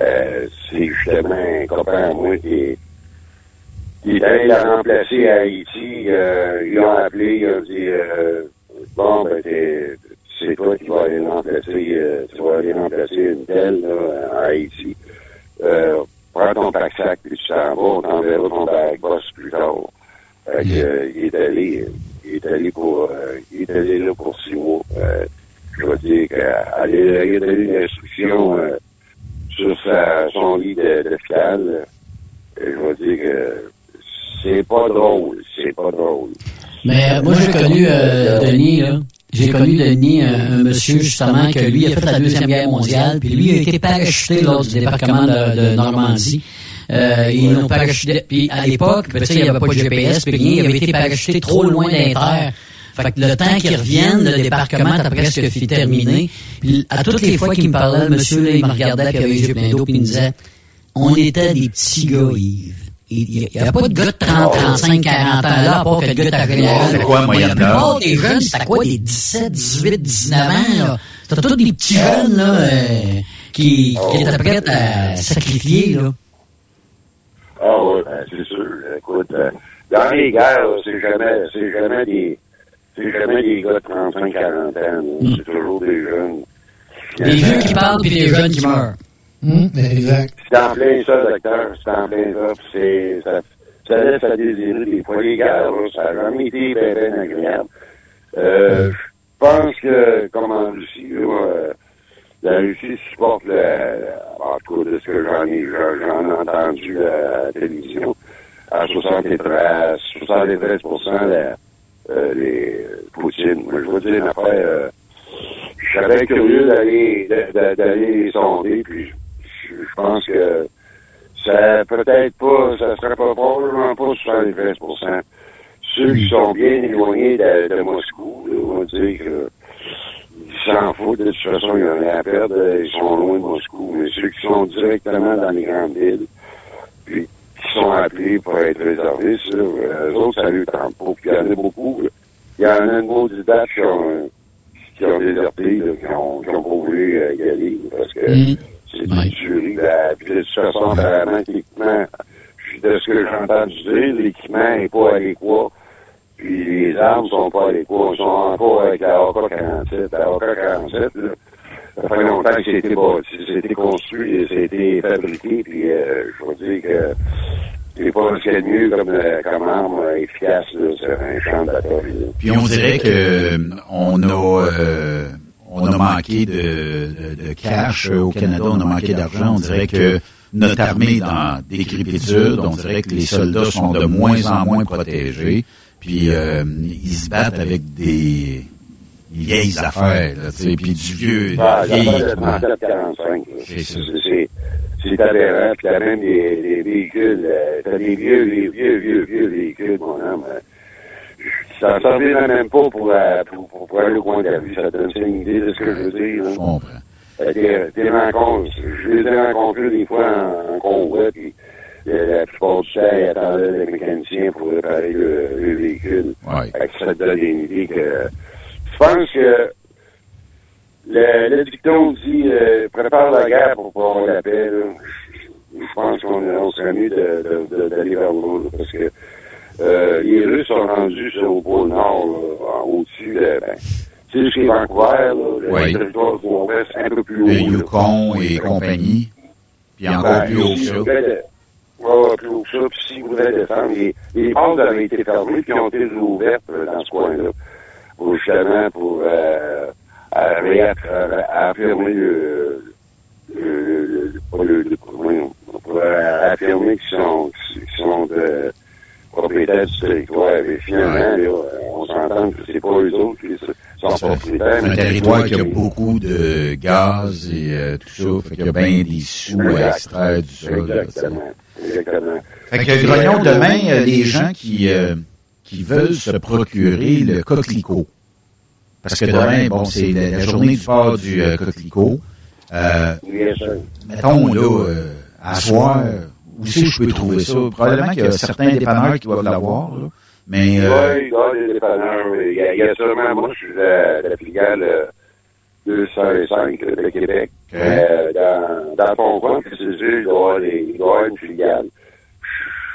Euh, c'est justement un copain à moi qui est, qui est allé la remplacer à Haïti. Euh, ils l'ont appelé, ils ont dit euh, Bon, ben, c'est toi qui vas aller remplacer, euh, tu vas aller remplacer une telle là, à Haïti. Euh, prends ton pack-sac, puis tu t'en vas, on t'enverra ton back boss plus tard. Fait que, euh, il est allé, il est allé pour, euh, il est allé là pour six mois. Euh, je vais dire qu'il a donné une instruction euh, sur sa, son lit de- d'hôpital. Euh, je vais dire que c'est pas drôle, c'est pas drôle. Mais euh, moi, j'ai connu euh, Denis, là. J'ai connu Denis, un, un monsieur, justement, que lui a fait la Deuxième Guerre mondiale, puis lui a été parachuté lors du débarquement de, de Normandie. Euh, ils l'ont parachuté, puis à l'époque, ben, tu sais, il n'y avait pas de GPS, puis rien, il avait été parachuté trop loin terres. Fait que le temps qu'il revienne, le débarquement était presque fini terminé. Puis à toutes les fois qu'il me parlait, le monsieur, là, il me regardait, puis il avait les yeux pleins d'eau, puis il me disait, on était des petits gars, Yves. Il n'y avait pas de gars de 30, 35, 40 ans là, à part que le gars t'avait C'est quoi moyenne La plupart des jeunes, c'était quoi, des 17, 18, 19 ans, là? C'était tous des petits jeunes, là, euh, qui, qui étaient prêts à sacrifier, là. Ah oui, ben, c'est sûr. Écoute, euh, dans les guerres, c'est jamais, c'est jamais des, c'est jamais des gars de 35, 40 ans. là. C'est toujours des jeunes. Des vieux qui parlent puis des jeunes qui meurent. Exact. C'est en plein ça, docteur. C'est en plein ça. puis C'est, ça, ça laisse à désirer des fois. Les là, ça n'a jamais été bien, bien agréable. Euh, je pense que, comme en Russie, là, euh, la Russie supporte le, en tout cas, de ce que j'en ai, j'en j'en ai entendu à la télévision, à 73, à 73 la, euh, les Poutine. Moi, je veux dire une affaire, euh, je serais curieux d'aller d'a- d'a- d'aller les sonder, puis je, pense que ça peut-être pas, ça serait pas probablement pas 73% Ceux qui sont bien éloignés de, de Moscou, on va dire que ils s'en foutent, de toute façon, ils n'ont rien à perdre, ils sont loin de Moscou, mais ceux qui sont directement dans les grandes villes, puis qui sont appelés pour être réservistes, là, eux autres, ça lui tente pas. Il y en a beaucoup, il y en a une maudite date qui ont, qui ont déserté, ont, qui ont pas voulu euh, y aller, parce que Mm. C'est une tuerie, là. Puis de toute façon, apparemment, l'équipement, de ce que j'ai entendu dire, l'équipement n'est pas adéquat. Puis les armes sont pas adéquates. Ils sont encore avec la AK-47. La AK-47, là, ça fait longtemps que c'est été construit été fabriqué. Puis euh, je veux dire que c'est pas ce qu'il y a de mieux comme, euh, comme arme euh, efficace là, sur un champ de bataille. Puis on dirait que euh, on a euh, on a manqué de, de, de cash euh, au Canada, on a manqué d'argent. On dirait que notre armée dans décrépitude, on dirait que les soldats sont de moins en moins protégés. Puis euh, ils se battent avec des vieilles affaires, là, tu sais, puis du vieux, Ah, vieilles l'affaire de équipements. 37-45, C'est aberrant. Puis t'as même des, des véhicules, euh, t'as des vieux, des vieux, vieux, vieux véhicules, mon homme. Ça ne servirait même pas pour, euh, pour, pour, pour aller au coin de la rue. Ça donne une idée de ce que je veux dire. là. Je comprends. Euh, des, des rencontres. Je les ai rencontrés des fois en, en convoi, puis euh, la plupart du temps, ils attendaient les mécaniciens pour réparer le, le véhicule. Ouais. Ça te donne une idée que... Je pense que le, le dicton dit euh, prépare la guerre pour pouvoir la paix. là. Je je pense qu'on on serait mieux d'aller vers là, parce que euh, les Russes sont rendus sur au pôle Nord, au-dessus, de, ben, tu sais, chez Vancouver, là, le territoire du un peu plus haut. Le. Yukon et compagnie. Puis encore Ben, plus haut que ça. Ouais, plus haut que ça. Puis s'ils voudraient descendre, les, les portes avaient été fermées puis ont été ouvertes euh, dans ce coin-là. Pour justement, pour euh, à, affirmer le, le, le, le, le- voyons, pour euh, affirmer qu'ils sont, qu'ils sont de propriétaires du territoire. Et finalement, là, on s'entend que c'est pas eux autres qui sont propriétaires. C'est un territoire qui a beaucoup de gaz et euh, tout ça. Fait qu'il y a bien des sous à extraire du sol. là. Exactement. Exactement. Fait que Grognon, demain, euh, les gens qui, euh, qui veulent se procurer le coquelicot. Parce que demain, bon, c'est la, la journée du port du euh, coquelicot. Euh, sûr. mettons, là, euh, à soir, où c'est que je peux trouver ça? Probablement qu'il y a certains dépanneurs qui doivent l'avoir. Mais, euh, Oui, il y a des dépanneurs. Il y a, il y a sûrement, moi, je suis la filiale euh, 205 de Québec. Ok. Euh, dans, dans c'est sûr, il doit y avoir des- il doit y avoir une filiale.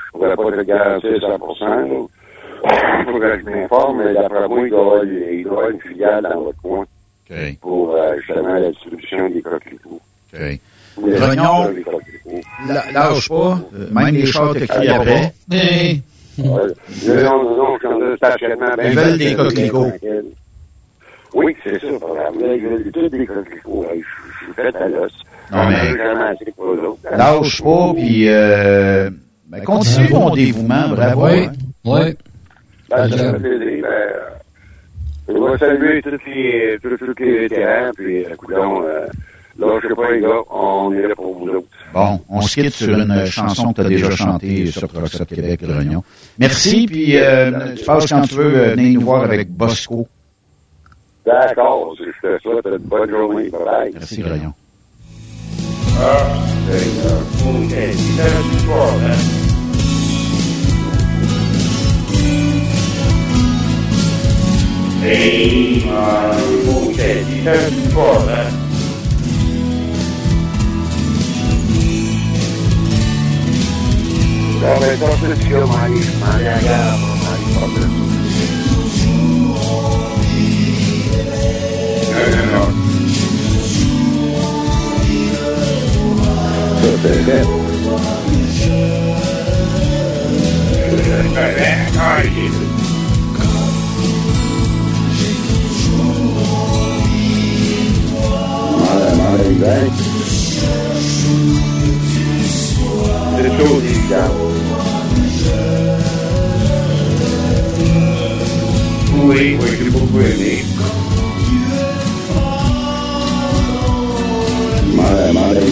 Je pourrais pas te garantir 100 là. Il faudrait que je m'informe, mais d'après moi, il doit, y avoir, il doit y avoir une filiale dans votre coin pour euh, justement la distribution des coquelicots. OK. Les Lâche pas. Euh, Même les chars te crient après. Hey. Je Ils veulent des coquelicots. Oui, c'est ça, ils veulent tous des coquelicots. Je je suis fait à l'os. Non, mais- On a jamais assez pour eux autres. Lâche pas, puis euh, ben, continue ton dévouement, bravo. Oui, hein. oui. Ben, ça fait plaisir. Ben, je vais saluer tous les, tous, tous les vétérans, puis, euh, coudonc, euh, là, je sais pas, les gars, on est là pour vous autres. Bon, on se quitte sur une chanson que tu as déjà chantée sur Rockstar Québec, Grognon. Merci, puis euh, tu passes quand tu veux euh, venir nous voir avec Bosco. D'accord, je te souhaite une bonne journée. Bye bye. Merci, Grognon. Ah, c'est, euh, ok, c'est un Dawaj to wszystko malisz, Maria Gabo, Maria Mare, mare, dai. Gesù, diciamo. Pas plus. Non, non, non.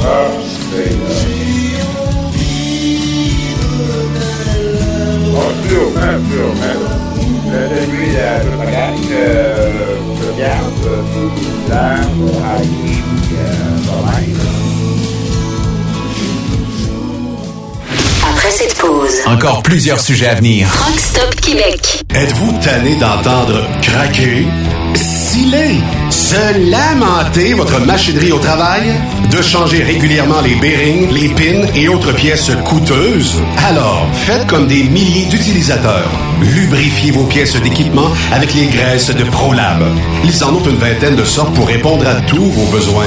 Ça, c'est fait. Je- je- je- je- exact. C'est chaud, évidemment. Après cette pause, Encore plusieurs sujets à venir. Rock Stop Québec. Êtes-vous tanné d'entendre craquer, siler, se lamenter votre machinerie au travail? De changer régulièrement les bearings, les pins et autres pièces coûteuses? Alors, faites comme des milliers d'utilisateurs. Lubrifiez vos pièces d'équipement avec les graisses de ProLab. Ils en ont une vingtaine de sortes pour répondre à tous vos besoins.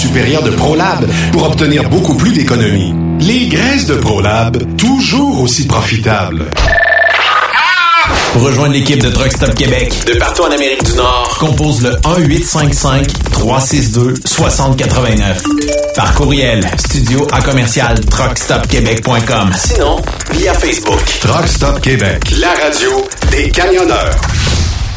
supérieure de ProLab pour obtenir beaucoup plus d'économies. Les graisses de ProLab, toujours aussi profitables. Pour rejoindre l'équipe de Truck Stop Québec, de partout en Amérique du Nord, compose le 1-855-362-6089. Par courriel, studio à commercial truckstopquebec.com. Sinon, via Facebook. Truck Stop Québec, la radio des camionneurs.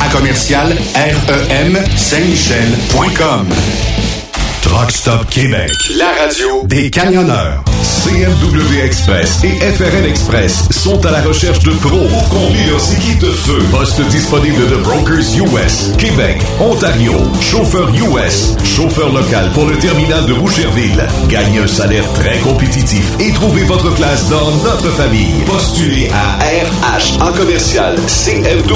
à commercial REM Saint-Michel.com. Truck Stop Québec, La radio des camionneurs. CMW Express et FRL Express sont à la recherche de pros pour conduire leurs équipes de feu. Poste disponible de Brokers US, Québec, Ontario, chauffeur US, chauffeur local pour le terminal de Boucherville. Gagnez un salaire très compétitif et trouvez votre place dans notre famille. Postulez à RH en commercial CMWEXP.com.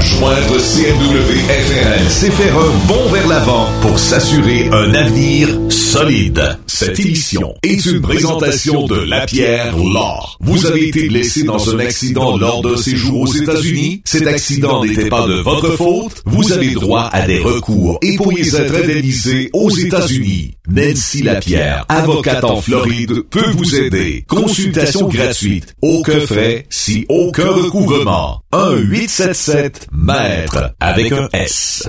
Joindre CMW FRL, c'est faire un bond vers l'avant pour s'assurer un avenir solide. Cette émission est une présentation de La Pierre Law. Vous avez été blessé dans un accident lors d'un séjour aux États-Unis? Cet accident n'était pas de votre faute? Vous avez droit à des recours et pourriez être indemnisé aux États-Unis. Nancy Lapierre, avocate en Floride, peut vous aider. Consultation gratuite. Aucun frais, si aucun recouvrement. 1-877-MAître avec un S.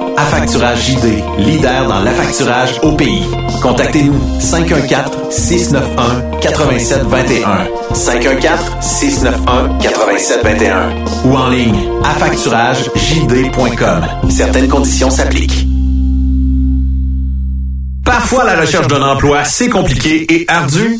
Affacturage JD, leader dans l'affacturage au pays. Contactez-nous 514-691-8721. 514-691-8721. Ou en ligne, affacturagejd.com. Certaines conditions s'appliquent. Parfois, la recherche d'un emploi, c'est compliqué et ardu.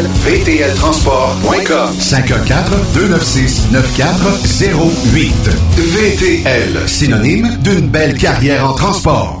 VTLtransport.com 514-296-9408. VTL, synonyme d'une belle carrière en transport.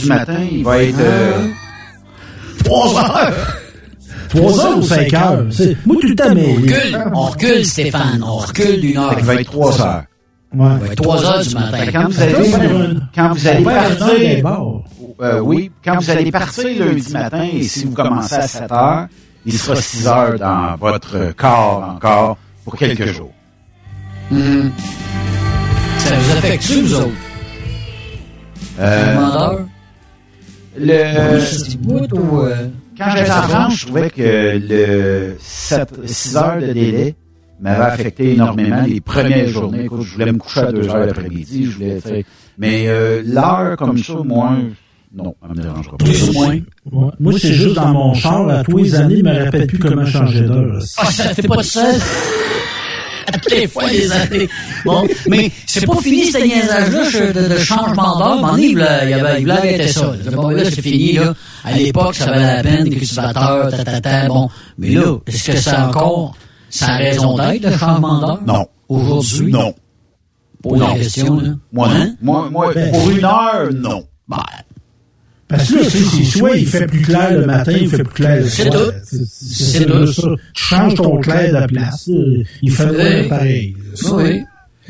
Du matin, il va être... euh, 3 heures! 3 heures ou 5 heures? C'est- Moi, tout le temps, mais. On recule, on recule, Stéphane. On recule d'une heure. Il va être 3 heures. Ouais. Il va être 3 heures du matin. Quand vous allez, quand vous allez partir, euh, oui, quand vous allez partir lundi matin et si vous commencez à 7 heures, il sera 6 heures dans votre corps encore pour quelques jours. Mhm. Ça vous affecte-tu, vous autres? Euh? Le, bout ou... euh, quand j'étais enfant, je trouvais que le 6 heures de délai m'avait affecté énormément les premières journées. Écoute, je voulais me coucher à 2 heures l'après-midi, je voulais, tu sais, mais euh, l'heure comme ça, moi, non, ça me dérangera pas. moins. Ouais. Moi, c'est juste dans mon char, à tous les années, il me rappelle plus comment changer d'heure. Ah, ça fait pas de seul. À toutes les fois, les années. Bon, mais c'est pas fini, ce niaisage-là je- de, de changement d'heure. Donné, il avait, il voulait arrêter ça. Bon, là, c'est fini, là. À l'époque, ça valait la peine, des cultivateurs, ta, ta, ta. Bon. Mais là, est-ce que c'est encore sa raison d'être, le changement d'heure? Non. Aujourd'hui? Non. Pose la question, là. Moi, Hein? non. Moi, moi, Ben, pour une heure, non. Ben, Parce que là, c'est soit il fait plus clair le matin, il fait plus clair le soir. C'est- tout. ça. Tu changes ton clair de place. là. Il fait Oui. pareil. oui.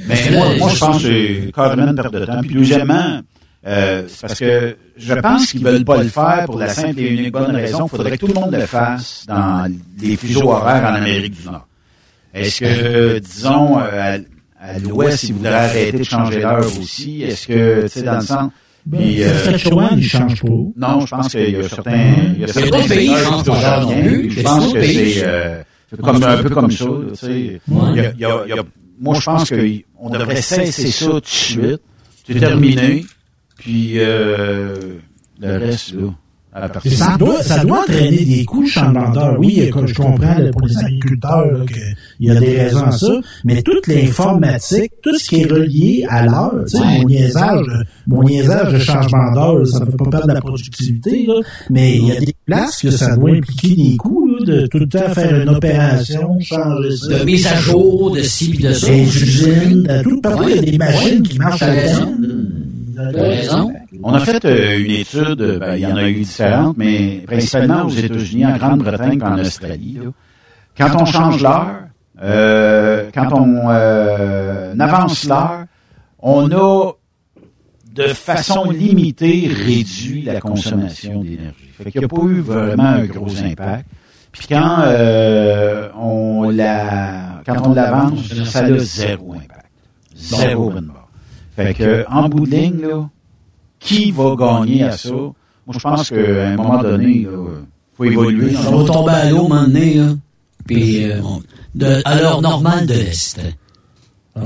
Mais moi, moi, je pense que c'est carrément une perte de temps. Puis deuxièmement, euh, c'est parce que je pense qu'ils veulent pas le faire pour la simple et unique bonne raison. Il faudrait que tout le monde le fasse dans les fuseaux horaires en Amérique du Nord. Est-ce que, disons, euh, à, à l'ouest, ils voudraient arrêter de changer l'heure aussi? Est-ce que, tu sais, dans le sens... Ben, Puis, euh, Saskatchewan, il change pas. non, je pense qu'il y a certains... Il y a certains d'autres pays secteurs changent qui pas rien. plus. Je pense que c'est euh, c'est comme un peu comme ça. tu sais. Il y a- il y a- il y a- moi, je pense qu'on devrait cesser ça tout de suite. C'est terminé. Puis euh, le reste, là, Ça doit, ça doit entraîner des coûts, le. Oui, je comprends là, pour les agriculteurs là, que il y a des raisons à ça, mais toute l'informatique, tout ce qui est relié à l'heure, tu sais, Ouais. mon niaisage, mon niaisage de changement d'heure, ça ne fait pas perdre la productivité, là, mais il y a des places que ça doit impliquer des coûts, là, de tout le temps faire une opération, changer ça. De mise à jour, de ci de ça. Des usines, de tout, partout, il y a des machines qui marchent à temps. On a fait euh, une étude, euh, ben, il y en a eu différentes, mais principalement aux États-Unis, en Grande-Bretagne et en Australie. là. Quand on change l'heure, quand on euh, avance l'heure, on a de façon limitée réduit la consommation d'énergie. Fait qu'il n'y a pas eu vraiment un gros impact. Puis quand euh, on la quand on l'avance, ça a zéro impact. Zéro barre. Fait que en bout de ligne, qui va gagner à ça? Moi, je pense qu'à un moment donné, il faut évoluer. Ça va tomber à l'eau, un moment donné. Puis, euh, on- de, à l'heure normale de l'Est.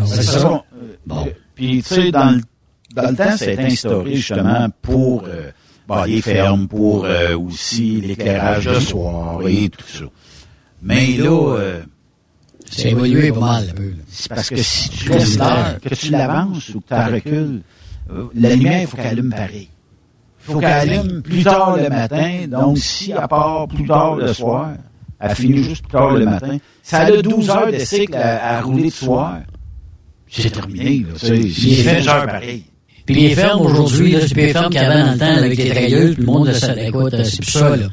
C'est ça. Bon. Puis, tu sais, dans le, dans le temps, ça a été instauré justement pour euh, les fermes, pour euh, aussi l'éclairage de soir et tout ça. Mais là, euh, C'est évolué pas mal, un peu. c'est parce que si tu laisses l'heure, que tu l'avances ou que tu la recules, euh, la lumière, il faut qu'elle allume pareil. Il faut qu'elle allume plus tard le matin. Donc, si elle part plus tard le soir, elle finit juste tard le matin, ça a 12 heures de cycle à, à rouler de soir. C'est terminé. Là, c'est les 20 heures pareil. Puis les fermes aujourd'hui, là, c'est les fermes avait dans le temps là, avec les trailleuses, puis le monde, ça, écoute, c'est plus ça, là.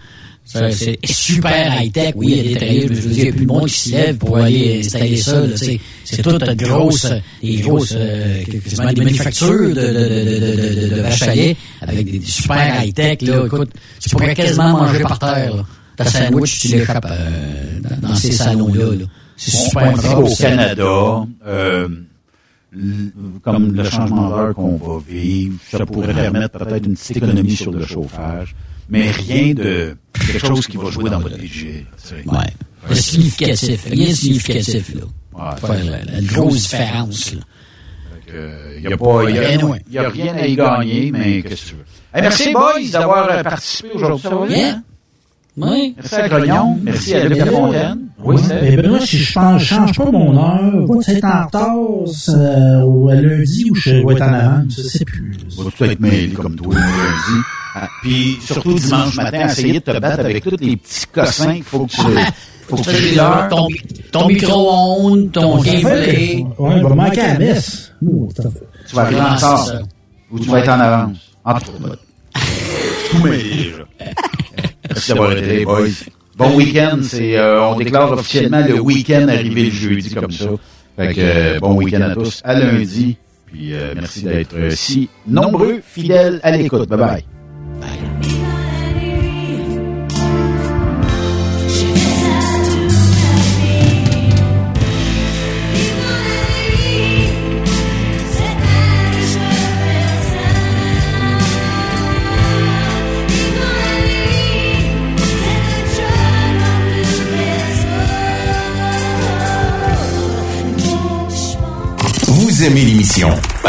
C'est super high-tech, oui, il y a des trailleuses, mais je veux dire, il n'y a plus le monde qui se lève pour aller installer ça, là. C'est toute une grosse, euh, des grosses, euh, quasiment des manufactures de, de, de, de, de, de vaches à lait avec des, des super high-tech, là. Écoute, tu pourrais quasiment manger par terre, là. Ta sandwich, tu l'échappes euh, dans, dans ces salons-là, là. C'est super Au. Canada, euh, comme le changement d'heure qu'on va vivre, ça pourrait permettre peut-être une petite économie sur le chauffage, mais rien de quelque chose qui va jouer dans votre budget. Ouais. Significatif. Rien de significatif, là. Ouais. Faire la, la grosse différence, là. Il n'y a, pas- y a- Anyway. y a rien à y gagner, mais qu'est-ce que tu veux. Hey, merci, boys, d'avoir participé aujourd'hui. Ça va bien? Oui. Merci à Grognon. Merci à Luc Lafontaine. Oui, mais Benoît, si je change, change pas mon heure, va-tu être en retard euh, au lundi ou je vais être en avance? Je sais plus. Va tout être mêlé comme toi, le lundi. Ah, Puis surtout dimanche matin, essayer de te battre avec tous les petits cossins qu'il faut que tu... Faut que tu Ton, l'heure. ton, ton micro-ondes, ton gameplay. Ouais, il va manquer à la messe. Tu vas arriver en retard. Ou tu vas être en avance. En tout cas. Tout mêlé, là. Merci d'avoir été les boys. Bon week-end, c'est, euh, on déclare officiellement le week-end arrivé le jeudi comme ça. Fait que, euh, bon week-end à tous, à lundi. Puis, euh, merci d'être euh, si nombreux, fidèles à l'écoute. Bye bye. Aimez l'émission?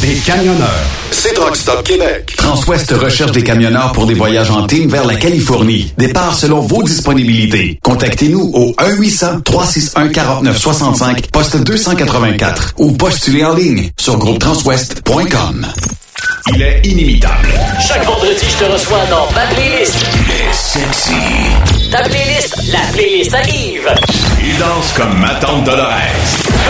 des camionneurs. C'est Truck Stop Québec. Transwest recherche des camionneurs pour des voyages en team vers la Californie. Départ selon vos disponibilités. Contactez-nous au 1-800-361-4965, poste 284 ou postulez en ligne sur groupetranswest.com. Il est inimitable. Chaque vendredi, je te reçois dans ma playlist. Il est sexy. Ta playlist, la playlist à Yves. Il danse comme ma tante Dolores.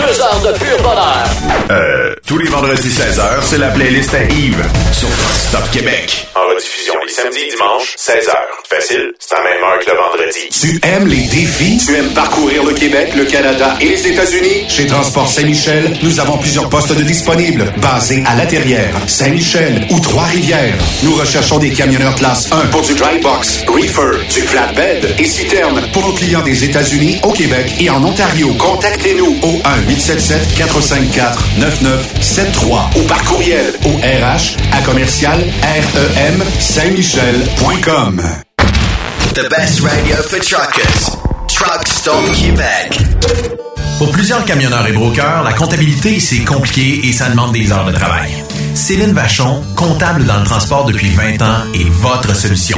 Deux heures de pur bonheur. Euh, tous les vendredis 16h, c'est la playlist à Yves sur Stop Québec. En rediffusion les samedis et dimanches, 16h. Facile, c'est à même heure que le vendredi. Tu aimes les défis? Tu aimes parcourir le Québec, le Canada et les États-Unis? Chez Transport Saint-Michel, nous avons plusieurs postes de disponibles, basés à La Terrière, Saint-Michel ou Trois-Rivières. Nous recherchons des camionneurs classe 1 pour du dry box, reefer, du flatbed et citerne pour nos clients des États-Unis, au Québec et en Ontario. Contactez-nous au 1-877-454-9973 ou par courriel au RH à commercial REM Saint-Michel.com. The best radio for truckers. Truck Stop Québec. Pour plusieurs camionneurs et brokers, la comptabilité, c'est compliqué et ça demande des heures de travail. Céline Vachon, comptable dans le transport depuis 20 ans, est votre solution.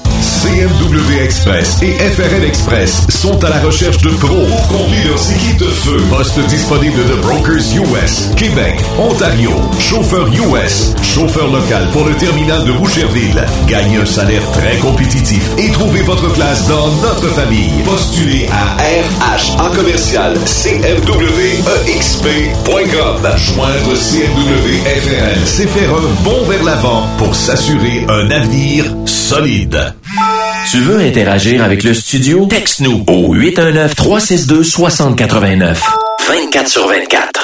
CMW Express et FRL Express sont à la recherche de pros pour conduire leurs équipes de feu. Poste disponible de Brokers US, Québec, Ontario, chauffeur US, chauffeur local pour le terminal de Boucherville. Gagnez un salaire très compétitif et trouvez votre place dans notre famille. Postulez à RH en commercial CMWEXP.com. Joindre CMW FRL, c'est faire un bond vers l'avant pour s'assurer un avenir solide. Tu veux interagir avec le studio? Texte-nous au 819-362-6089. 24 sur 24.